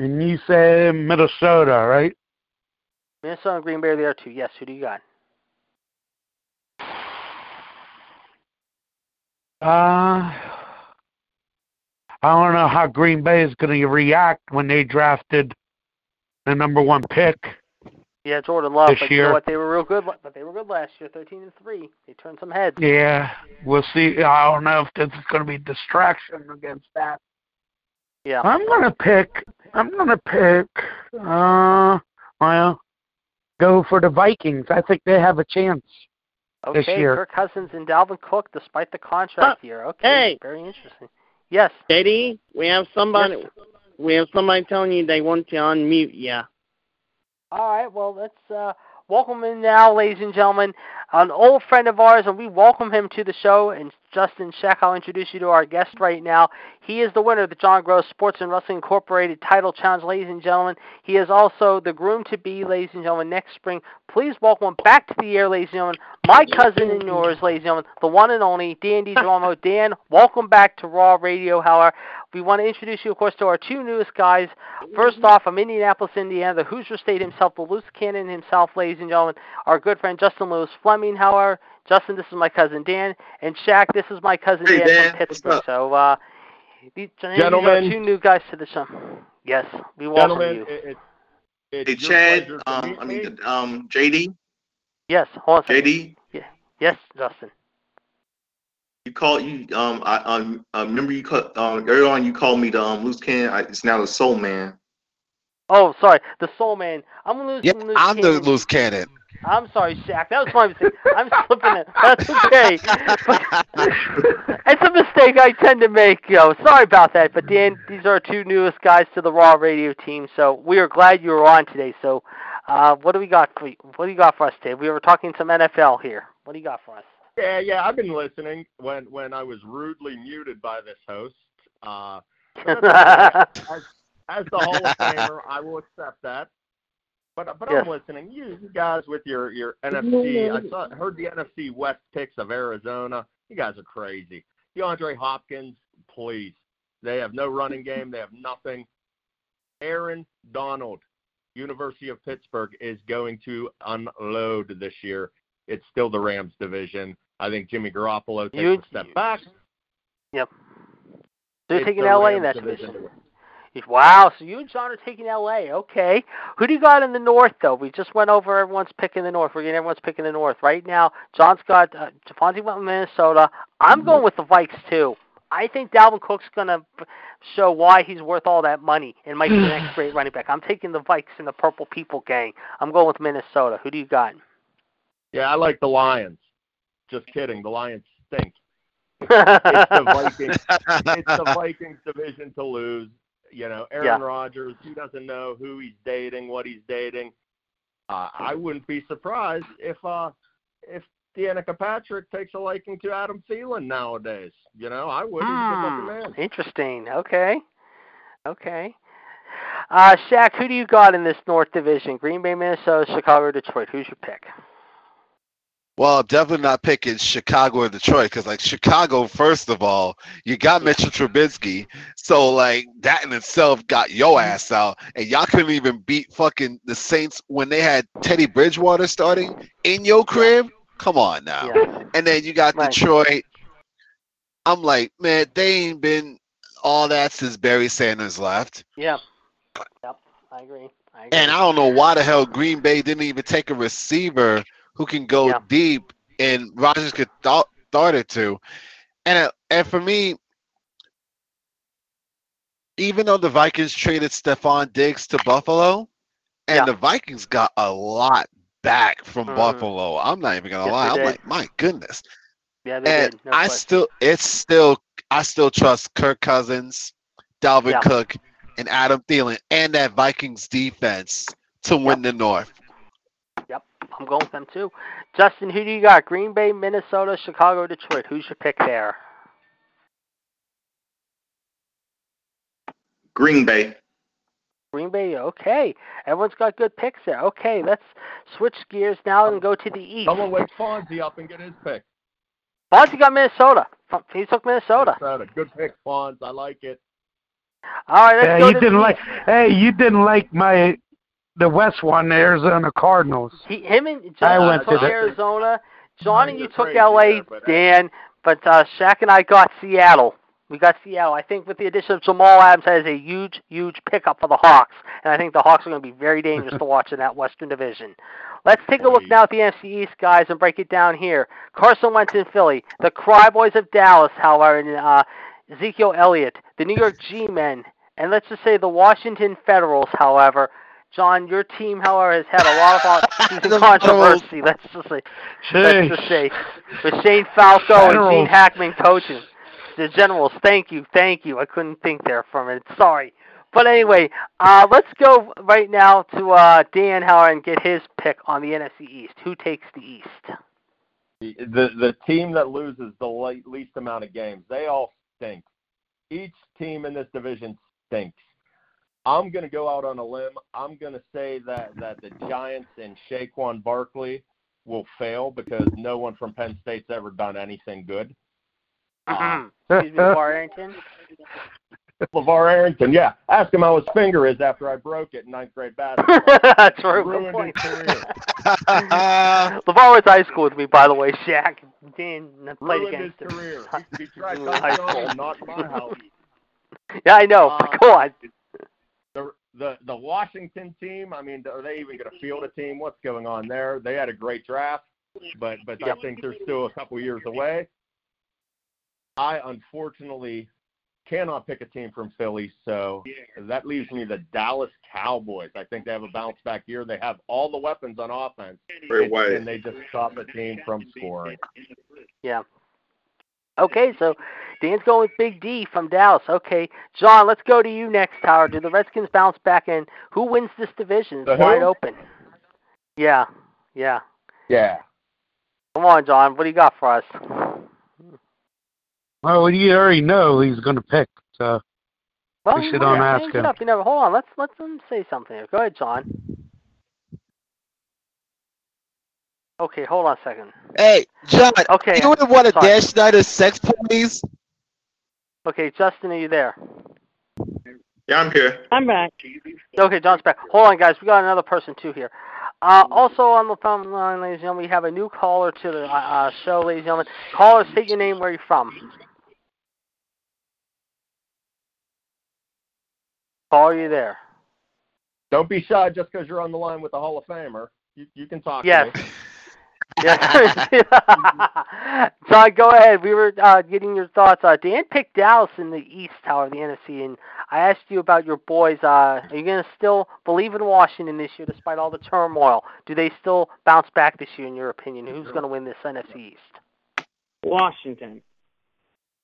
and you say Minnesota, right? Minnesota and Green Bay are there too. Yes, who do you got? Uh, I don't know how Green Bay is going to react when they drafted the number one pick. Yeah, Jordan Love. This but you know year. what? They were real good. But they were good last year, thirteen and three. They turned some heads. Yeah, we'll see. I don't know if this is going to be distraction against that. Yeah. I'm going to pick. I'm going to pick. Uh, well, go for the Vikings. I think they have a chance. this Okay, year. Kirk Cousins and Dalvin Cook, despite the contract year. Okay, hey. very interesting. Yes. JD, we have somebody. Yes. We have somebody telling you they want to unmute you. All right, well, let's uh, welcome in now, ladies and gentlemen, an old friend of ours, and we welcome him to the show. And Justin Shaq, I'll introduce you to our guest right now. He is the winner of the John Gross Sports and Wrestling Incorporated Title Challenge, ladies and gentlemen. He is also the groom to be, ladies and gentlemen, next spring. Please welcome back to the air, ladies and gentlemen, my cousin and yours, ladies and gentlemen, the one and only Dan DiGirolamo. Dan, welcome back to Raw Radio. However, we want to introduce you, of course, to our two newest guys. First off, from Indianapolis, Indiana, the Hoosier State himself, the loose cannon himself, ladies and gentlemen, our good friend Justin Lewis Fleming. How However, Justin, this is my cousin Dan, and Shaq, this is my cousin Hey, Dan, Dan. from Pittsburgh. So, uh, these these are Gentlemen. two new guys to the show. Yes, we welcome Gentlemen, you. it, it, it's Hey, your Chad. Um, I me. mean, um, JD. Yes, hold on a second. JD. Yes, Justin. You call you um I um uh, remember you call, um earlier on you called me the um loose cannon. I, it's now the soul man. Oh, sorry, the Soul Man. I'm gonna lose. Yeah, loose I'm the cannon. loose cannon. I'm sorry, Shaq. That was my mistake. I'm slipping it. That's okay. it's a mistake I tend to make, yo. Sorry about that. But Dan, these are our two newest guys to the Raw Radio team, so we are glad you were on today. So, uh, what do we got? For you? What do you got for us today? We were talking some NFL here. What do you got for us? Yeah, yeah, I've been listening when when I was rudely muted by this host. Uh, but that's okay. as, as the Hall of Famer, I will accept that. But but Yes. I'm listening. You, you guys with your your NFC, I saw heard the NFC West picks of Arizona. You guys are crazy. DeAndre Hopkins, please. They have no running game. They have nothing. Aaron Donald, University of Pittsburgh, is going to unload this year. It's still the Rams division. I think Jimmy Garoppolo takes You- a step back. Yep. They're It's taking LA in Rams that division. division. Wow, so you and John are taking LA. Okay. Who do you got in the North, though? We just went over everyone's pick in the North. We're getting everyone's pick in the North. Right now, John's got uh, Javante went with Minnesota. I'm going with the Vikes, too. I think Dalvin Cook's going to show why he's worth all that money and might be the next great running back. I'm taking the Vikes and the Purple People gang. I'm going with Minnesota. Who do you got? Yeah, I like the Lions. Just kidding. The Lions stink. It's the Vikings. It's the Vikings division to lose. You know, Aaron Yeah. Rodgers. Who doesn't know who he's dating, what he's dating? Uh, I wouldn't be surprised if uh if Danica Patrick takes a liking to Adam Thielen nowadays. You know, I wouldn't. Hmm, interesting. Okay. Okay. Uh, Shaq, who do you got in this North Division? Green Bay, Minnesota, Chicago, Detroit. Who's your pick? Well, I'm definitely not picking Chicago or Detroit because, like, Chicago, first of all, you got Mitchell Trubisky, so like that in itself got your mm-hmm. ass out, and y'all couldn't even beat fucking the Saints when they had Teddy Bridgewater starting in your crib. Come on now. Yeah. And then you got Right. Detroit. I'm like, man, they ain't been all that since Barry Sanders left. Yep. Yep. I agree. I agree. And I don't know why the hell Green Bay didn't even take a receiver who can go Yeah. deep and Rodgers could th- start it to. And uh, and for me, even though the Vikings traded Stefon Diggs to Buffalo, and Yeah. the Vikings got a lot back from Mhm. Buffalo. I'm not even gonna Yes, lie. I'm did. like, my goodness. yeah, they And did. No I question. still, it's still, I still trust Kirk Cousins, Dalvin Yeah. Cook, and Adam Thielen, and that Vikings defense to win the North. I'm going with them too. Justin, who do you got? Green Bay, Minnesota, Chicago, Detroit. Who's your pick there? Green Bay. Green Bay. Okay. Everyone's got good picks there. Okay, let's switch gears now and go to the East. Someone wake Fonzie up and get his pick. Fonzie got Minnesota. He took Minnesota. Minnesota. Good pick, Fonz. I like it. All right, let's Yeah, go you to didn't the like. East. Hey, you didn't like my the West one, the Arizona Cardinals. He, him and I John went to took the- Arizona. John and you took LA, there, but- Dan, but uh, Shaq and I got Seattle. We got Seattle. I think with the addition of Jamal Adams, that is a huge, huge pickup for the Hawks, and I think the Hawks are going to be very dangerous to watch in that Western Division. Let's take a look now at the NFC East, guys, and break it down here. Carson Wentz in Philly, the Cry Boys of Dallas, however, and uh, Ezekiel Elliott, the New York G-Men, and let's just say the Washington Federals, however. John, your team, however, has had a lot of off-season controversy. Let's just say, let's just say, with Shane Falco and Federals. Gene Hackman coaching. The Generals, thank you, thank you. I couldn't think there for a minute. Sorry. But anyway, uh, let's go right now to uh, Dan Howard and get his pick on the NFC East. Who takes the East? The the, the team that loses the le- least amount of games, they all stink. Each team in this division stinks. I'm going to go out on a limb. I'm going to say that that the Giants and Saquon Barkley will fail because no one from Penn State's ever done anything good. Uh, Excuse me, LeVar Arrington. LeVar Arrington, yeah. Ask him how his finger is after I broke it in ninth grade basketball. That's true. Good Ruined point. his career. LeVar was high school with me, by the way. Shaq. Dan played Ruined against his him. career. He, he tried High dunking school. him, knocked my house. Yeah, I know. Uh, Go on. The the the Washington team. I mean, are they even going to field a team? What's going on there? They had a great draft, but but I think they're still a couple years away. I unfortunately cannot pick a team from Philly, so that leaves me the Dallas Cowboys. I think they have a bounce back year. They have all the weapons on offense, and, and they just stop the team from scoring. Yeah. Okay, so Dan's going with Big D from Dallas. Okay, John, let's go to you next, Howard. Do the Redskins bounce back and who wins this division? It's wide open. Yeah, yeah. Yeah. Come on, John. What do you got for us? Well, you already know he's going to pick. So Well, We you should don't ask changed it him. Up. You never. Hold on. Let's let them say something. Go ahead, John. Okay, hold on a second. Hey, John, Okay, you would have wanted sorry. Dan Schneider's sex please? Okay, Justin, are you there? Yeah, I'm here. I'm back. Okay, John's back. Hold on, guys. We got another person too here. Uh, also on the phone line, ladies and gentlemen, we have a new caller to the uh, uh, show, ladies and gentlemen. Caller, state your name, where you're from. Caller, are you there? Don't be shy just because you're on the line with the Hall of Famer. You you can talk Yes. To me. Yeah. John, go ahead. We were uh, getting your thoughts. Uh, Dan picked Dallas in the East, however, the NFC, and I asked you about your boys. Uh, are you going to still believe in Washington this year, despite all the turmoil? Do they still bounce back this year, in your opinion? Who's going to win this NFC East? Washington.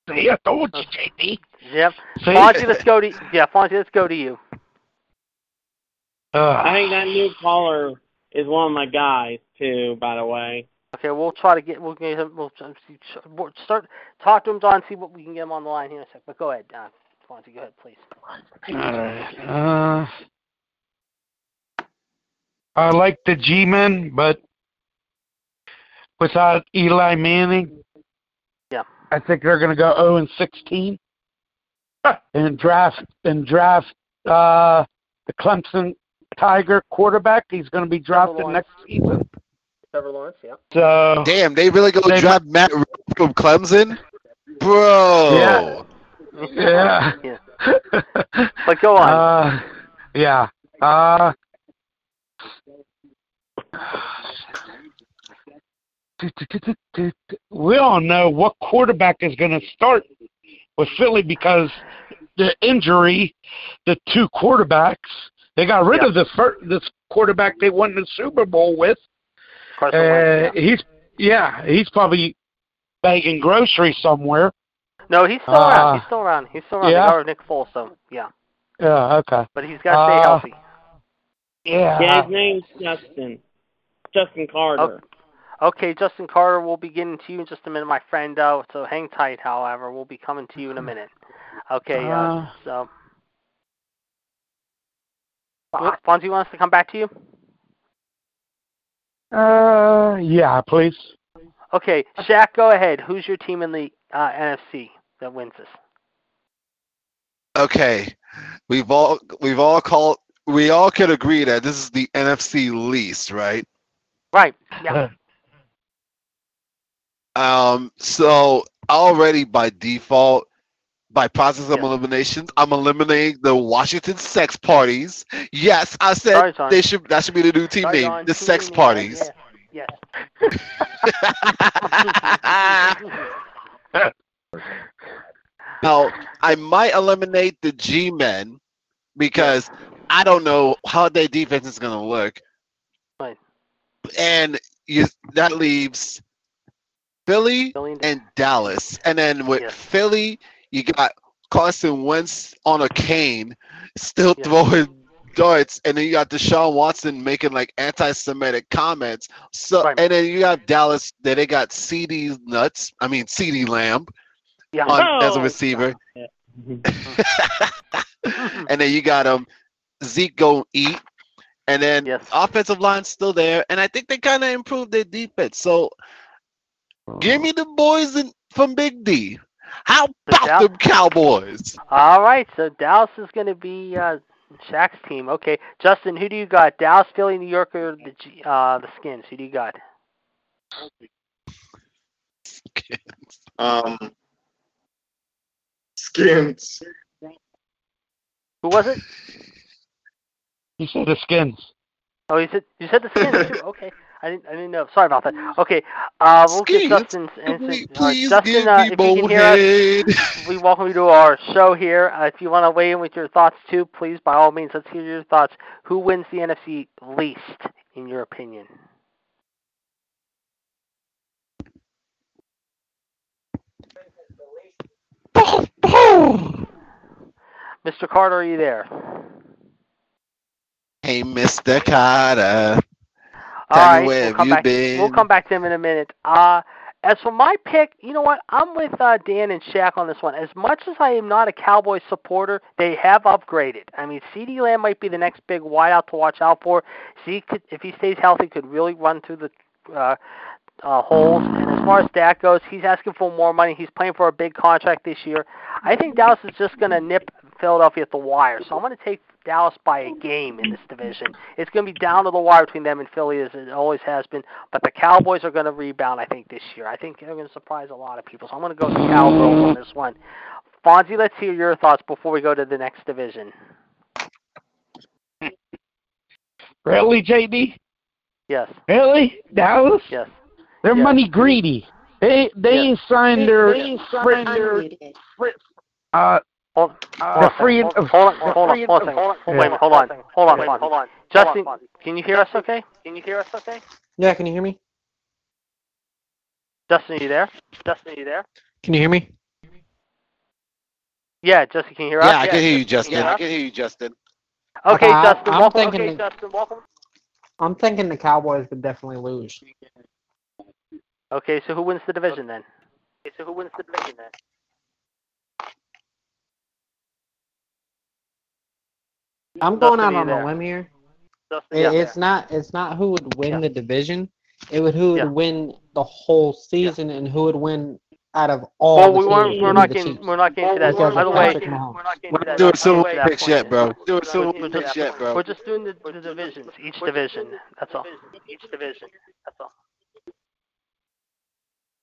see, I told you, JD. Yep. See? Fonzie, let's go to yeah, Fonzie, let's go to you. I Uh, think that new caller is one of my guys too. By the way. Okay, we'll try to get we'll get him. We'll we'll start talk to him, John. See what we can get him on the line here in a sec. But go ahead, uh, Fonzie. Go ahead, please. All right. uh, I like the G-men, but without Eli Manning, Yeah. I think they're going to go 0 and 16 and draft and draft uh, the Clemson Tiger quarterback. He's going to be drafted next season. Trevor Lawrence. Yeah. So Damn, they really gonna They- draft Matt from Clemson? Bro. Yeah. yeah. yeah. But go on. Uh, yeah. Uh, we all know what quarterback is going to start with Philly because the injury, the two quarterbacks, they got rid Yeah. of the first, this quarterback they won the Super Bowl with. Carson Uh, Wentz, yeah. he's yeah, he's probably bagging groceries somewhere. No, he's still uh, around. He's still around. He's still around. yeah? They got of Nick Foles, so yeah. Yeah, okay. But he's got to stay Uh, healthy. Yeah. Yeah, his name's Justin. Justin Carter. Okay, Justin Carter, we'll be getting to you in just a minute, my friend. Uh, so hang tight. However, we'll be coming to you in a minute. Okay. Uh, Uh, so. Fon- Fonzie wants to come back to you. Uh, yeah, please. Okay, Shaq, go ahead. Who's your team in the uh, NFC that wins this? Okay. We've all we've all called we all could agree that this is the NFC least, right? Right. Yeah. Um, so already by default, by process of Yeah. elimination, I'm eliminating the Washington sex parties. Yes, I said Sorry, they should that should be the new team Sorry, name, John. the Too sex parties. Yes. now I might eliminate the G men because I don't know how their defense is gonna look. Right. And you that leaves Philly Philly and- Dallas. And then with. Philly, you got Carson Wentz on a cane, still Yeah. throwing darts, and then you got Deshaun Watson making like anti-Semitic comments. So, Right. and then you got Dallas. Then they got CD nuts. I mean CeeDee Lamb Yeah. on, as a Oh, receiver, Yeah. and then you got um Zeke go eat, and then Yes. offensive line's still there, and I think they kind of improved their defense. So give me the boys in, from Big D. How about Dal- them Cowboys? All right, so Dallas is going to be uh, Shaq's team. Okay, Justin, who do you got? Dallas, Philly, New York, or the G- uh, the Skins? Who do you got? Um, skins. Who was it? He said the skins. Oh, you said you said the Skins too. Okay, I didn't I didn't know. Sorry about that. Okay, uh, we'll get Skins? Justin's answer. Please, Uh, please Justin, give uh, if you can hear us, we welcome you to our show here. Uh, if you want to weigh in with your thoughts too, please, by all means, let's hear your thoughts. Who wins the NFC least, in your opinion? Mr. Carter, are you there? Hey, Mr. Carter. All Tell me where we'll come back. been? We'll come back to him in a minute. Uh, as for my pick, you know what? I'm with uh, Dan and Shaq on this one. As much as I am not a Cowboys supporter, they have upgraded. I mean, CeeDee Lamb might be the next big wideout to watch out for. Zeke, could, if he stays healthy, could really run through the uh, uh, holes. And as far as Dak goes, he's asking for more money. He's playing for a big contract this year. I think Dallas is just going to nip Philadelphia at the wire. So I'm going to take Dallas by a game in this division. It's going to be down to the wire between them and Philly as it always has been. But the Cowboys are going to rebound, I think, this year. I think they're going to surprise a lot of people. So I'm going to go with the Cowboys on this one. Fonzie, let's hear your thoughts before we go to the next division. Really, JD? Yes, Really? Dallas? yes. They're Yeah. money greedy. They they Yeah. ain't signed their fri- uh Hold, uh hold on a free. Hold on, hold on, hold on, hold on. Wait hold on, hold on, hold on. Justin, can you hear us? Okay. Can you hear us? Okay. Yeah, can you hear me? Justin, are you there? Justin, are you there? Can you hear me? Yeah, Justin, can you hear us? Yeah, I can hear you, Justin. Yeah. I can hear you, Justin. Okay, Okay, I- Justin, I'm welcome. thinking Okay, that- Justin, welcome. I'm thinking the Cowboys would definitely lose. Okay, so who wins the division then? Okay, so who wins the division then? I'm going out on there? a limb here. Justin, It, yeah. it's not it's not who would win Yeah. the division. It would who would Yeah. win the whole season and who would win out of all Well, the we teams. weren't. We're not the getting. Chiefs. We're not getting to that. Because By the way, we're not getting We're to that. doing We're Super not getting to picks yet, bro. Doing We're Super just- picks yet, bro. We're just doing the, the divisions, each division. That's all. Each division. That's all.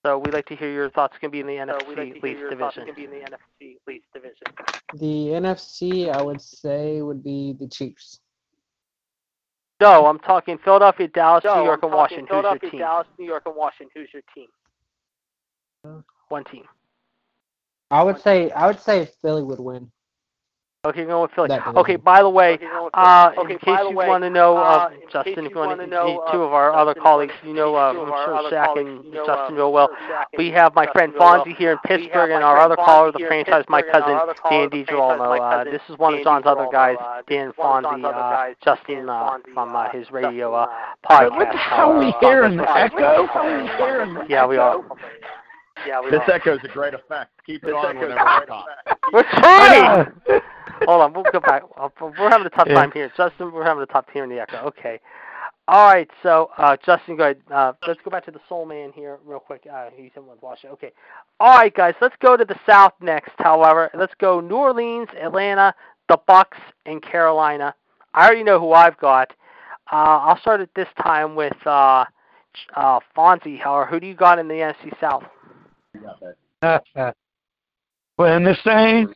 So we'd like to hear your thoughts. Can be in the NFC least division. Can be in the NFC least division. The NFC, I would say, would be the Chiefs. No, I'm talking Philadelphia, Dallas, No, New York, I'm and Washington. talking Who's your team? Dallas, New York, and Washington. Who's your team? One team. I would say I would say Philly would win. Okay, going with Philly. That division. Okay, by the way, Okay, uh, Philly. in Okay, case by the you way, want to know, uh, uh, in Justin, case if you you want wanna to know, two uh, of our other Justin, colleagues, you know, uh, two of I'm our sure other Shaq colleagues, and you know, Justin uh, real well. I'm sure Shaq We and have my Justin friend real well. Fonzie here in We have Pittsburgh, my and our friend other caller, Fonzie the here in franchise, my Pittsburgh, and cousin our other caller, Dan the DiGirolamo. franchise, my Uh, cousin this is one of Dan John's other guys, Uh, this Dan is one of Fonzie, John's other uh, guys, Justin Dan uh, Fonzie, from uh, uh, his radio Justin, uh, uh, podcast. What the hell are we uh, hearing? The echo? Podcast. Yeah, we are. Yeah, we This are. echo's a great effect. Keep it This on echo's whenever a I talk. We're trying. Hold on, we'll go back. We're having a tough Yeah. time here, Justin. We're having a tough time in the echo. Okay. All right, so uh, Justin, go ahead. Uh, let's go back to the Soul Man here real quick. Uh, he's in with Washington. Okay. All right, guys. Let's go to the South next. However, let's go New Orleans, Atlanta, the Bucks, and Carolina. I already know who I've got. Uh, I'll start at this time with uh, uh, Fonzie. However, who do you got in the NFC South? when the Saints,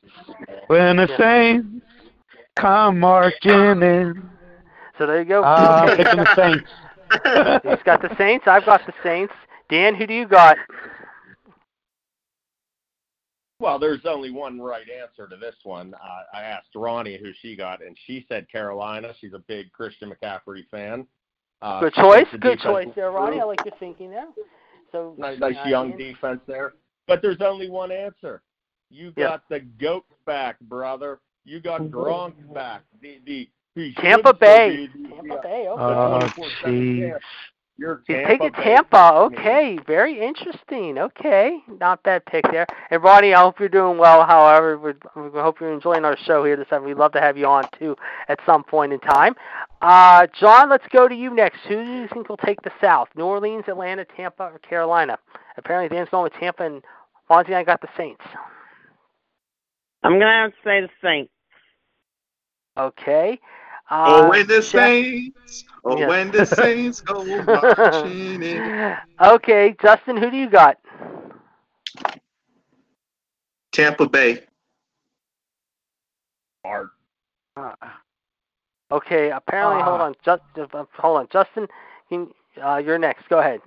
when the Yeah. Saints come marching in. So there you go. Uh, I'm picking the saints. He's got the Saints. I've got the Saints. Dan, who do you got? Well, there's only one right answer to this one. Uh, I asked Ronnie who she got, and she said Carolina. She's a big Christian McCaffrey fan. Uh, Good choice. Good choice there, Ronnie. I like your thinking there. So Nice, nice young Dan- defense there. But there's only one answer. You Yeah. got the goat back, brother. You got mm-hmm. Gronk back. The the Tampa Bay. be the- uh, Tampa the- Bay. Okay. Oh, uh, 24/7 jeez. You're Tampa taking Bay. Tampa. Okay, very interesting. Okay, not bad pick there. And Ronnie, I hope you're doing well. However, we we hope you're enjoying our show here this time. We'd love to have you on too at some point in time. Uh, John, let's go to you next. Who do you think will take the South? New Orleans, Atlanta, Tampa, or Carolina? Apparently, Dan's going with Tampa, and Fonzie and I got the Saints. I'm gonna have to say the Saints. Okay. Uh, oh, when the Jeff- Saints, oh, Yeah. when the Saints go marching in. okay, Justin, who do you got? Tampa Bay. Art. Okay, apparently, hold Ah. on, just uh, hold on, Justin, you, uh, you're next. Go ahead.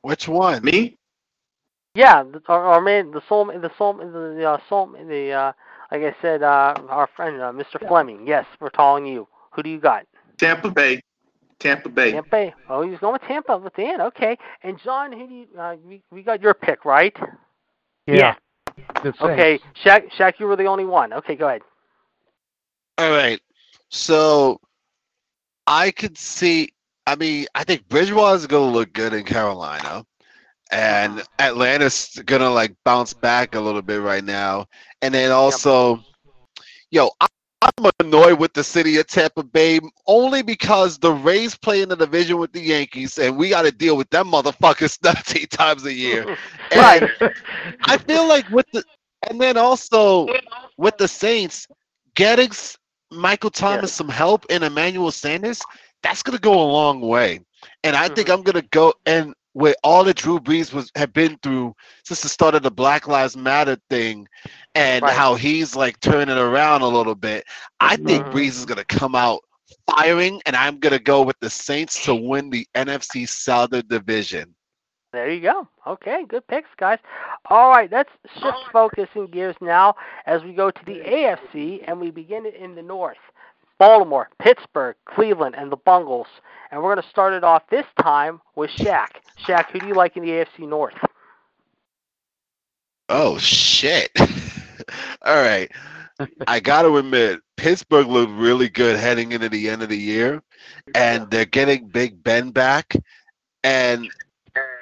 Which one? Me? Yeah, our, or, or man, the soul, the soul, the uh, soul, the uh, like I said, uh, our friend uh, Mr. Fleming. Yes, we're calling you. Who do you got? Tampa Bay. Tampa Bay. Tampa. Bay. Oh, he's going with Tampa with Dan. Okay, and John, who do you? Uh, we, we got your pick, right? Yeah. The Saints. Okay, Shaq, Shaq, you were the only one. Okay, go ahead. All right. So I could see. I mean, I think Bridgewater's gonna look good in Carolina, and Atlanta's gonna like bounce back a little bit right now. And then also, yo, I- I'm annoyed with the city of Tampa Bay only because the Rays play in the division with the Yankees, and we got to deal with them motherfuckers 19 times a year. Right. I feel like with the, and then also with the Saints, getting Michael Thomas some help and Emmanuel Sanders, that's gonna go a long way. And I think mm-hmm. I'm gonna go and with all that Drew Brees was have been through since the start of the Black Lives Matter thing, and Right. how he's like turning around a little bit. I think Mhm. Brees is gonna come out firing, and I'm gonna go with the Saints to win the NFC Southern Division. There you go. Okay, good picks, guys. All right, let's shift focus and gears now as we go to the AFC and we begin it in the North. Baltimore, Pittsburgh, Cleveland, and the Bungles. And we're going to start it off this time with Shaq. Shaq, who do you like in the AFC North? Oh shit! All right, I got to admit, Pittsburgh looked really good heading into the end of the year, and they're getting Big Ben back, and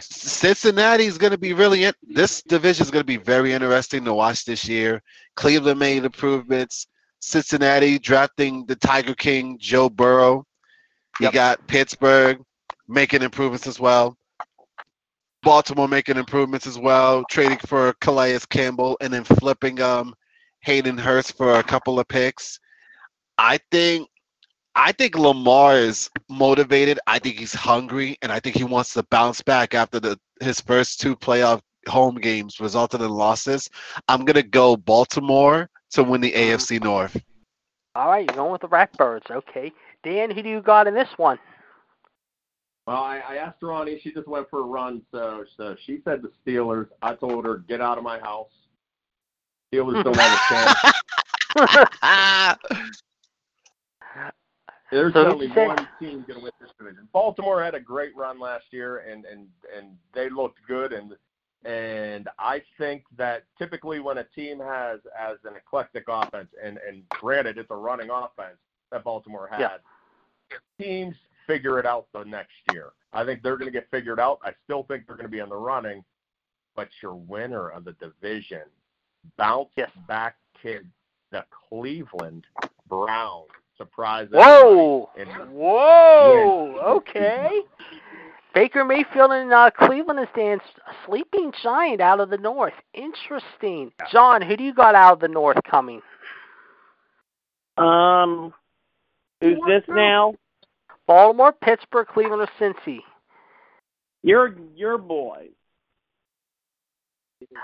Cincinnati is going to be really. In- this division is going to be very interesting to watch this year. Cleveland made improvements. Cincinnati drafting the Tiger King Joe Burrow. You got Pittsburgh making improvements as well. Baltimore making improvements as well, trading for Calais Campbell and then flipping um Hayden Hurst for a couple of picks. I think I think Lamar is motivated. I think he's hungry and I think he wants to bounce back after the his first two playoff home games resulted in losses. I'm gonna go Baltimore to win the AFC North. All right, you're going with the Ratbirds. Okay. Dan, who do you got in this one? Well, I, I asked Ronnie. She just went for a run, so so she said the Steelers. I told her get out of my house. Steelers don't have a chance. There's So only said- one team going to win this division. Baltimore had a great run last year, and and and they looked good. And and I think that typically when a team has as an eclectic offense, and and granted it's a running offense that Baltimore had, Yeah. teams figure it out the next year. I think they're going to get figured out. I still think they're going to be in the running, but your winner of the division, bounce back kid, the Cleveland Browns. Surprise! Whoa! Whoa! Okay. Baker Mayfield and uh, Cleveland is Dan's sleeping giant out of the North. Interesting. John, who do you got out of the North coming? Um, who's this now? Baltimore, Pittsburgh, Cleveland, or Cincy? Your your boy.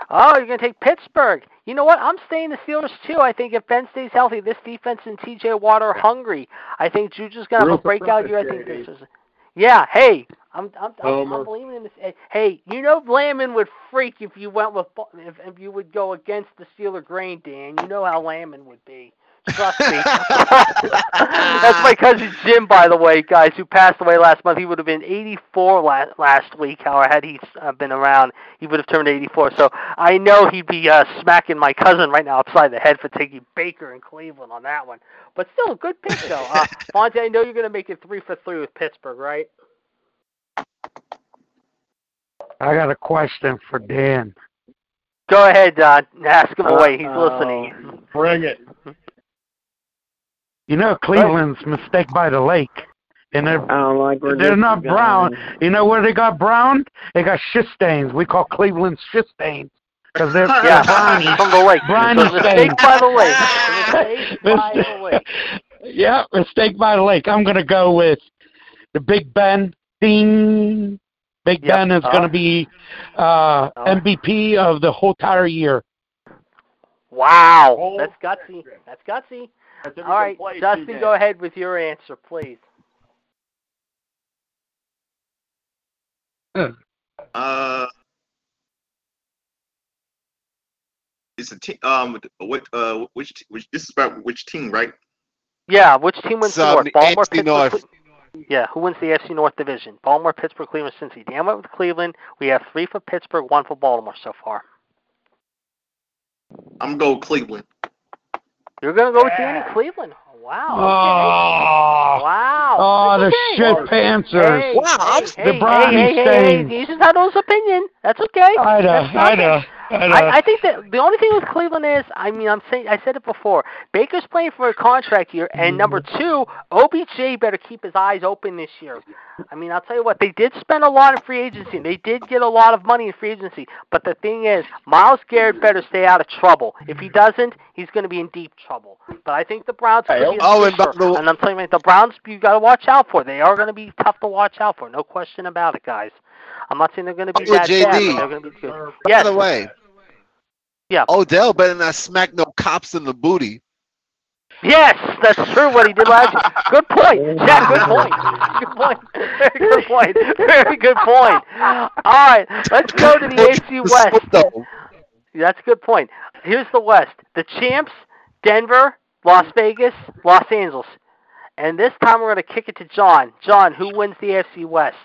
Oh, you're gonna take Pittsburgh. You know what? I'm staying the Steelers too. I think if Ben stays healthy, this defense and T.J. Watt are hungry. I think Juju's gonna have a breakout surprise, year. I think JD. this is. Yeah. Hey, I'm I'm I'm. I'm believing in this. Hey, Hey, you know Lamon would freak if you went with if, if you would go against the Steeler grain, Dan. You know how Lamon would be. Trust me. That's my cousin Jim, by the way, guys, who passed away last month. He would have been 84 last last week. How had he uh, been around, he would have turned 84. So I know he'd be uh, smacking my cousin right now upside the head for taking Baker and Cleveland on that one. But still, a good pick though. Uh, Fonte, I know you're going to make it three for three with Pittsburgh, right? I got a question for Dan. Go ahead, Don. ask him away. He's Uh, listening. Bring it. You know Cleveland's mistake by the lake, and they're I don't like where they're not is going. brown. You know where they got brown? They got shit stains. We call Cleveland shit stains because they're, they're Yeah, browny. from the lake. Brownie So mistake stains. by the lake. Mistake by the lake. yeah, mistake by the lake. I'm gonna go with the Big Ben. Ding. Big Yep. Ben is Oh. gonna be uh, Oh. MVP of the whole entire year. Wow, that's gutsy. That's gutsy. That's if All right, play, Justin, go ahead with your answer, please. Uh, it's a team. Um, what? Uh, which? Which? This is about which team, right? Yeah, which team wins So, the North? the Baltimore, AFC Pittsburgh. North. Yeah, who wins the AFC North division? Baltimore, Pittsburgh, Cleveland, Cincy. Dan went with Cleveland. We have three for Pittsburgh, one for Baltimore so far. I'm gonna Cleveland. You're gonna go with Dan in Cleveland. Wow. Oh, Wow. oh, the That's shit okay. pantsers. Hey, Wow, hey, the hey, brownie hey, hey, hey, stains. He's entitled to his opinion. That's okay. I know, That's I nothing. know, I know. I, I think that the only thing with Cleveland is, I mean, I'm saying, I said it before. Baker's playing for a contract year, and number mm-hmm. two, OBJ better keep his eyes open this year. I mean, I'll tell you what, they did spend a lot in free agency. They did get a lot of money in free agency, but the thing is, Myles Garrett better stay out of trouble. If he doesn't, he's going to be in deep trouble. But I think the Browns could be Oh, a and by the- and I'm telling you, the Browns you got to watch out for. They are going to be tough to watch out for, no question about it, guys. I'm not saying they're going to be Oh, that JD. bad, but they're going to be good. By Yes. the way, Yeah. Oh, Odell better not smack no cops in the booty. Yes, that's true. What he did last year. Good point, Jack. Good point. Good point. Very good point. Very good point. All right, let's go to the AFC West. That's a good point. Here's the West: the champs, Denver, Las Vegas, Los Angeles. And this time we're going to kick it to John. John, who wins the AFC West?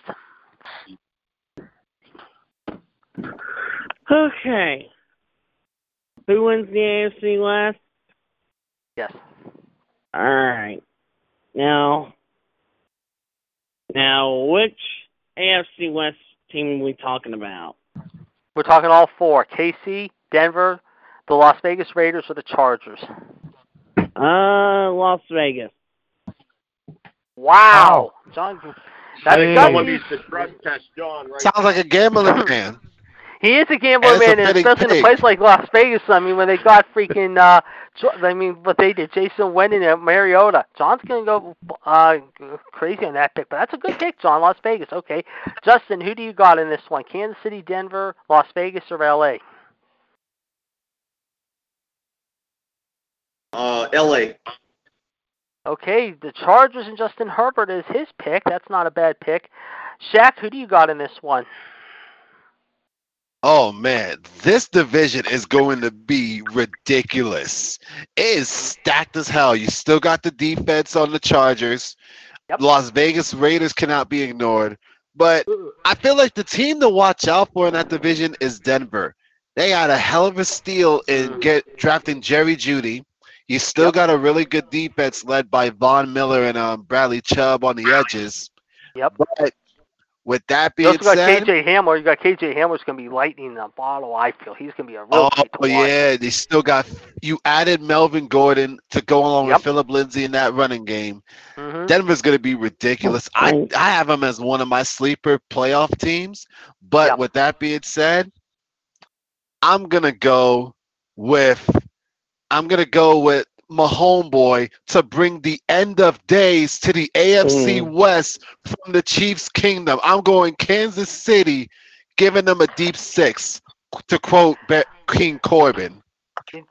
Okay. Who wins the AFC West? Yes. All right. Now, now, which AFC West team are we talking about? We're talking all four: KC, Denver, the Las Vegas Raiders, or the Chargers. Uh, Las Vegas. Wow, John. That's Hey. Someone gutsy. needs to drug test John right Sounds like a gambling man. He is a gambler, And it's a man, and betting especially in a place like Las Vegas. I mean, when they got freaking, uh, I mean, what they did, Jason Witten and Mariota. John's gonna go uh crazy on that pick, but that's a good pick, John. Las Vegas, okay. Justin, who do you got in this one? Kansas City, Denver, Las Vegas, or LA? Uh, L.A. Okay, the Chargers and Justin Herbert is his pick. That's not a bad pick. Shaq, who do you got in this one? Oh man, this division is going to be ridiculous. It is stacked as hell. You still got the defense on the Chargers. Yep. Las Vegas Raiders cannot be ignored. But I feel like the team to watch out for in that division is Denver. They had a hell of a steal in get drafting Jerry Jeudy. You still Yep. got a really good defense led by Von Miller and um, Bradley Chubb on the edges. Yep. But with that You being also got said, KJ Hamler. You got KJ Hamler's gonna be lightning in the bottle. I feel he's gonna be a real Oh treat to watch. yeah, they still got you added Melvin Gordon to go along Yep. with Phillip Lindsay in that running game. Mhm. Denver's going to be ridiculous. I I have them as one of my sleeper playoff teams. But Yep. with that being said, I'm gonna go with I'm gonna go with my homeboy to bring the end of days to the AFC Mm. West from the Chiefs' kingdom. I'm going Kansas City, giving them a deep six. To quote King Corbin.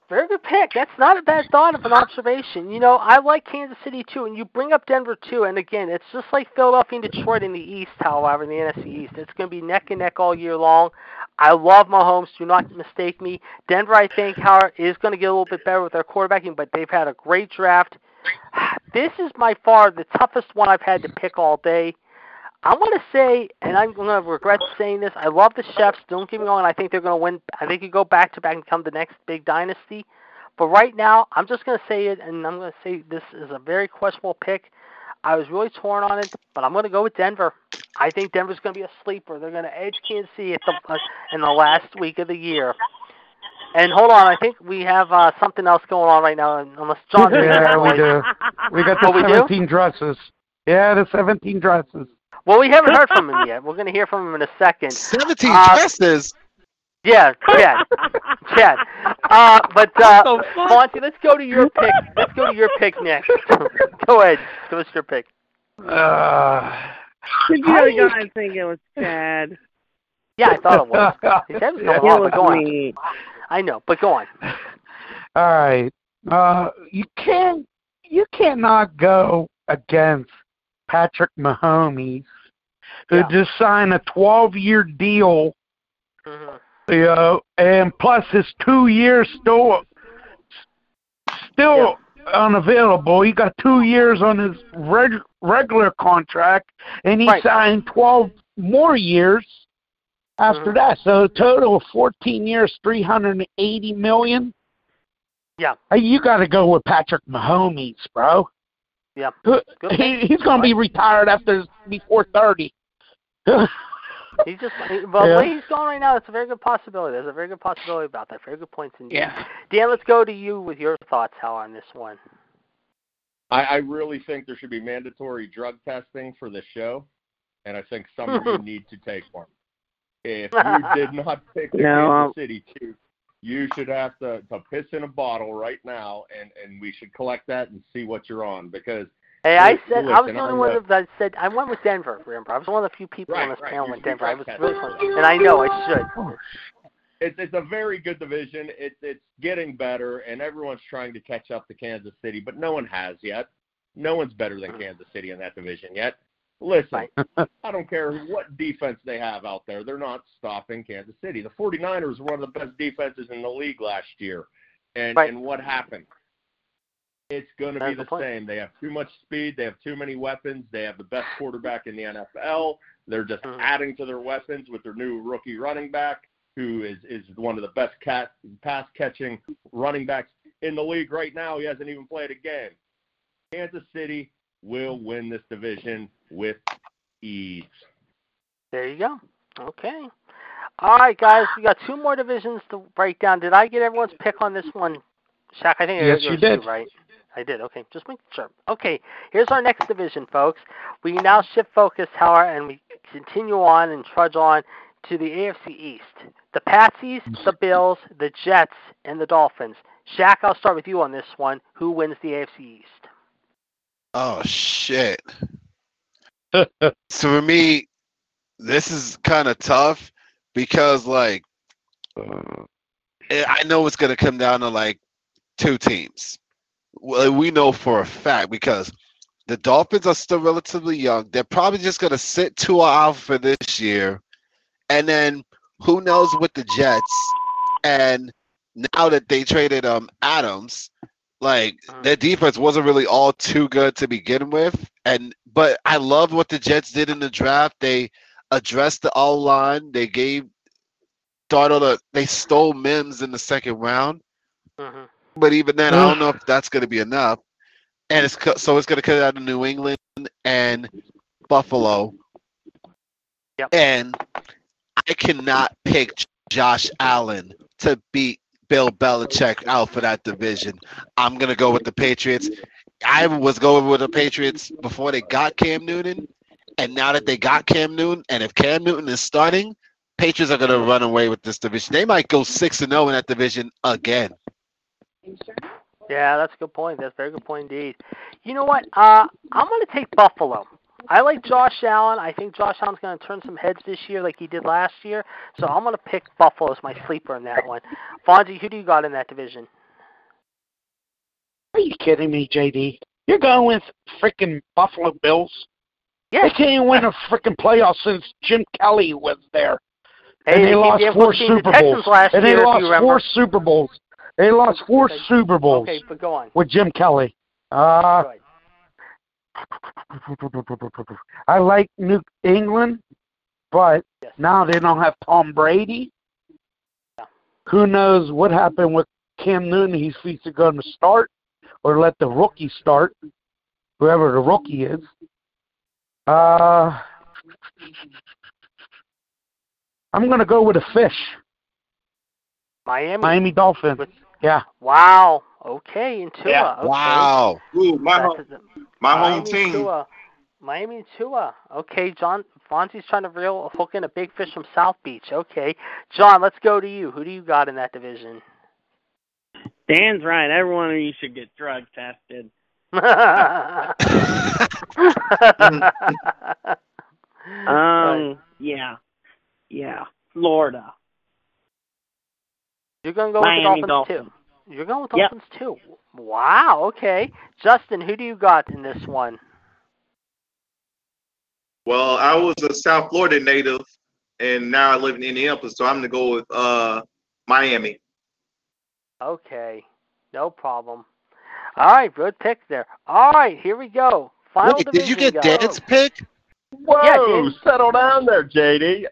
Very good pick. That's not a bad thought of an observation. You know, I like Kansas City too, and you bring up Denver too. And again, it's just like Philadelphia and Detroit in the East. However, in the NFC East, it's going to be neck and neck all year long. I love Mahomes. Do not mistake me. Denver, I think, Howard, is going to get a little bit better with their quarterbacking, but they've had a great draft. This is by far the toughest one I've had to pick all day. I'm going to say, and I'm going to regret saying this. I love the Chefs. Don't get me wrong. I think they're going to win. I think you go back to back and become the next big dynasty. But right now, I'm just going to say it, and I'm going to say this is a very questionable pick. I was really torn on it, but I'm going to go with Denver. I think Denver's going to be a sleeper. They're going to edge Kansas City at the, uh, in the last week of the year. And hold on, I think we have uh, something else going on right now. Unless John, yeah, we do. We got the Oh, we do? 17 dresses. Yeah, the 17 dresses. Well, we haven't heard from him yet. We're going to hear from him in a second. 17 Uh, dresses. Yeah, Chad. Chad. Uh, but uh, Monty, let's go to your pick. Let's go to your pick next. go ahead. Give us your pick. Uh, Did you How you- guys think it was Chad? Yeah, I thought it was. He said it was It going on, was but go on. I know, but go on. All right. Uh, you can't. You cannot go against Patrick Mahomes, who Yeah. just signed a 12-year deal. Mhm. You know, and plus his two years still still unavailable. He got two years on his reg- regular contract, and he Right. signed 12 more years after Mhm. that. So a total of 14 years, 380 million. Yeah. Hey, you got to go with Patrick Mahomes, bro. Yeah. He, he's going to be retired after before 30. He's just he- well, the way he's going right now, it's a very good possibility. There's a very good possibility about that. Very good points indeed. yeah. Dan, let's go to you with your thoughts, Hal, on this one. I, I really think there should be mandatory drug testing for this show, and I think some of you need to take one. If you did not pick the No, Kansas City Chiefs, you should have to, to piss in a bottle right now, and, and we should collect that and see what you're on because Hey, I said I was the only one the- that said I went with Denver. Remember, I was one of the few people on this right. panel with Denver. I was really and I know I oh, should. Oh, it's it's a very good division. It's it's getting better, and everyone's trying to catch up to Kansas City, but no one has yet. No one's better than Kansas City in that division yet. Listen, I don't care what defense they have out there. They're not stopping Kansas City. The 49ers were one of the best defenses in the league last year. And Right. and what happened? It's going to be the the same. They have too much speed. They have too many weapons. They have the best quarterback in the NFL. They're just Mhm. adding to their weapons with their new rookie running back, who is is one of the best cat, pass catching running backs in the league right now. He hasn't even played a game. Kansas City will win this division with ease. There you go. Okay. All right, guys, we got two more divisions to break down. Did I get everyone's pick on this one? Shaq, I think I Yes, you did. too, right? I did. Okay, just make sure. Okay, here's our next division, folks. We now shift focus, however, and we continue on and trudge on to the AFC East. The Patsies, the Bills, the Jets, and the Dolphins. Shaq, I'll start with you on this one. Who wins the AFC East? Oh shit. So for me, this is kind of tough because like eh, I know it's gonna come down to like two teams. Well, we know for a fact because the Dolphins are still relatively young. They're probably just gonna sit Tua out for this year, and then who knows with the Jets? And now that they traded um Adams, like their defense wasn't really all too good to begin with. And but I love what the Jets did in the draft. They addressed the O line. They gave started a they stole Mims in the second round. Mm-hmm. But even then, I don't know if that's going to be enough. And it's co- so it's going to cut out of New England and Buffalo. Yep. And I cannot pick Josh Allen to beat Bill Belichick out for that division. I'm going to go with the Patriots. I was going with the Patriots before they got Cam Newton. And now that they got Cam Newton, and if Cam Newton is starting, Patriots are going to run away with this division. They might go 6 and 0 in that division again. Yeah, that's a good point. That's a very good point indeed. You know what? Uh, I'm going to take Buffalo. I like Josh Allen. I think Josh Allen's going to turn some heads this year, like he did last year. So I'm going to pick Buffalo as my sleeper in that one. Fonzie, who do you got in that division? Are you kidding me, JD? You're going with freaking Buffalo Bills? Yeah. They can't even win a freaking playoff since Jim Kelly was there. Hey, and they they lost four close to beating Super Bowls. last and they lost four Super Bowls. They lost four Okay. Super Bowls Okay, but go on. with Jim Kelly. Uh. I like New England, but Yes. now they don't have Tom Brady. Yeah. Who knows what happened with Cam Newton? He's either going to start or let the rookie start, whoever the rookie is. Uh, I'm going to go with a fish, Miami. Miami Dolphins. With- Yeah. Wow. Okay, and Tua. Yeah. Okay. Wow. Ooh, my home, the- my home team. Tua. Miami and Tua. Okay, John Fonzie's trying to reel a hook in a big fish from South Beach. Okay. John, let's go to you. Who do you got in that division? Dan's right. Every one of you should get drug tested. Um, yeah, yeah. Florida. You're gonna go with the Dolphins, Dolphins. too. You're going with Yep. Dolphins too. Wow. Okay. Justin, who do you got in this one? Well, I was a South Florida native, and now I live in Indianapolis, so I'm gonna go with uh Miami. Okay. No problem. All right. Good pick there. All right. Here we go. Final Wait, did you get guys. Dan's pick? Whoa, Yeah, settle down there, JD.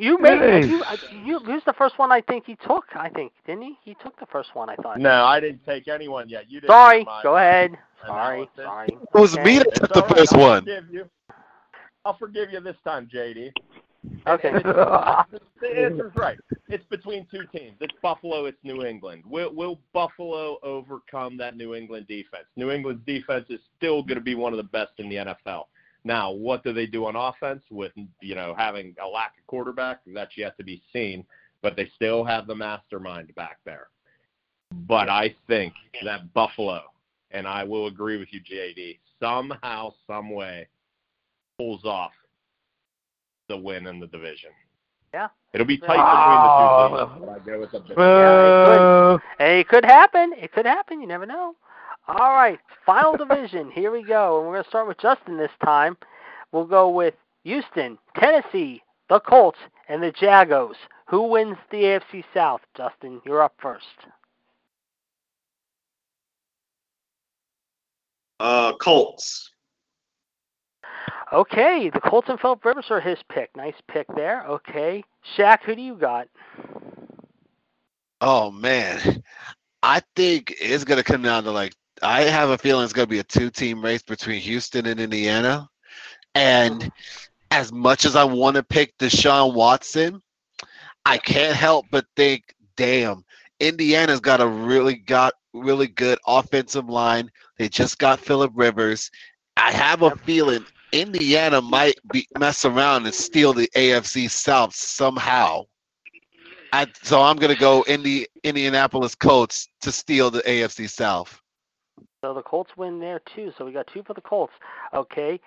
You made Hey. you, uh, you. Who's the first one? I think he took. I think didn't he? He took the first one. I thought. No, I didn't take anyone yet. You didn't. Sorry. Go ahead. Sorry. Sorry. It was Okay. me that It's took the all right. first I'll one. Forgive you. I'll forgive you this time, JD. Okay. And it's- the answer's right. It's between two teams. It's Buffalo. It's New England. Will, will Buffalo overcome that New England defense? New England's defense is still going to be one of the best in the NFL. Now, what do they do on offense with you know having a lack of quarterback? That's yet to be seen. But they still have the mastermind back there. But I think that Buffalo, and I will agree with you, JD, somehow, some way, pulls off the win in the division. Yeah. It'll be tight Oh. between the two teams. but I go with the Bills. Uh, Hey, it could happen. It could happen. You never know. All right, final division. Here we go, and we're going to start with Justin this time. We'll go with Houston, Tennessee, the Colts, and the Jagos. Who wins the AFC South? Justin, you're up first. Uh, Colts. Okay, the Colts and Philip Rivers are his pick. Nice pick there. Okay, Shaq, who do you got? Oh man, I think it's gonna come down to like I have a feeling it's gonna be a two-team race between Houston and Indiana, and as much as I want to pick Deshaun Watson, I can't help but think, damn, Indiana's got a really got really good offensive line. They just got Philip Rivers. I have a feeling Indiana might be mess around and steal the AFC South somehow. I, so I'm gonna go Indi, Indianapolis Colts to steal the AFC South. So the Colts win there too. So we got two for the Colts. Okay,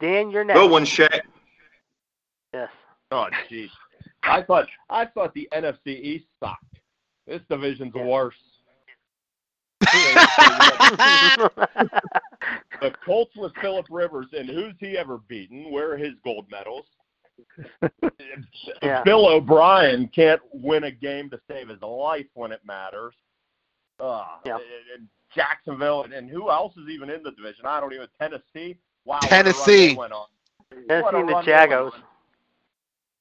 Dan, you're next. Good one, Shaq. Yes. Oh, jeez. I thought I thought the NFC East sucked. This division's Yeah. worse. The Colts with Philip Rivers, and who's he ever beaten? Where are his gold medals? Yeah. Bill O'Brien can't win a game to save his life when it matters. Uh, Yeah. and- and Jacksonville, and, and who else is even in the division? I don't even. Tennessee. Wow. what a run Tennessee. they went on. Tennessee What and the run they went Jagos.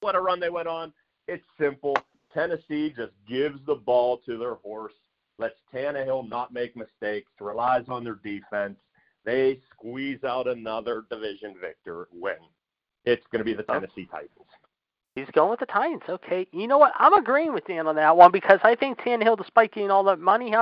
What a run they went on. It's simple. Tennessee just gives the ball to their horse, lets Tannehill not make mistakes, relies on their defense. They squeeze out another division victor win. It's going to be the Tennessee Titans. He's going with the Titans. Okay. You know what? I'm agreeing with Dan on that one because I think Tannehill, despite getting all that money,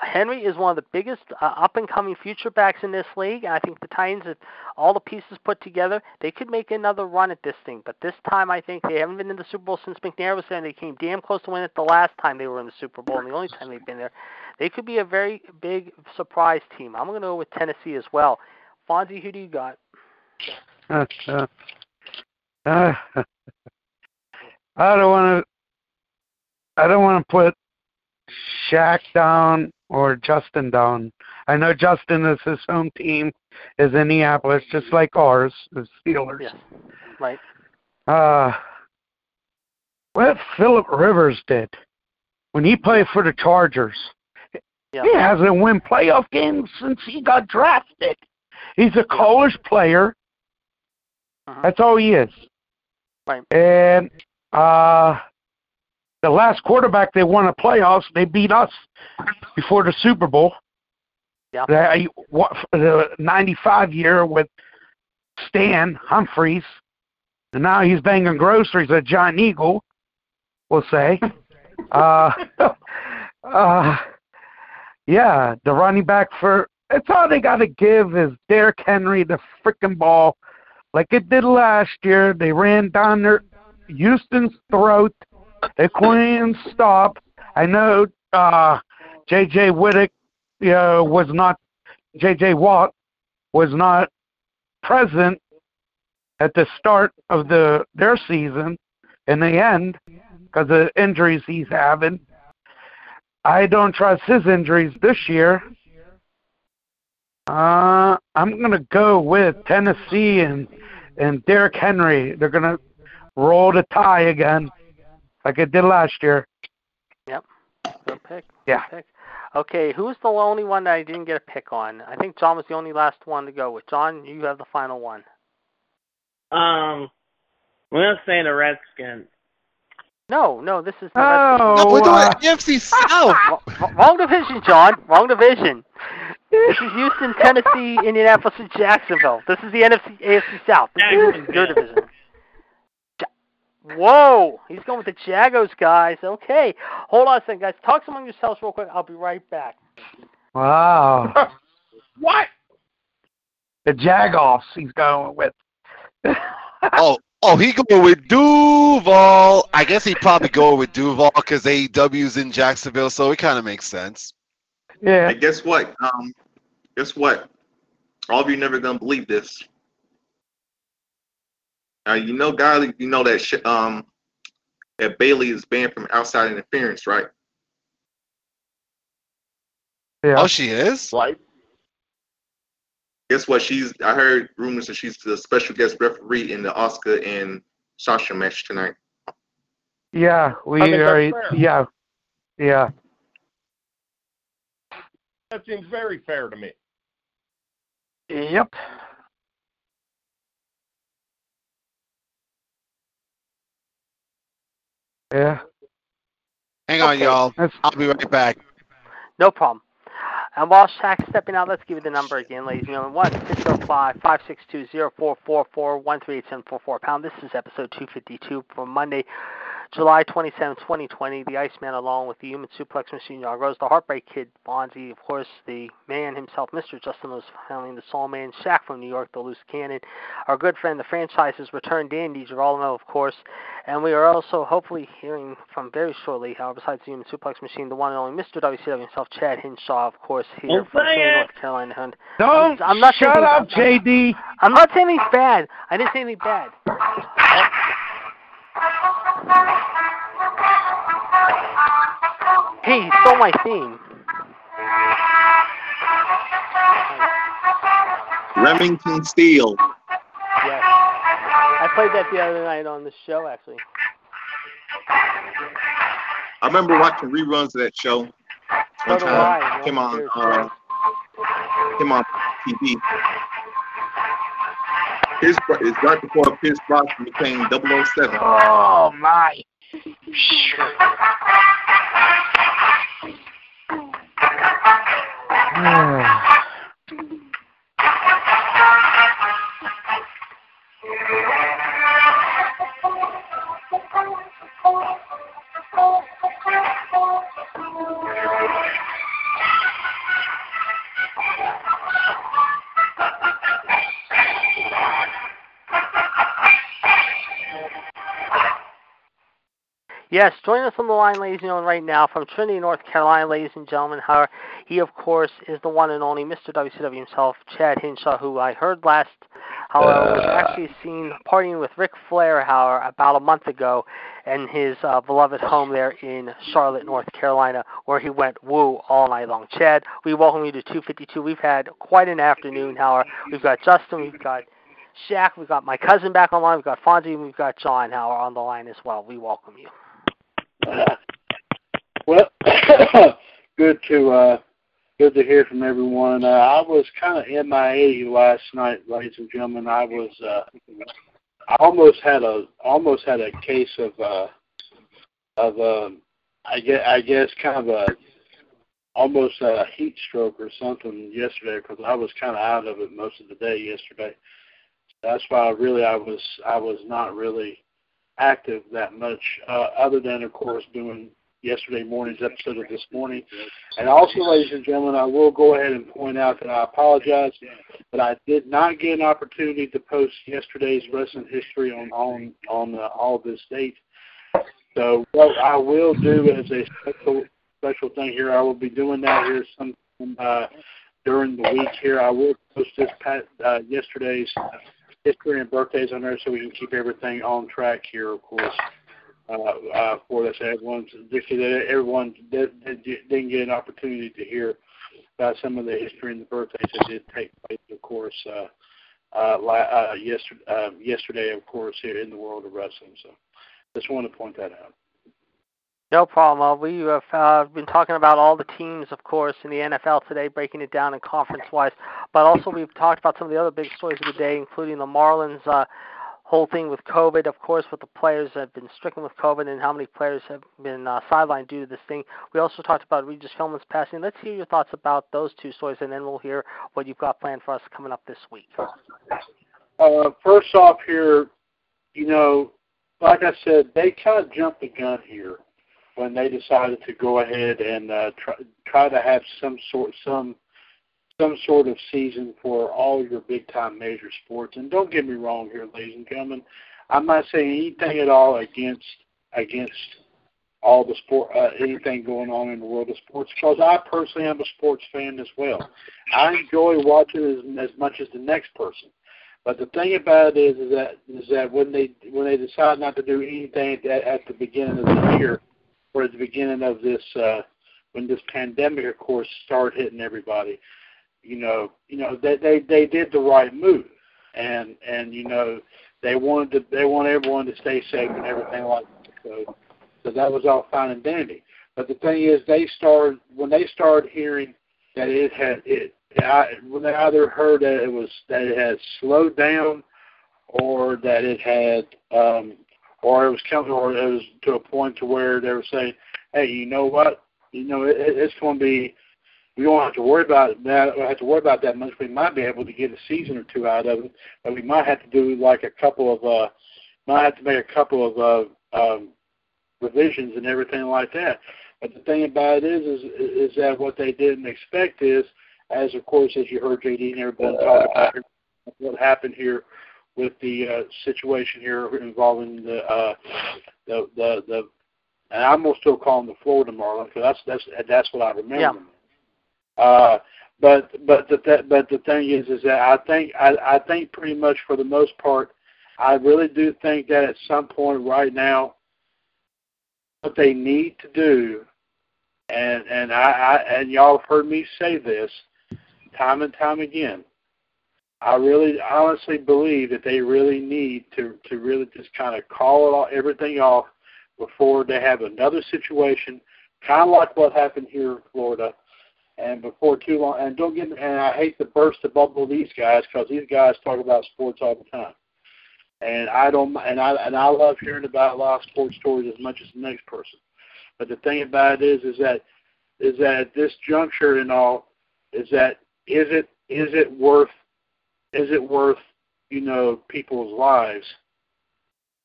Henry is one of the biggest uh, up and coming future backs in this league. I think the Titans, if all the pieces put together, they could make another run at this thing. But this time, I think they haven't been in the Super Bowl since McNair was there. and They came damn close to winning it the last time they were in the Super Bowl, and the only time they've been there. They could be a very big surprise team. I'm going to go with Tennessee as well. Fonzie, who do you got? uh, uh, I don't want to. I don't want to put Shaq down or Justin down. I know Justin is his home team is Indianapolis, just like ours, the Steelers. Yes. Right. Uh, what Philip Rivers did when he played for the Chargers. Yeah. He hasn't won playoff games since he got drafted. He's a college player. Uh-huh. That's all he is. Right. And uh the last quarterback they won a playoffs, they beat us before the Super Bowl. Yeah. The, what, the 95 year with Stan Humphries. And now he's banging groceries at Giant Eagle, we'll say. uh, uh, yeah, the running back for that's all they got to give is Derrick Henry the freaking ball, like it did last year. They ran down their Houston's throat. They couldn't stop. I know uh, J.J. Whittick uh, was not J.J. Watt was not present at the start of the their season in the end because of injuries he's having. I don't trust his injuries this year. Uh, I'm gonna go with Tennessee and and Derrick Henry. They're gonna roll the tie again, like it did last year. Yep. Good pick. Yeah. Good pick. Okay, who's the only one that I didn't get a pick on? I think John was the only last one to go with. John, you have the final one. Um, I'm gonna say the Redskins. No, no, this is the Oh, No, we're doing uh, NFC South. Wrong- Wrong division, John. Wrong division. This is Houston, Tennessee, Indianapolis, and Jacksonville. This is the NFC, AFC South. This is your division. Ja- Whoa, he's going with the Jagos, guys. Okay, hold on a second, guys. Talk among yourselves real quick. I'll be right back. Wow. What? the Jagoffs he's going with. Oh, oh, he going with Duval. I guess he probably go with Duval because AEW's in Jacksonville, so it kind of makes sense. yeah. And guess what? Um, guess what? All of you never gonna believe this. Now you know, guy, you know that sh- um that Bayley is banned from outside interference, right? Yeah. Oh, she is. Like, Guess what? She's. I heard rumors that she's the special guest referee in the Asuka and Sasha match tonight. Yeah, we I think that's are. Yeah, yeah. that seems very fair to me. Yep. Yeah. Hang on, Okay. y'all. That's I'll be right back. No problem. And while Shaq's stepping out, let's give you the number again, ladies and gentlemen. One six zero five five six two zero four four four one three eight seven four four pound. This is episode two fifty two for Monday, July twenty seventh, twenty twenty. The Iceman along with the human suplex machine Yargos, the Heartbreak Kid, Fonzie, of course, the man himself, Mr. Justin Lewis handling the Soul Man, Shaq from New York, the Loose Cannon, our good friend, the franchise's return Dandy Girolamo, of course. And we are also hopefully hearing from very shortly, uh, besides the human suplex machine, the one and only Mr. WCW himself, Chad Hinshaw, of course, here Don't from. North Carolina. Don't I'm not shut saying- up, JD. I'm not saying anything bad. I didn't say anything bad. Hey, he stole my theme. Remington Steele. Yes. I played that the other night on the show, actually. I remember watching reruns of that show. One do time I. came on uh, came on TV. His it's right before Pierce Brosnan became 007. Oh my. Yes, join us on the line, ladies and gentlemen, right now from Trinity, North Carolina, ladies and gentlemen. How he, of course, is the one and only Mr. WCW himself, Chad Hinshaw, who I heard last however, was actually seen partying with Ric Flair, however, about a month ago in his uh, beloved home there in Charlotte, North Carolina, where he went woo all night long. Chad, we welcome you to 252. We've had quite an afternoon, however. We've got Justin, we've got Shaq, we've got my cousin back online, we've got Fonzie, and we've got John Howard on the line as well. We welcome you. Well, good to uh, good to hear from everyone. Uh, I was kind of MIA last night, ladies and gentlemen. I was uh, I almost had a almost had a case of uh, of um, I guess I guess kind of a almost a heat stroke or something yesterday because I was kind of out of it most of the day yesterday. That's why really I was I was not really active that much, uh, other than of course doing yesterday morning's episode of this morning. And also, ladies and gentlemen, I will go ahead and point out that I apologize, but I did not get an opportunity to post yesterday's wrestling history on on on uh, all this date. So what I will do as a special special thing here, I will be doing that here some uh, during the week here. I will post this pat, uh, yesterday's history and birthdays on there so we can keep everything on track here, of course. Uh, uh, for us, everyone's everyone did, didn't get an opportunity to hear about some of the history and the birthdays that did take place, of course, uh, uh, uh, yesterday, uh, yesterday, of course, here in the world of wrestling. So, just want to point that out. No problem. Uh, we have uh, been talking about all the teams, of course, in the NFL today, breaking it down in conference-wise. But also, we've talked about some of the other big stories of the day, including the Marlins' uh, whole thing with COVID, of course, with the players that have been stricken with COVID and how many players have been uh, sidelined due to this thing. We also talked about Regis Philbin's passing. Let's hear your thoughts about those two stories, and then we'll hear what you've got planned for us coming up this week. Uh, first off, here, you know, like I said, they kind of jumped the gun here when they decided to go ahead and uh, try try to have some sort some some sort of season for all your big time major sports. And don't get me wrong here, ladies and gentlemen, I'm not saying anything at all against against all the sport uh, anything going on in the world of sports because I personally am a sports fan as well. I enjoy watching as, as much as the next person. But the thing about it is, is that is that when they when they decide not to do anything at, at the beginning of the year, or at the beginning of this uh, when this pandemic, of course, started hitting everybody. You know, you know they they they did the right move, and and you know they wanted to they want everyone to stay safe and everything like that. So so that was all fine and dandy. But the thing is, they started when they started hearing that it had it. I, when they either heard that it was that it had slowed down, or that it had um, or it was coming, or it was to a point to where they were saying, "Hey, you know what? You know, it, it's going to be. We don't have to worry about that. We don't have to worry about that much. We might be able to get a season or two out of it, but we might have to do like a couple of, uh, might have to make a couple of uh, um, revisions and everything like that. But the thing about it is, is, is that what they didn't expect is, as of course, as you heard JD and everybody talk about what happened here with the uh, situation here involving the uh, the the the. And I'm gonna still call them the Florida Marlins because that's that's that's what I remember. Yeah. Uh, but but the th- but the thing is is that I think I I think pretty much for the most part, I really do think that at some point right now, what they need to do, and and I, I and y'all have heard me say this time and time again I really honestly believe that they really need to to really just kind of call it all everything off before they have another situation, kind of like what happened here in Florida, and before too long. And don't get and I hate to burst the bubble of these guys because these guys talk about sports all the time, and I don't and I and I love hearing about of sports stories as much as the next person. But the thing about it is, is that is that at this juncture and all, is that is it is it worth is it worth you know people's lives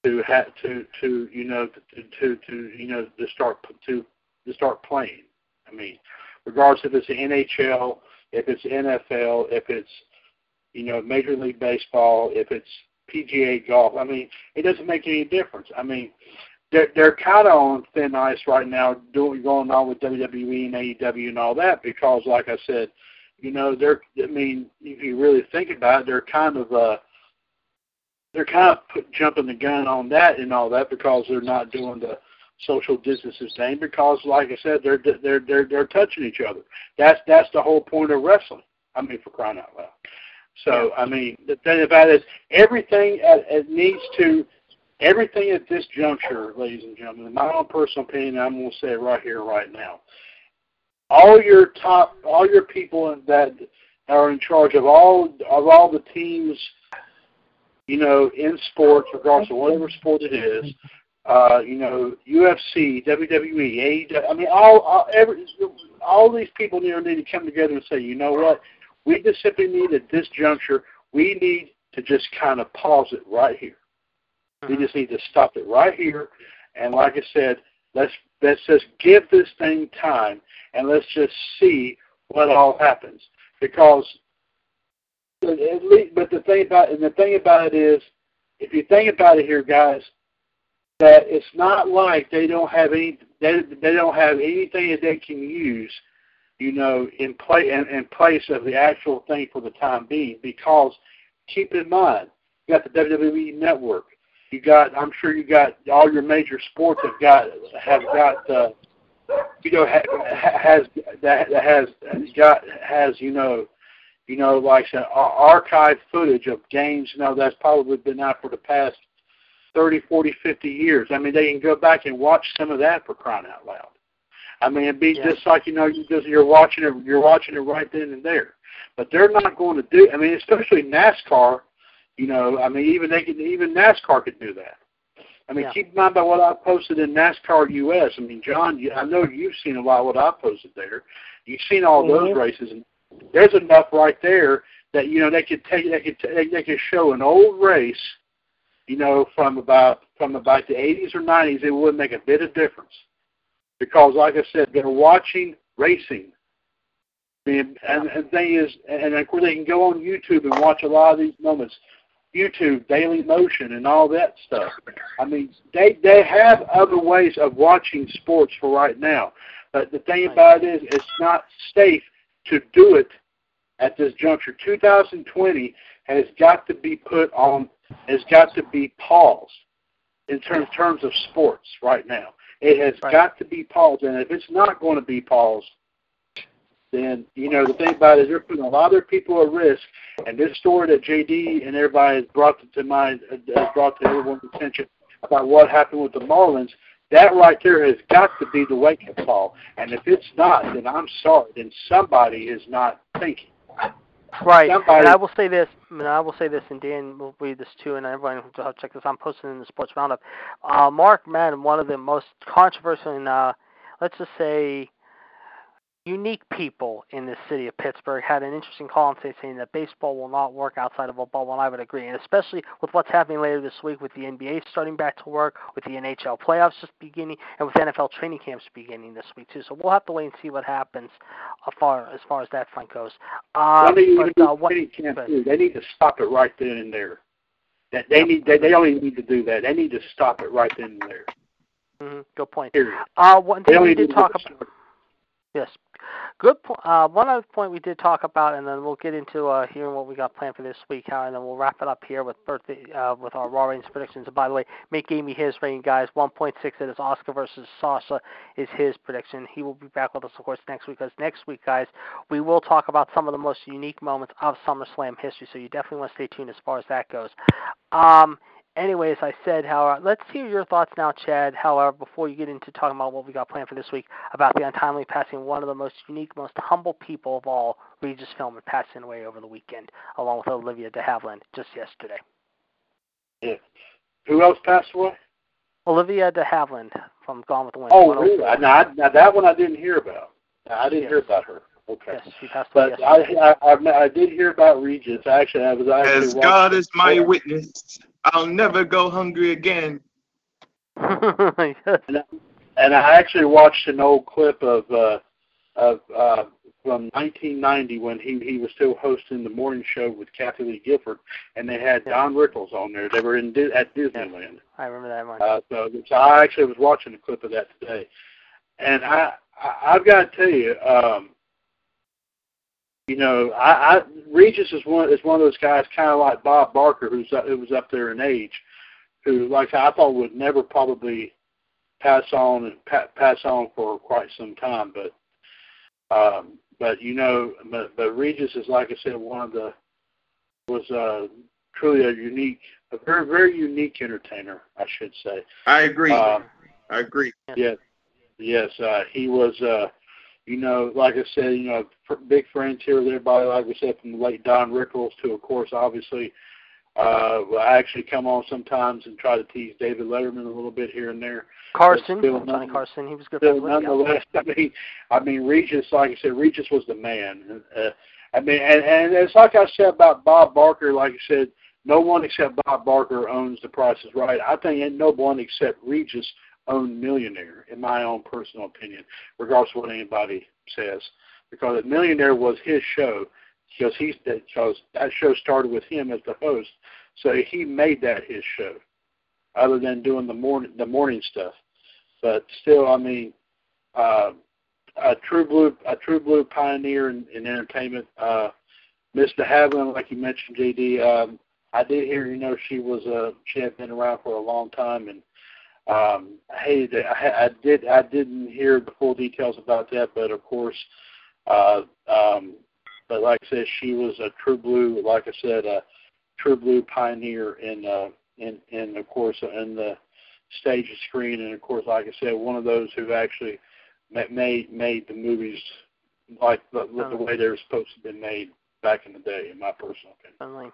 to have to to you know to to, to you know to start to to start playing. I mean, regardless if it's the NHL, if it's NFL, if it's you know Major League Baseball, if it's PGA golf. I mean, it doesn't make any difference. I mean, they're they're kind of on thin ice right now, doing going on with WWE and AEW and all that because, like I said, you know, they're. I mean, if you really think about it, they're kind of uh, they're kind of put, jumping the gun on that and all that because they're not doing the social distancing thing because, like I said, they're they're they're they're touching each other. That's that's the whole point of wrestling. I mean, for crying out loud. So I mean, the thing about it is everything it, it needs to everything at this juncture, ladies and gentlemen. In my own personal opinion, I'm going to say it right here, right now. All your top, all your people that are in charge of all of all the teams, you know, in sports, regardless of whatever sport it is, uh, you know, UFC, WWE, AEW. I mean, all, all every all these people need, need to come together and say, you know what, we just simply need at this juncture, we need to just kind of pause it right here. We just need to stop it right here, and like I said, let's let's just give this thing time, and let's just see what all happens. Because, at least, but the thing about and the thing about it is, if you think about it here, guys, that it's not like they don't have any they they don't have anything that they can use, you know, in play in, in place of the actual thing for the time being. Because keep in mind, you got the WWE Network. You got, I'm sure you got all your major sports have got have got, uh, you know, ha, has that has got has you know, you know, like an archive footage of games. You know, that's probably been out for the past thirty, forty, fifty years. I mean, they can go back and watch some of that for crying out loud. I mean, it'd be yeah. just like you know, you just you're watching it, you're watching it right then and there. But they're not going to do. I mean, especially NASCAR you know, I mean, even they could, even NASCAR could do that. I mean, yeah. keep in mind about what I posted in NASCAR US. I mean, John, I know you've seen a lot of what I posted there. You've seen all mm-hmm. those races, and there's enough right there that you know they could take, they could, they, they could show an old race, you know, from about from about the 80s or 90s. It wouldn't make a bit of difference because, like I said, they're watching racing. And, and the thing is, and of course they can go on YouTube and watch a lot of these moments. YouTube, Daily Motion, and all that stuff. I mean, they they have other ways of watching sports for right now. But the thing about it is, it's not safe to do it at this juncture. 2020 has got to be put on, has got to be paused in terms terms of sports right now. It has right. got to be paused, and if it's not going to be paused, then you know the thing about it is they're putting a lot of their people at risk. And this story that JD and everybody has brought to mind, uh, has brought to everyone's attention about what happened with the Marlins, that right there has got to be the wake up call. And if it's not, then I'm sorry, then somebody is not thinking. Right. Somebody, and I will say this, and I will say this, and Dan will read this too, and everyone will check this. I'm posting in the Sports Roundup. Uh, Mark Madden, one of the most controversial, and uh, let's just say unique people in the city of Pittsburgh had an interesting call today saying that baseball will not work outside of a bubble, and I would agree. And especially with what's happening later this week with the NBA starting back to work, with the NHL playoffs just beginning, and with NFL training camps beginning this week too. So we'll have to wait and see what happens as far as far as that front goes. Uh, they, but, uh, what, too. they need to stop it right then and there. That they need they, they only need to do that. They need to stop it right then and there. Mm-hmm. Good point. Period. Uh, one thing we did talk about. Yes. Good. Uh, one other point we did talk about, and then we'll get into uh, hearing what we got planned for this week, and then we'll wrap it up here with birthday uh, with our Raw ratings predictions. And by the way, Mick gave me his rating, guys. 1.6 it is Asuka versus Sasha is his prediction. He will be back with us, of course, next week. Because next week, guys, we will talk about some of the most unique moments of SummerSlam history. So you definitely want to stay tuned as far as that goes. Um, anyways, I said, however, uh, let's hear your thoughts now, Chad. However, uh, before you get into talking about what we got planned for this week, about the untimely passing of one of the most unique, most humble people of all, Regis Philbin, passing away over the weekend, along with Olivia de Havilland just yesterday. Yeah. Who else passed away? Olivia de Havilland from Gone with the Wind. Oh, really? Now, now that one I didn't hear about. I didn't yes. hear about her. Okay. Yes, she passed away but I, I, I I did hear about Regis. Actually, I was actually As God is my witness, I'll never go hungry again. and, I, and I actually watched an old clip of uh, of uh, from 1990 when he he was still hosting the morning show with Kathie Lee Gifford, and they had Don Rickles on there. They were in at Disneyland. I remember that one. Uh, so, so I actually was watching a clip of that today, and I, I I've got to tell you. um you know, I, I Regis is one is one of those guys, kind of like Bob Barker, who's who was up there in age, who like I thought would never probably pass on and pa- pass on for quite some time, but um, but you know, but, but Regis is like I said, one of the was uh, truly a unique, a very very unique entertainer, I should say. I agree. Uh, I agree. Yes, yes, uh, he was. Uh, you know, like I said, you know, big friends here with everybody. Like we said, from the late Don Rickles to, of course, obviously, uh, I actually come on sometimes and try to tease David Letterman a little bit here and there. Carson, Johnny none- Carson, he was good Still, friends with him. nonetheless, I mean, I mean, Regis, like I said, Regis was the man. Uh, I mean, and, and it's like I said about Bob Barker. Like I said, no one except Bob Barker owns The Price is Right. I think no one except Regis owned Millionaire, in my own personal opinion, regardless of what anybody says. Because Millionaire was his show, because he's because that show started with him as the host, so he made that his show. Other than doing the morning the morning stuff, but still, I mean, uh, a true blue a true blue pioneer in, in entertainment. Uh, Miss De like you mentioned, JD. Um, I did hear, you know, she was uh, she had been around for a long time, and um, I. I, I did I didn't hear the full details about that, but of course, uh, um, but like I said, she was a true blue. Like I said, a true blue pioneer in uh, in in of course in the stage and screen, and of course, like I said, one of those who actually made made the movies like the, the way they were supposed to be made back in the day, in my personal opinion. Certainly.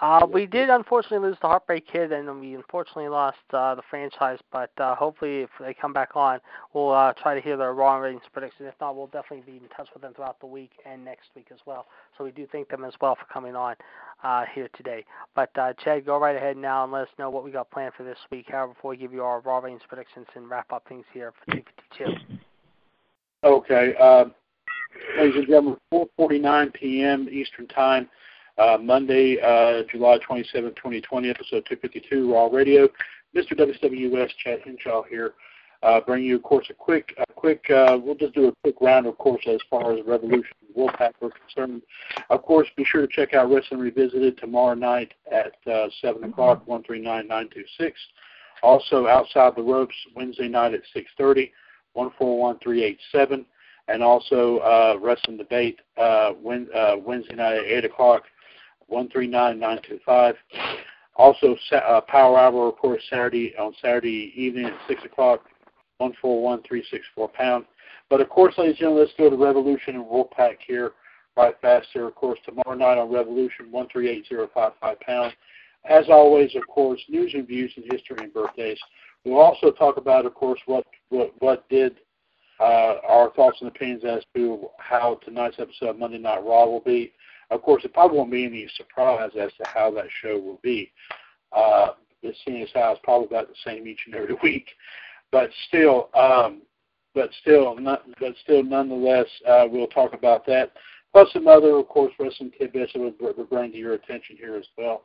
Uh, we did unfortunately lose the Heartbreak Kid, and we unfortunately lost uh, the franchise. But uh, hopefully, if they come back on, we'll uh, try to hear their raw ratings prediction. If not, we'll definitely be in touch with them throughout the week and next week as well. So we do thank them as well for coming on uh, here today. But uh, Chad, go right ahead now and let us know what we got planned for this week. However, before we give you our raw ratings predictions and wrap up things here for 252. Okay. Uh, ladies and gentlemen, 4:49 p.m. Eastern Time, uh, Monday, uh, July 27, 2020, episode 252, Raw Radio. Mr. WWS Chad Henshaw here, uh, bringing you, of course, a quick, a quick. Uh, we'll just do a quick round, of course, as far as Revolution Wolfpack are concerned. Of course, be sure to check out Wrestling Revisited tomorrow night at uh, 7 o'clock, 139-926. Also, Outside the Ropes Wednesday night at 6:30, 141387 and also uh, Wrestling Debate uh, when, uh, Wednesday night at 8 o'clock, 139-925. Also, uh, Power Hour, course, Saturday on Saturday evening at 6 o'clock, 141364 pound. But of course, ladies and gentlemen, let's go to Revolution and Wolfpack here right faster. Of course, tomorrow night on Revolution, 138055 pound. As always, of course, news and views and history and birthdays. We'll also talk about, of course, what what, what did uh, our thoughts and opinions as to how tonight's episode of Monday Night Raw will be. Of course, it probably won't be any surprise as to how that show will be. Uh, seeing as how it's probably about the same each and every week, but still, um, but still, not, but still, nonetheless, uh, we'll talk about that. Plus some other, of course, wrestling tidbits that we'll bring to your attention here as well.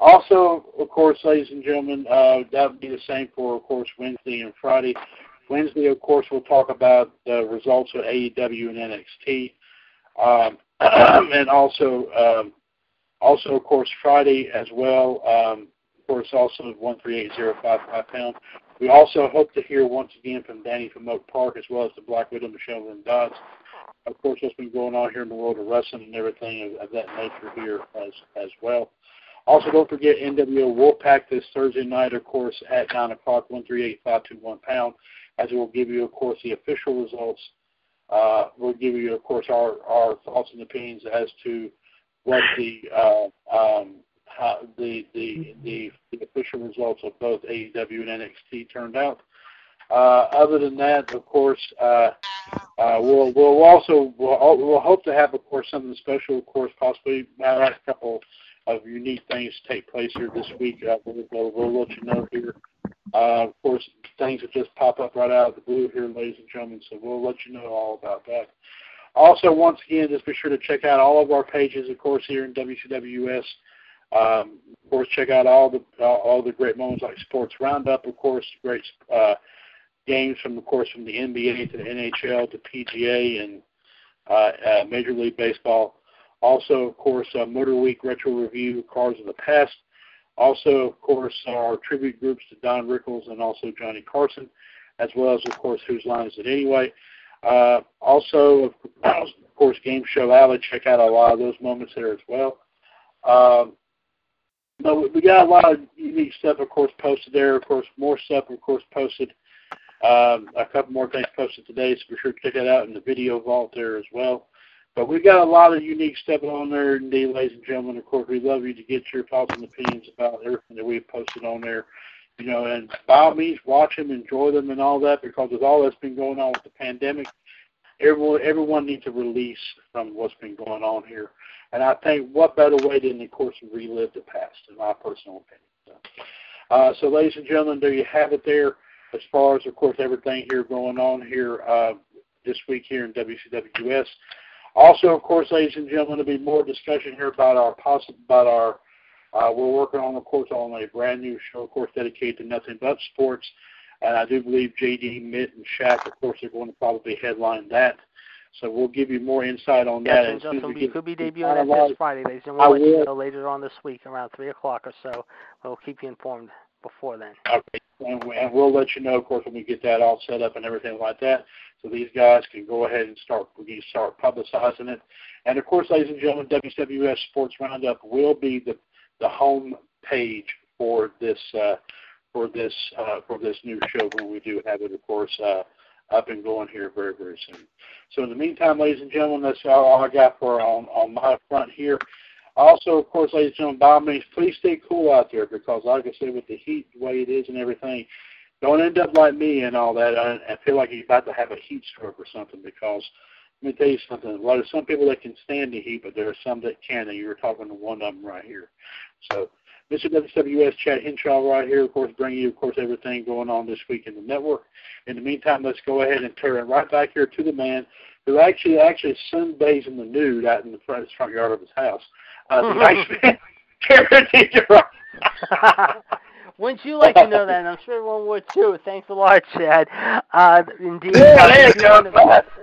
Also, of course, ladies and gentlemen, uh, that would be the same for, of course, Wednesday and Friday. Wednesday, of course, we'll talk about the results of AEW and NXT, um, and also, um, also, of course, Friday as well. Um, of course, also one three eight zero five five pound. We also hope to hear once again from Danny from Oak Park as well as the Black Widow Michelle Lynn Dodds. Of course, what's been going on here in the world of wrestling and everything of, of that nature here as as well. Also, don't forget NWO Wolfpack this Thursday night, of course, at 9 o'clock, 138521 pound, as it will give you, of course, the official results. Uh, we'll give you, of course, our, our thoughts and opinions as to what the uh, um, the, the the the official results of both AEW and NXT turned out. Uh, other than that, of course, uh, uh, we'll we'll also we'll, we'll hope to have, of course, something special, of course, possibly uh, a couple of unique things to take place here this week. Uh, we'll, we'll, we'll let you know here. Uh, of course, things will just pop up right out of the blue here, ladies and gentlemen. So we'll let you know all about that. Also, once again, just be sure to check out all of our pages, of course, here in WCWS. Um, of course, check out all the uh, all the great moments like Sports Roundup, of course, great uh, games from, of course, from the NBA to the NHL to PGA and uh, uh, Major League Baseball. Also, of course, uh, Motor Week Retro Review, Cars of the Past. Also, of course, our tribute groups to Don Rickles and also Johnny Carson, as well as, of course, Whose Line Is It Anyway? Uh, also, of course, Game Show Alley. Check out a lot of those moments there as well. Um, but we got a lot of unique stuff, of course, posted there. Of course, more stuff, of course, posted. Um, a couple more things posted today, so be sure to check that out in the video vault there as well. But we've got a lot of unique stuff on there, indeed, ladies and gentlemen. Of course, we love you to get your thoughts and opinions about everything that we've posted on there. You know, and by all means, watch them, enjoy them, and all that, because with all that's been going on with the pandemic, everyone everyone needs a release from what's been going on here. And I think what better way than, of course, relive the past, in my personal opinion. So, uh, so ladies and gentlemen, there you have it there. As far as, of course, everything here going on here uh, this week here in WCWS. Also, of course, ladies and gentlemen, there'll be more discussion here about our possible about our. Uh, we're working on, of course, on a brand new show, of course, dedicated to nothing but sports. And I do believe JD, Mitt, and Shaq, of course, are going to probably headline that. So we'll give you more insight on yes, that. soon Justin, we we could be debuting that this Friday, ladies, and I we'll let you know later on this week around 3 o'clock or so. We'll keep you informed before then. Okay, and, we- and we'll let you know, of course, when we get that all set up and everything like that. So these guys can go ahead and start we start publicizing it. And of course, ladies and gentlemen, WWS Sports Roundup will be the the home page for this uh, for this uh, for this new show when we do have it, of course, uh, up and going here very very soon. So in the meantime, ladies and gentlemen, that's all I got for on on my front here. Also, of course, ladies and gentlemen, by all means, please stay cool out there because, like I said, with the heat the way it is and everything, don't end up like me and all that. I, I feel like you're about to have a heat stroke or something because let me tell you something. A lot of some people that can stand the heat, but there are some that can't, and you're talking to one of them right here. So, Mr. WWS Chad Henshaw right here, of course, bringing you, of course, everything going on this week in the network. In the meantime, let's go ahead and turn right back here to the man who actually actually sunbathes in the nude out in the front yard of his house. Uh, the Iceman, Karen Deidre. Wouldn't you like to know that? And I'm sure everyone would too. Thanks a lot, Chad. Uh, indeed. Yeah, there you go.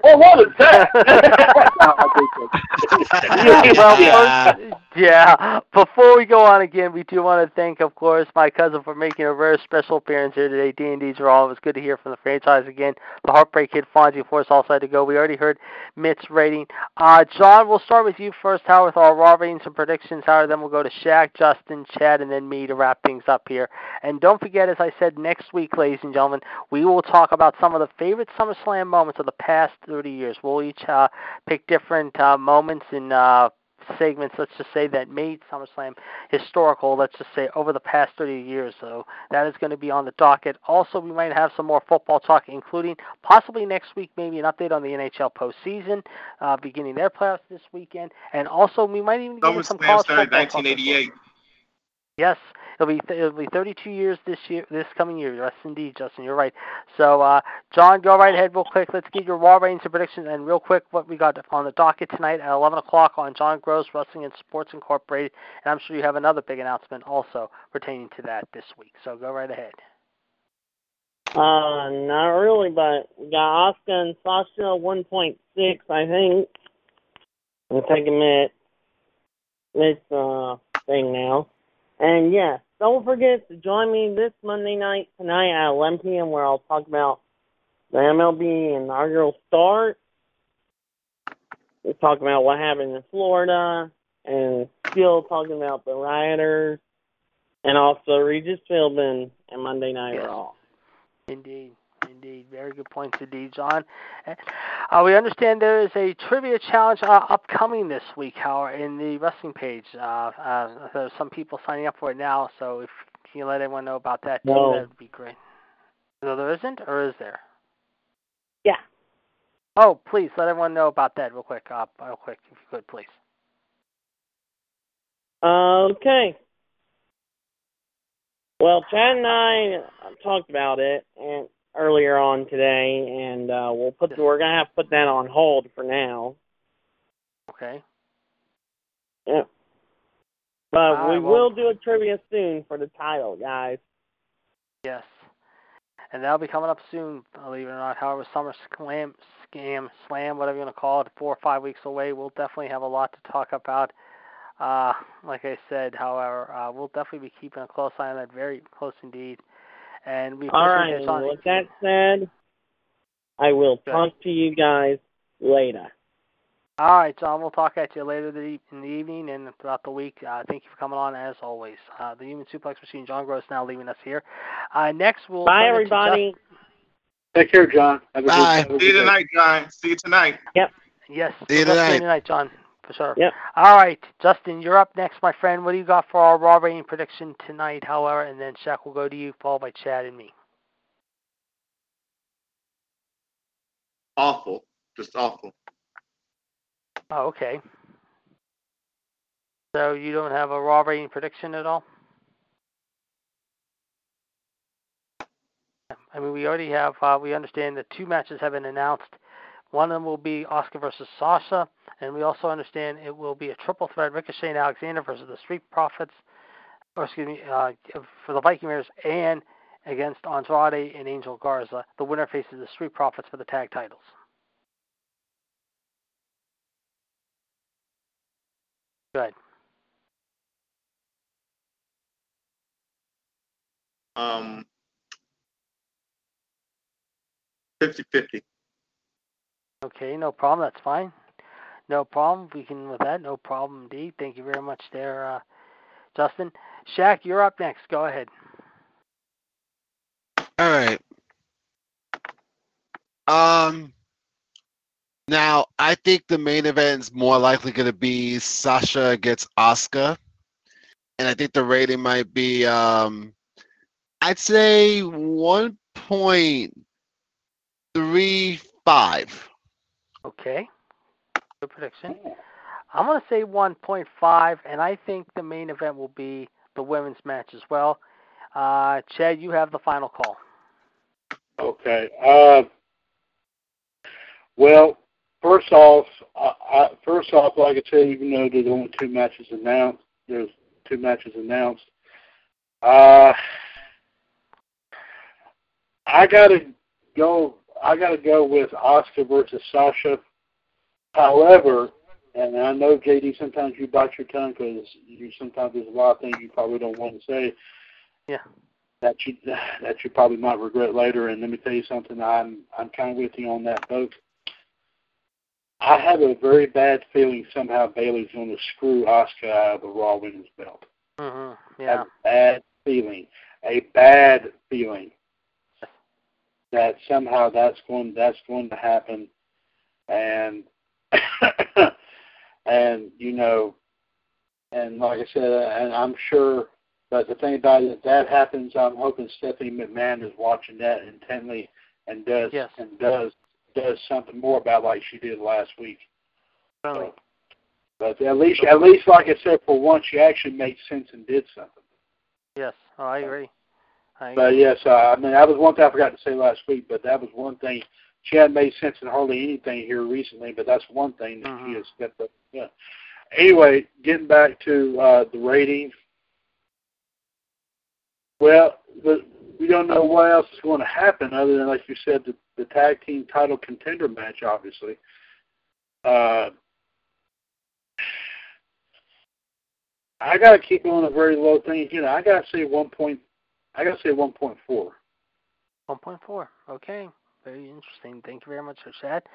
Well, what is that? well, folks, yeah. Before we go on again, we do want to thank, of course, my cousin for making a very special appearance here today. D and D's all. It was good to hear from the franchise again. The Heartbreak Kid, Fonzie, of course, all set to go. We already heard Mitt's rating. Uh, John, we'll start with you first. How with our raw ratings and predictions? How then we'll go to Shaq, Justin, Chad, and then me to wrap things up here. And don't forget, as I said, next week, ladies and gentlemen, we will talk about some of the favorite SummerSlam moments of the past 30 years. We'll each uh, pick different uh, moments and uh, segments, let's just say, that made SummerSlam historical, let's just say, over the past 30 years. So that is going to be on the docket. Also, we might have some more football talk, including possibly next week, maybe an update on the NHL postseason, uh, beginning their playoffs this weekend. And also, we might even get some SummerSlam college started football talk as well. 1988. Yes, it'll be it'll be 32 years this year, this coming year. Yes, indeed, Justin, you're right. So, uh, John, go right ahead, real quick. Let's get your Raw ratings and predictions, and real quick, what we got on the docket tonight at 11 o'clock on John Gross Wrestling and Sports Incorporated, and I'm sure you have another big announcement also pertaining to that this week. So, go right ahead. Uh, not really, but we got Asuka and Sasha 1.6, I think. I'm taking it this uh thing now. And yeah, don't forget to join me this Monday night tonight at 11 p.m. where I'll talk about the MLB inaugural start. We'll talk about what happened in Florida, and still talking about the rioters, and also Regis Philbin and Monday Night Yes. Raw. Indeed, indeed, very good points indeed, John. Uh, we understand there is a trivia challenge uh, upcoming this week, however, in the wrestling page. Uh, uh, there's some people signing up for it now, so if you can let everyone know about that, too, No. that would be great. So there isn't, or is there? Yeah. Oh, please let everyone know about that real quick. Uh, real quick, if you could, please. Okay. Well, Chad and I talked about it and earlier on today, and uh, we'll put we're gonna have to put that on hold for now. Okay. Yeah. But All we well- will do a trivia soon for the title, guys. Yes. And that'll be coming up soon, believe it or not. However, Summer Slam Scam Slam, whatever you want to call it, four or five weeks away. We'll definitely have a lot to talk about. Uh, like I said, however, uh, we'll definitely be keeping a close eye on that, very close indeed. And we All right. appreciate this on- With that said, I will talk to you guys later. All right, John. We'll talk at you later in the evening and throughout the week. Uh, thank you for coming on as always. Uh, the Human Suplex Machine, John Gross, now leaving us here. Uh, next, we'll Bye, turn it to everybody. Take care, John. Have a good- Bye. have a good See you day. tonight, John. See you tonight. Yep. Yes. See you we'll tonight. tonight, John, for sure. Yep. All right, Justin, you're up next, my friend. What do you got for our Raw rating prediction tonight, however? And then Shaq will go to you, followed by Chad and me. Awful. Just awful. Oh, okay. So you don't have a Raw rating prediction at all? I mean, we already have. Uh, we understand that two matches have been announced. One of them will be Asuka versus Sasha, and we also understand it will be a triple threat: Ricochet and Alexander versus the Street Profits, or excuse me, uh, for the Viking Raiders, and against Andrade and Angel Garza. The winner faces the Street Profits for the tag titles. Good. Um, 50-50. Okay, no problem. That's fine. No problem. We can with that. No problem indeed. Thank you very much there, uh, Justin. Shaq, you're up next. Go ahead. All right. Um. Now, I think the main event is more likely going to be Sasha against Asuka, and I think the rating might be, um, I'd say one point three five. Okay. Good prediction. I'm going to say 1.5, and I think the main event will be the women's match as well. Uh, Chad, you have the final call. Okay. Uh, well, first off, I, I, first off, like I said, even though there's only two matches announced, there's two matches announced. Uh, I gotta go. I gotta go with Asuka versus Sasha. However, and I know JD, sometimes you bite your tongue because you sometimes there's a lot of things you probably don't want to say. Yeah. That you that you probably might regret later. And let me tell you something. I'm I'm kind of with you on that boat. I have a very bad feeling somehow Bayley's going to screw Asuka out of the Raw Women's belt. Mm-hmm. Yeah. a bad feeling, a bad feeling that somehow that's going that's going to happen, and and you know, and like I said, and I'm sure. But the thing about it, if that happens, I'm hoping Stephanie McMahon is watching that intently and does Yes. and does does something more about it like she did last week. Certainly. But at least, at least, like I said, for once, she actually made sense and did something. Yes. Oh, I agree. I agree. But yes, uh, I mean that was one thing I forgot to say last week. But that was one thing she hadn't made sense in hardly anything here recently. But that's one thing that she has stepped up. Yeah. Anyway, getting back to uh, the ratings. Well, the, we don't know what else is going to happen other than, like you said, the, the tag team title contender match. Obviously, uh, I got to keep it on a very low thing. You know, I got to say one point. I got to say one point four. 1.4. Okay. Very interesting. Thank you very much for that.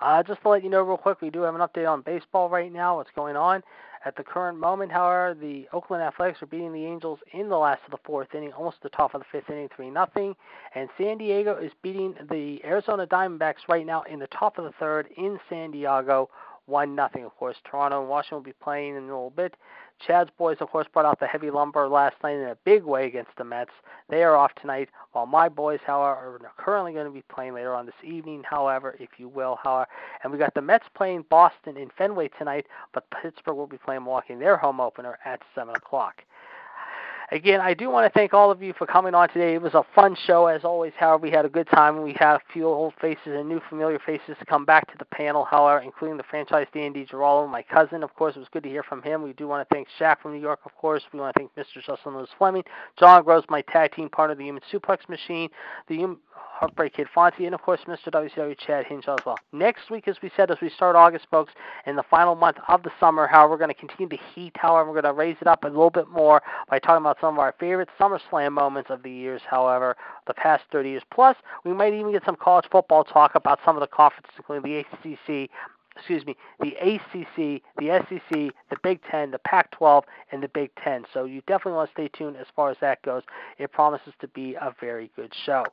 Uh, just to let you know real quick, we do have an update on baseball right now, what's going on. At the current moment, however, the Oakland Athletics are beating the Angels in the last of the fourth inning, almost the top of the fifth inning, 3 nothing. And San Diego is beating the Arizona Diamondbacks right now in the top of the third in San Diego, 1 nothing. Of course, Toronto and Washington will be playing in a little bit. Chad's boys, of course, brought out the heavy lumber last night in a big way against the Mets. They are off tonight, while my boys, however, are currently going to be playing later on this evening, however, if you will, however. And we got the Mets playing Boston in Fenway tonight, but Pittsburgh will be playing Milwaukee in their home opener at 7 o'clock. Again, I do want to thank all of you for coming on today. It was a fun show as always. However, we had a good time. We had a few old faces and new familiar faces to come back to the panel. However, including the franchise D&D Giraldo, my cousin. Of course, it was good to hear from him. We do want to thank Shaq from New York. Of course, we want to thank Mr. Justin Lewis Fleming, John Gross, my tag team partner, of the Human Suplex Machine, the Heartbreak Kid Fonzie, and of course Mr. WCW Chad Hinshaw as well. Next week, as we said, as we start August, folks, in the final month of the summer, however, we're going to continue to heat. However, we're going to raise it up a little bit more by talking about some of our favorite SummerSlam moments of the years. However, the past 30 years. Plus, we might even get some college football talk about some of the conferences, including the ACC, excuse me, the ACC, the SEC, the Big Ten, the Pac-12, and the Big Ten. So you definitely want to stay tuned as far as that goes. It promises to be a very good show.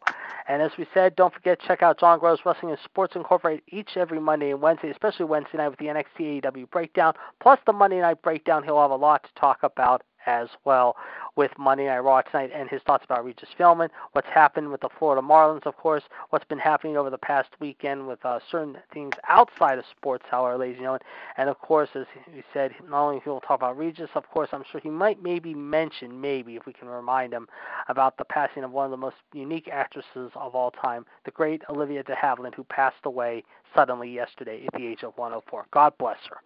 And as we said, don't forget check out John Gross Wrestling and Sports Incorporated each every Monday and Wednesday, especially Wednesday night with the NXT AEW breakdown. Plus the Monday night breakdown, he'll have a lot to talk about as well with Monday Night Raw tonight and his thoughts about Regis Philbin, what's happened with the Florida Marlins, of course, what's been happening over the past weekend with uh, certain things outside of sports, however, ladies and gentlemen. And of course, as he said, not only he will talk about Regis, of course, I'm sure he might maybe mention, maybe if we can remind him, about the passing of one of the most unique actresses of all time, the great Olivia de Havilland, who passed away suddenly yesterday at the age of 104. God bless her.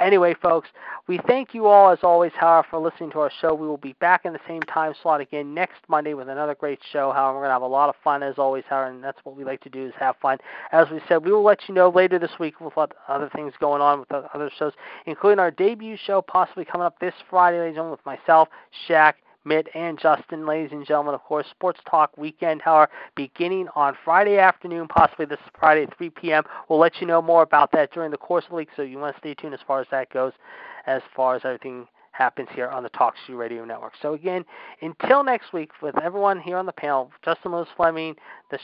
Anyway, folks, we thank you all as always, however, for listening to our show. We will be back in the same time slot again next Monday with another great show. However, we're going to have a lot of fun as always, however, and that's what we like to do is have fun. As we said, we will let you know later this week with other things going on with the other shows, including our debut show possibly coming up this Friday, ladies and gentlemen, with myself, Shaq, Mitt, and Justin, ladies and gentlemen. Of course, Sports Talk Weekend Hour beginning on Friday afternoon, possibly this Friday at 3 p.m. We'll let you know more about that during the course of the week, so you want to stay tuned as far as that goes, as far as everything happens here on the Talk Shoe Radio Network. So again, until next week, with everyone here on the panel, Justin Lewis Fleming, the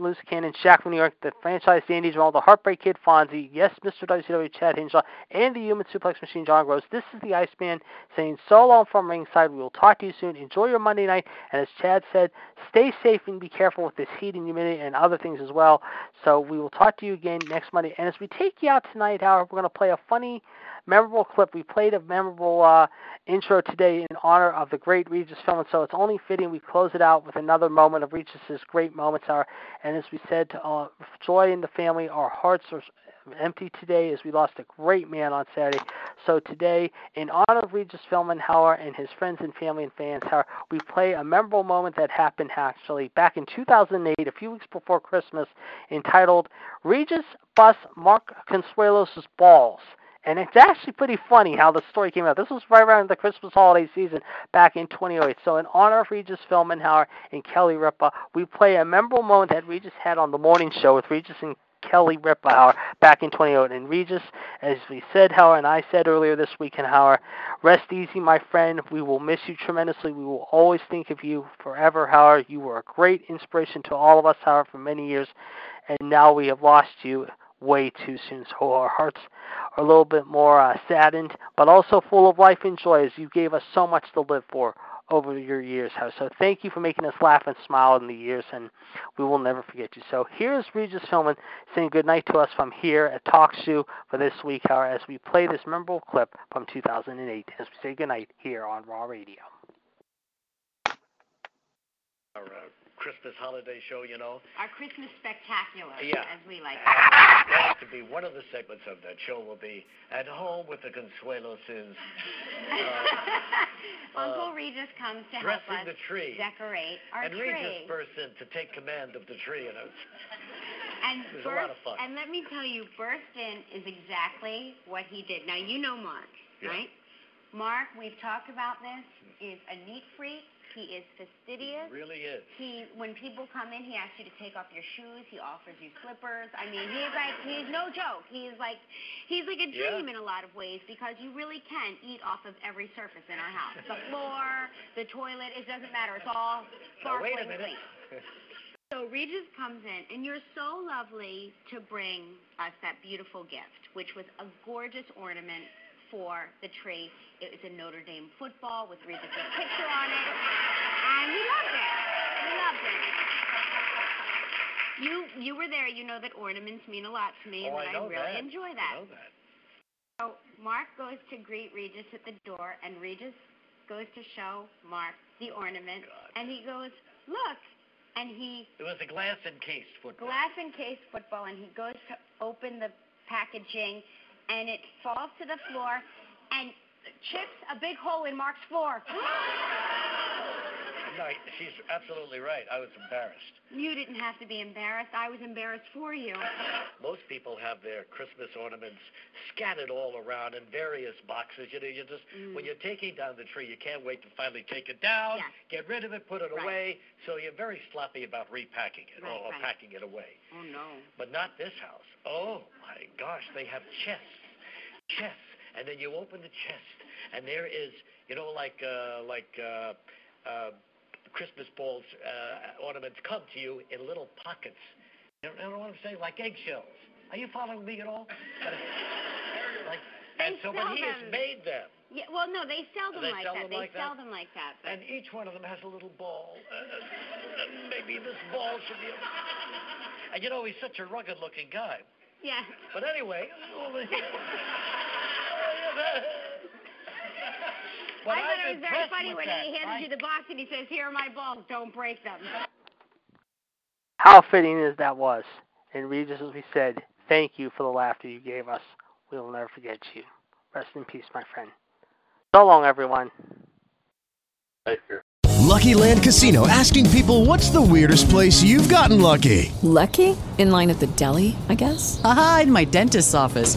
Loose Cannon, Shaq from New York, the franchise Dandy all the Heartbreak Kid Fonzie, yes, Mr. WCW Chad Hinshaw, and the Human Suplex Machine John Gross. This is the Iceman saying so long from ringside. We will talk to you soon. Enjoy your Monday night, and as Chad said, stay safe and be careful with this heat and humidity and other things as well. So we will talk to you again next Monday. And as we take you out tonight, however, we're going to play a funny memorable clip. We played a memorable uh, intro today in honor of the great Regis Philbin, so it's only fitting we close it out with another moment of Regis's great moments. Are and as we said, to uh, joy in the family. Our hearts are empty today as we lost a great man on Saturday. So today, in honor of Regis Philbin Hauer and his friends and family and fans, we play a memorable moment that happened actually back in 2008, a few weeks before Christmas, entitled "Regis Bus Mark Consuelos' Balls." And it's actually pretty funny how the story came out. This was right around the Christmas holiday season back in 2008. So, in honor of Regis Philbin and Kelly Ripa, we play a memorable moment that Regis had on the morning show with Regis and Kelly Ripa back in 2008. And Regis, as we said, Howard, and I said earlier this week, and Howard, rest easy, my friend. We will miss you tremendously. We will always think of you forever, Howard. You were a great inspiration to all of us, Howard, for many years. And now we have lost you way too soon. So our hearts are a little bit more uh, saddened, but also full of life and joy as you gave us so much to live for over your years. So thank you for making us laugh and smile in the years, and we will never forget you. So here's Regis Philbin saying goodnight to us from here at Talk Shoe for this week, however, as we play this memorable clip from 2008 as we say goodnight here on Raw Radio. All right. Christmas holiday show, you know. Our Christmas spectacular, yeah. as we like. And to be one of the segments of that show will be at home with the Consueloses. Uh, Uncle uh, Regis comes to help us the tree. decorate our and tree. And Regis bursts in to take command of the tree, and it's, and it was burst, a lot of fun. And let me tell you, burst in is exactly what he did. Now you know Mark, yeah. right? Mark, we've talked about this, is a neat freak he is fastidious. He really is. He, when people come in, he asks you to take off your shoes. He offers you slippers. I mean, he's like, he's no joke. He's like, he's like a dream yeah. in a lot of ways because you really can eat off of every surface in our house. The floor, the toilet, it doesn't matter. It's all sparkling now, wait a minute. So Regis comes in, and you're so lovely to bring us that beautiful gift, which was a gorgeous ornament for the tree. It was a Notre Dame football with Regis' picture on it, and we loved it. We loved it. You you were there. You know that ornaments mean a lot to me, oh, and I, I really that. enjoy that. I know that. So Mark goes to greet Regis at the door, and Regis goes to show Mark the ornament, and he goes, look, and he It was a glass encased football. glass encased football, and he goes to open the packaging, and it falls to the floor, and chips a big hole in Mark's floor. No, she's absolutely right. I was embarrassed. You didn't have to be embarrassed. I was embarrassed for you. Most people have their Christmas ornaments scattered all around in various boxes. You know, you just Mm. when you're taking down the tree, you can't wait to finally take it down, Yes. get rid of it, put it Right. away. So you're very sloppy about repacking it Right, or, or right. packing it away. Oh no. But not this house. Oh my gosh, they have chests, chests, and then you open the chest, and there is, you know, like uh, like uh, uh, Christmas balls uh, ornaments come to you in little pockets. You know, you know what I'm saying? Like eggshells. Are you following me at all? like, and so, but he has made them. Yeah, well, no, they sell them They like sell that. them they like sell that? them like that. But And each one of them has a little ball. Uh, and maybe this ball should be. A... And you know, he's such a rugged-looking guy. yeah. But anyway, I But thought I'm it was very funny when that. he handed I- you the box and he says, "Here are my balls. Don't break them." How fitting as that was. And Regis, as we said, thank you for the laughter you gave us. We will never forget you. Rest in peace, my friend. So long, everyone. Take care. Lucky Land Casino asking people what's the weirdest place you've gotten lucky? Lucky? In line at the deli, I guess? Aha, in my dentist's office.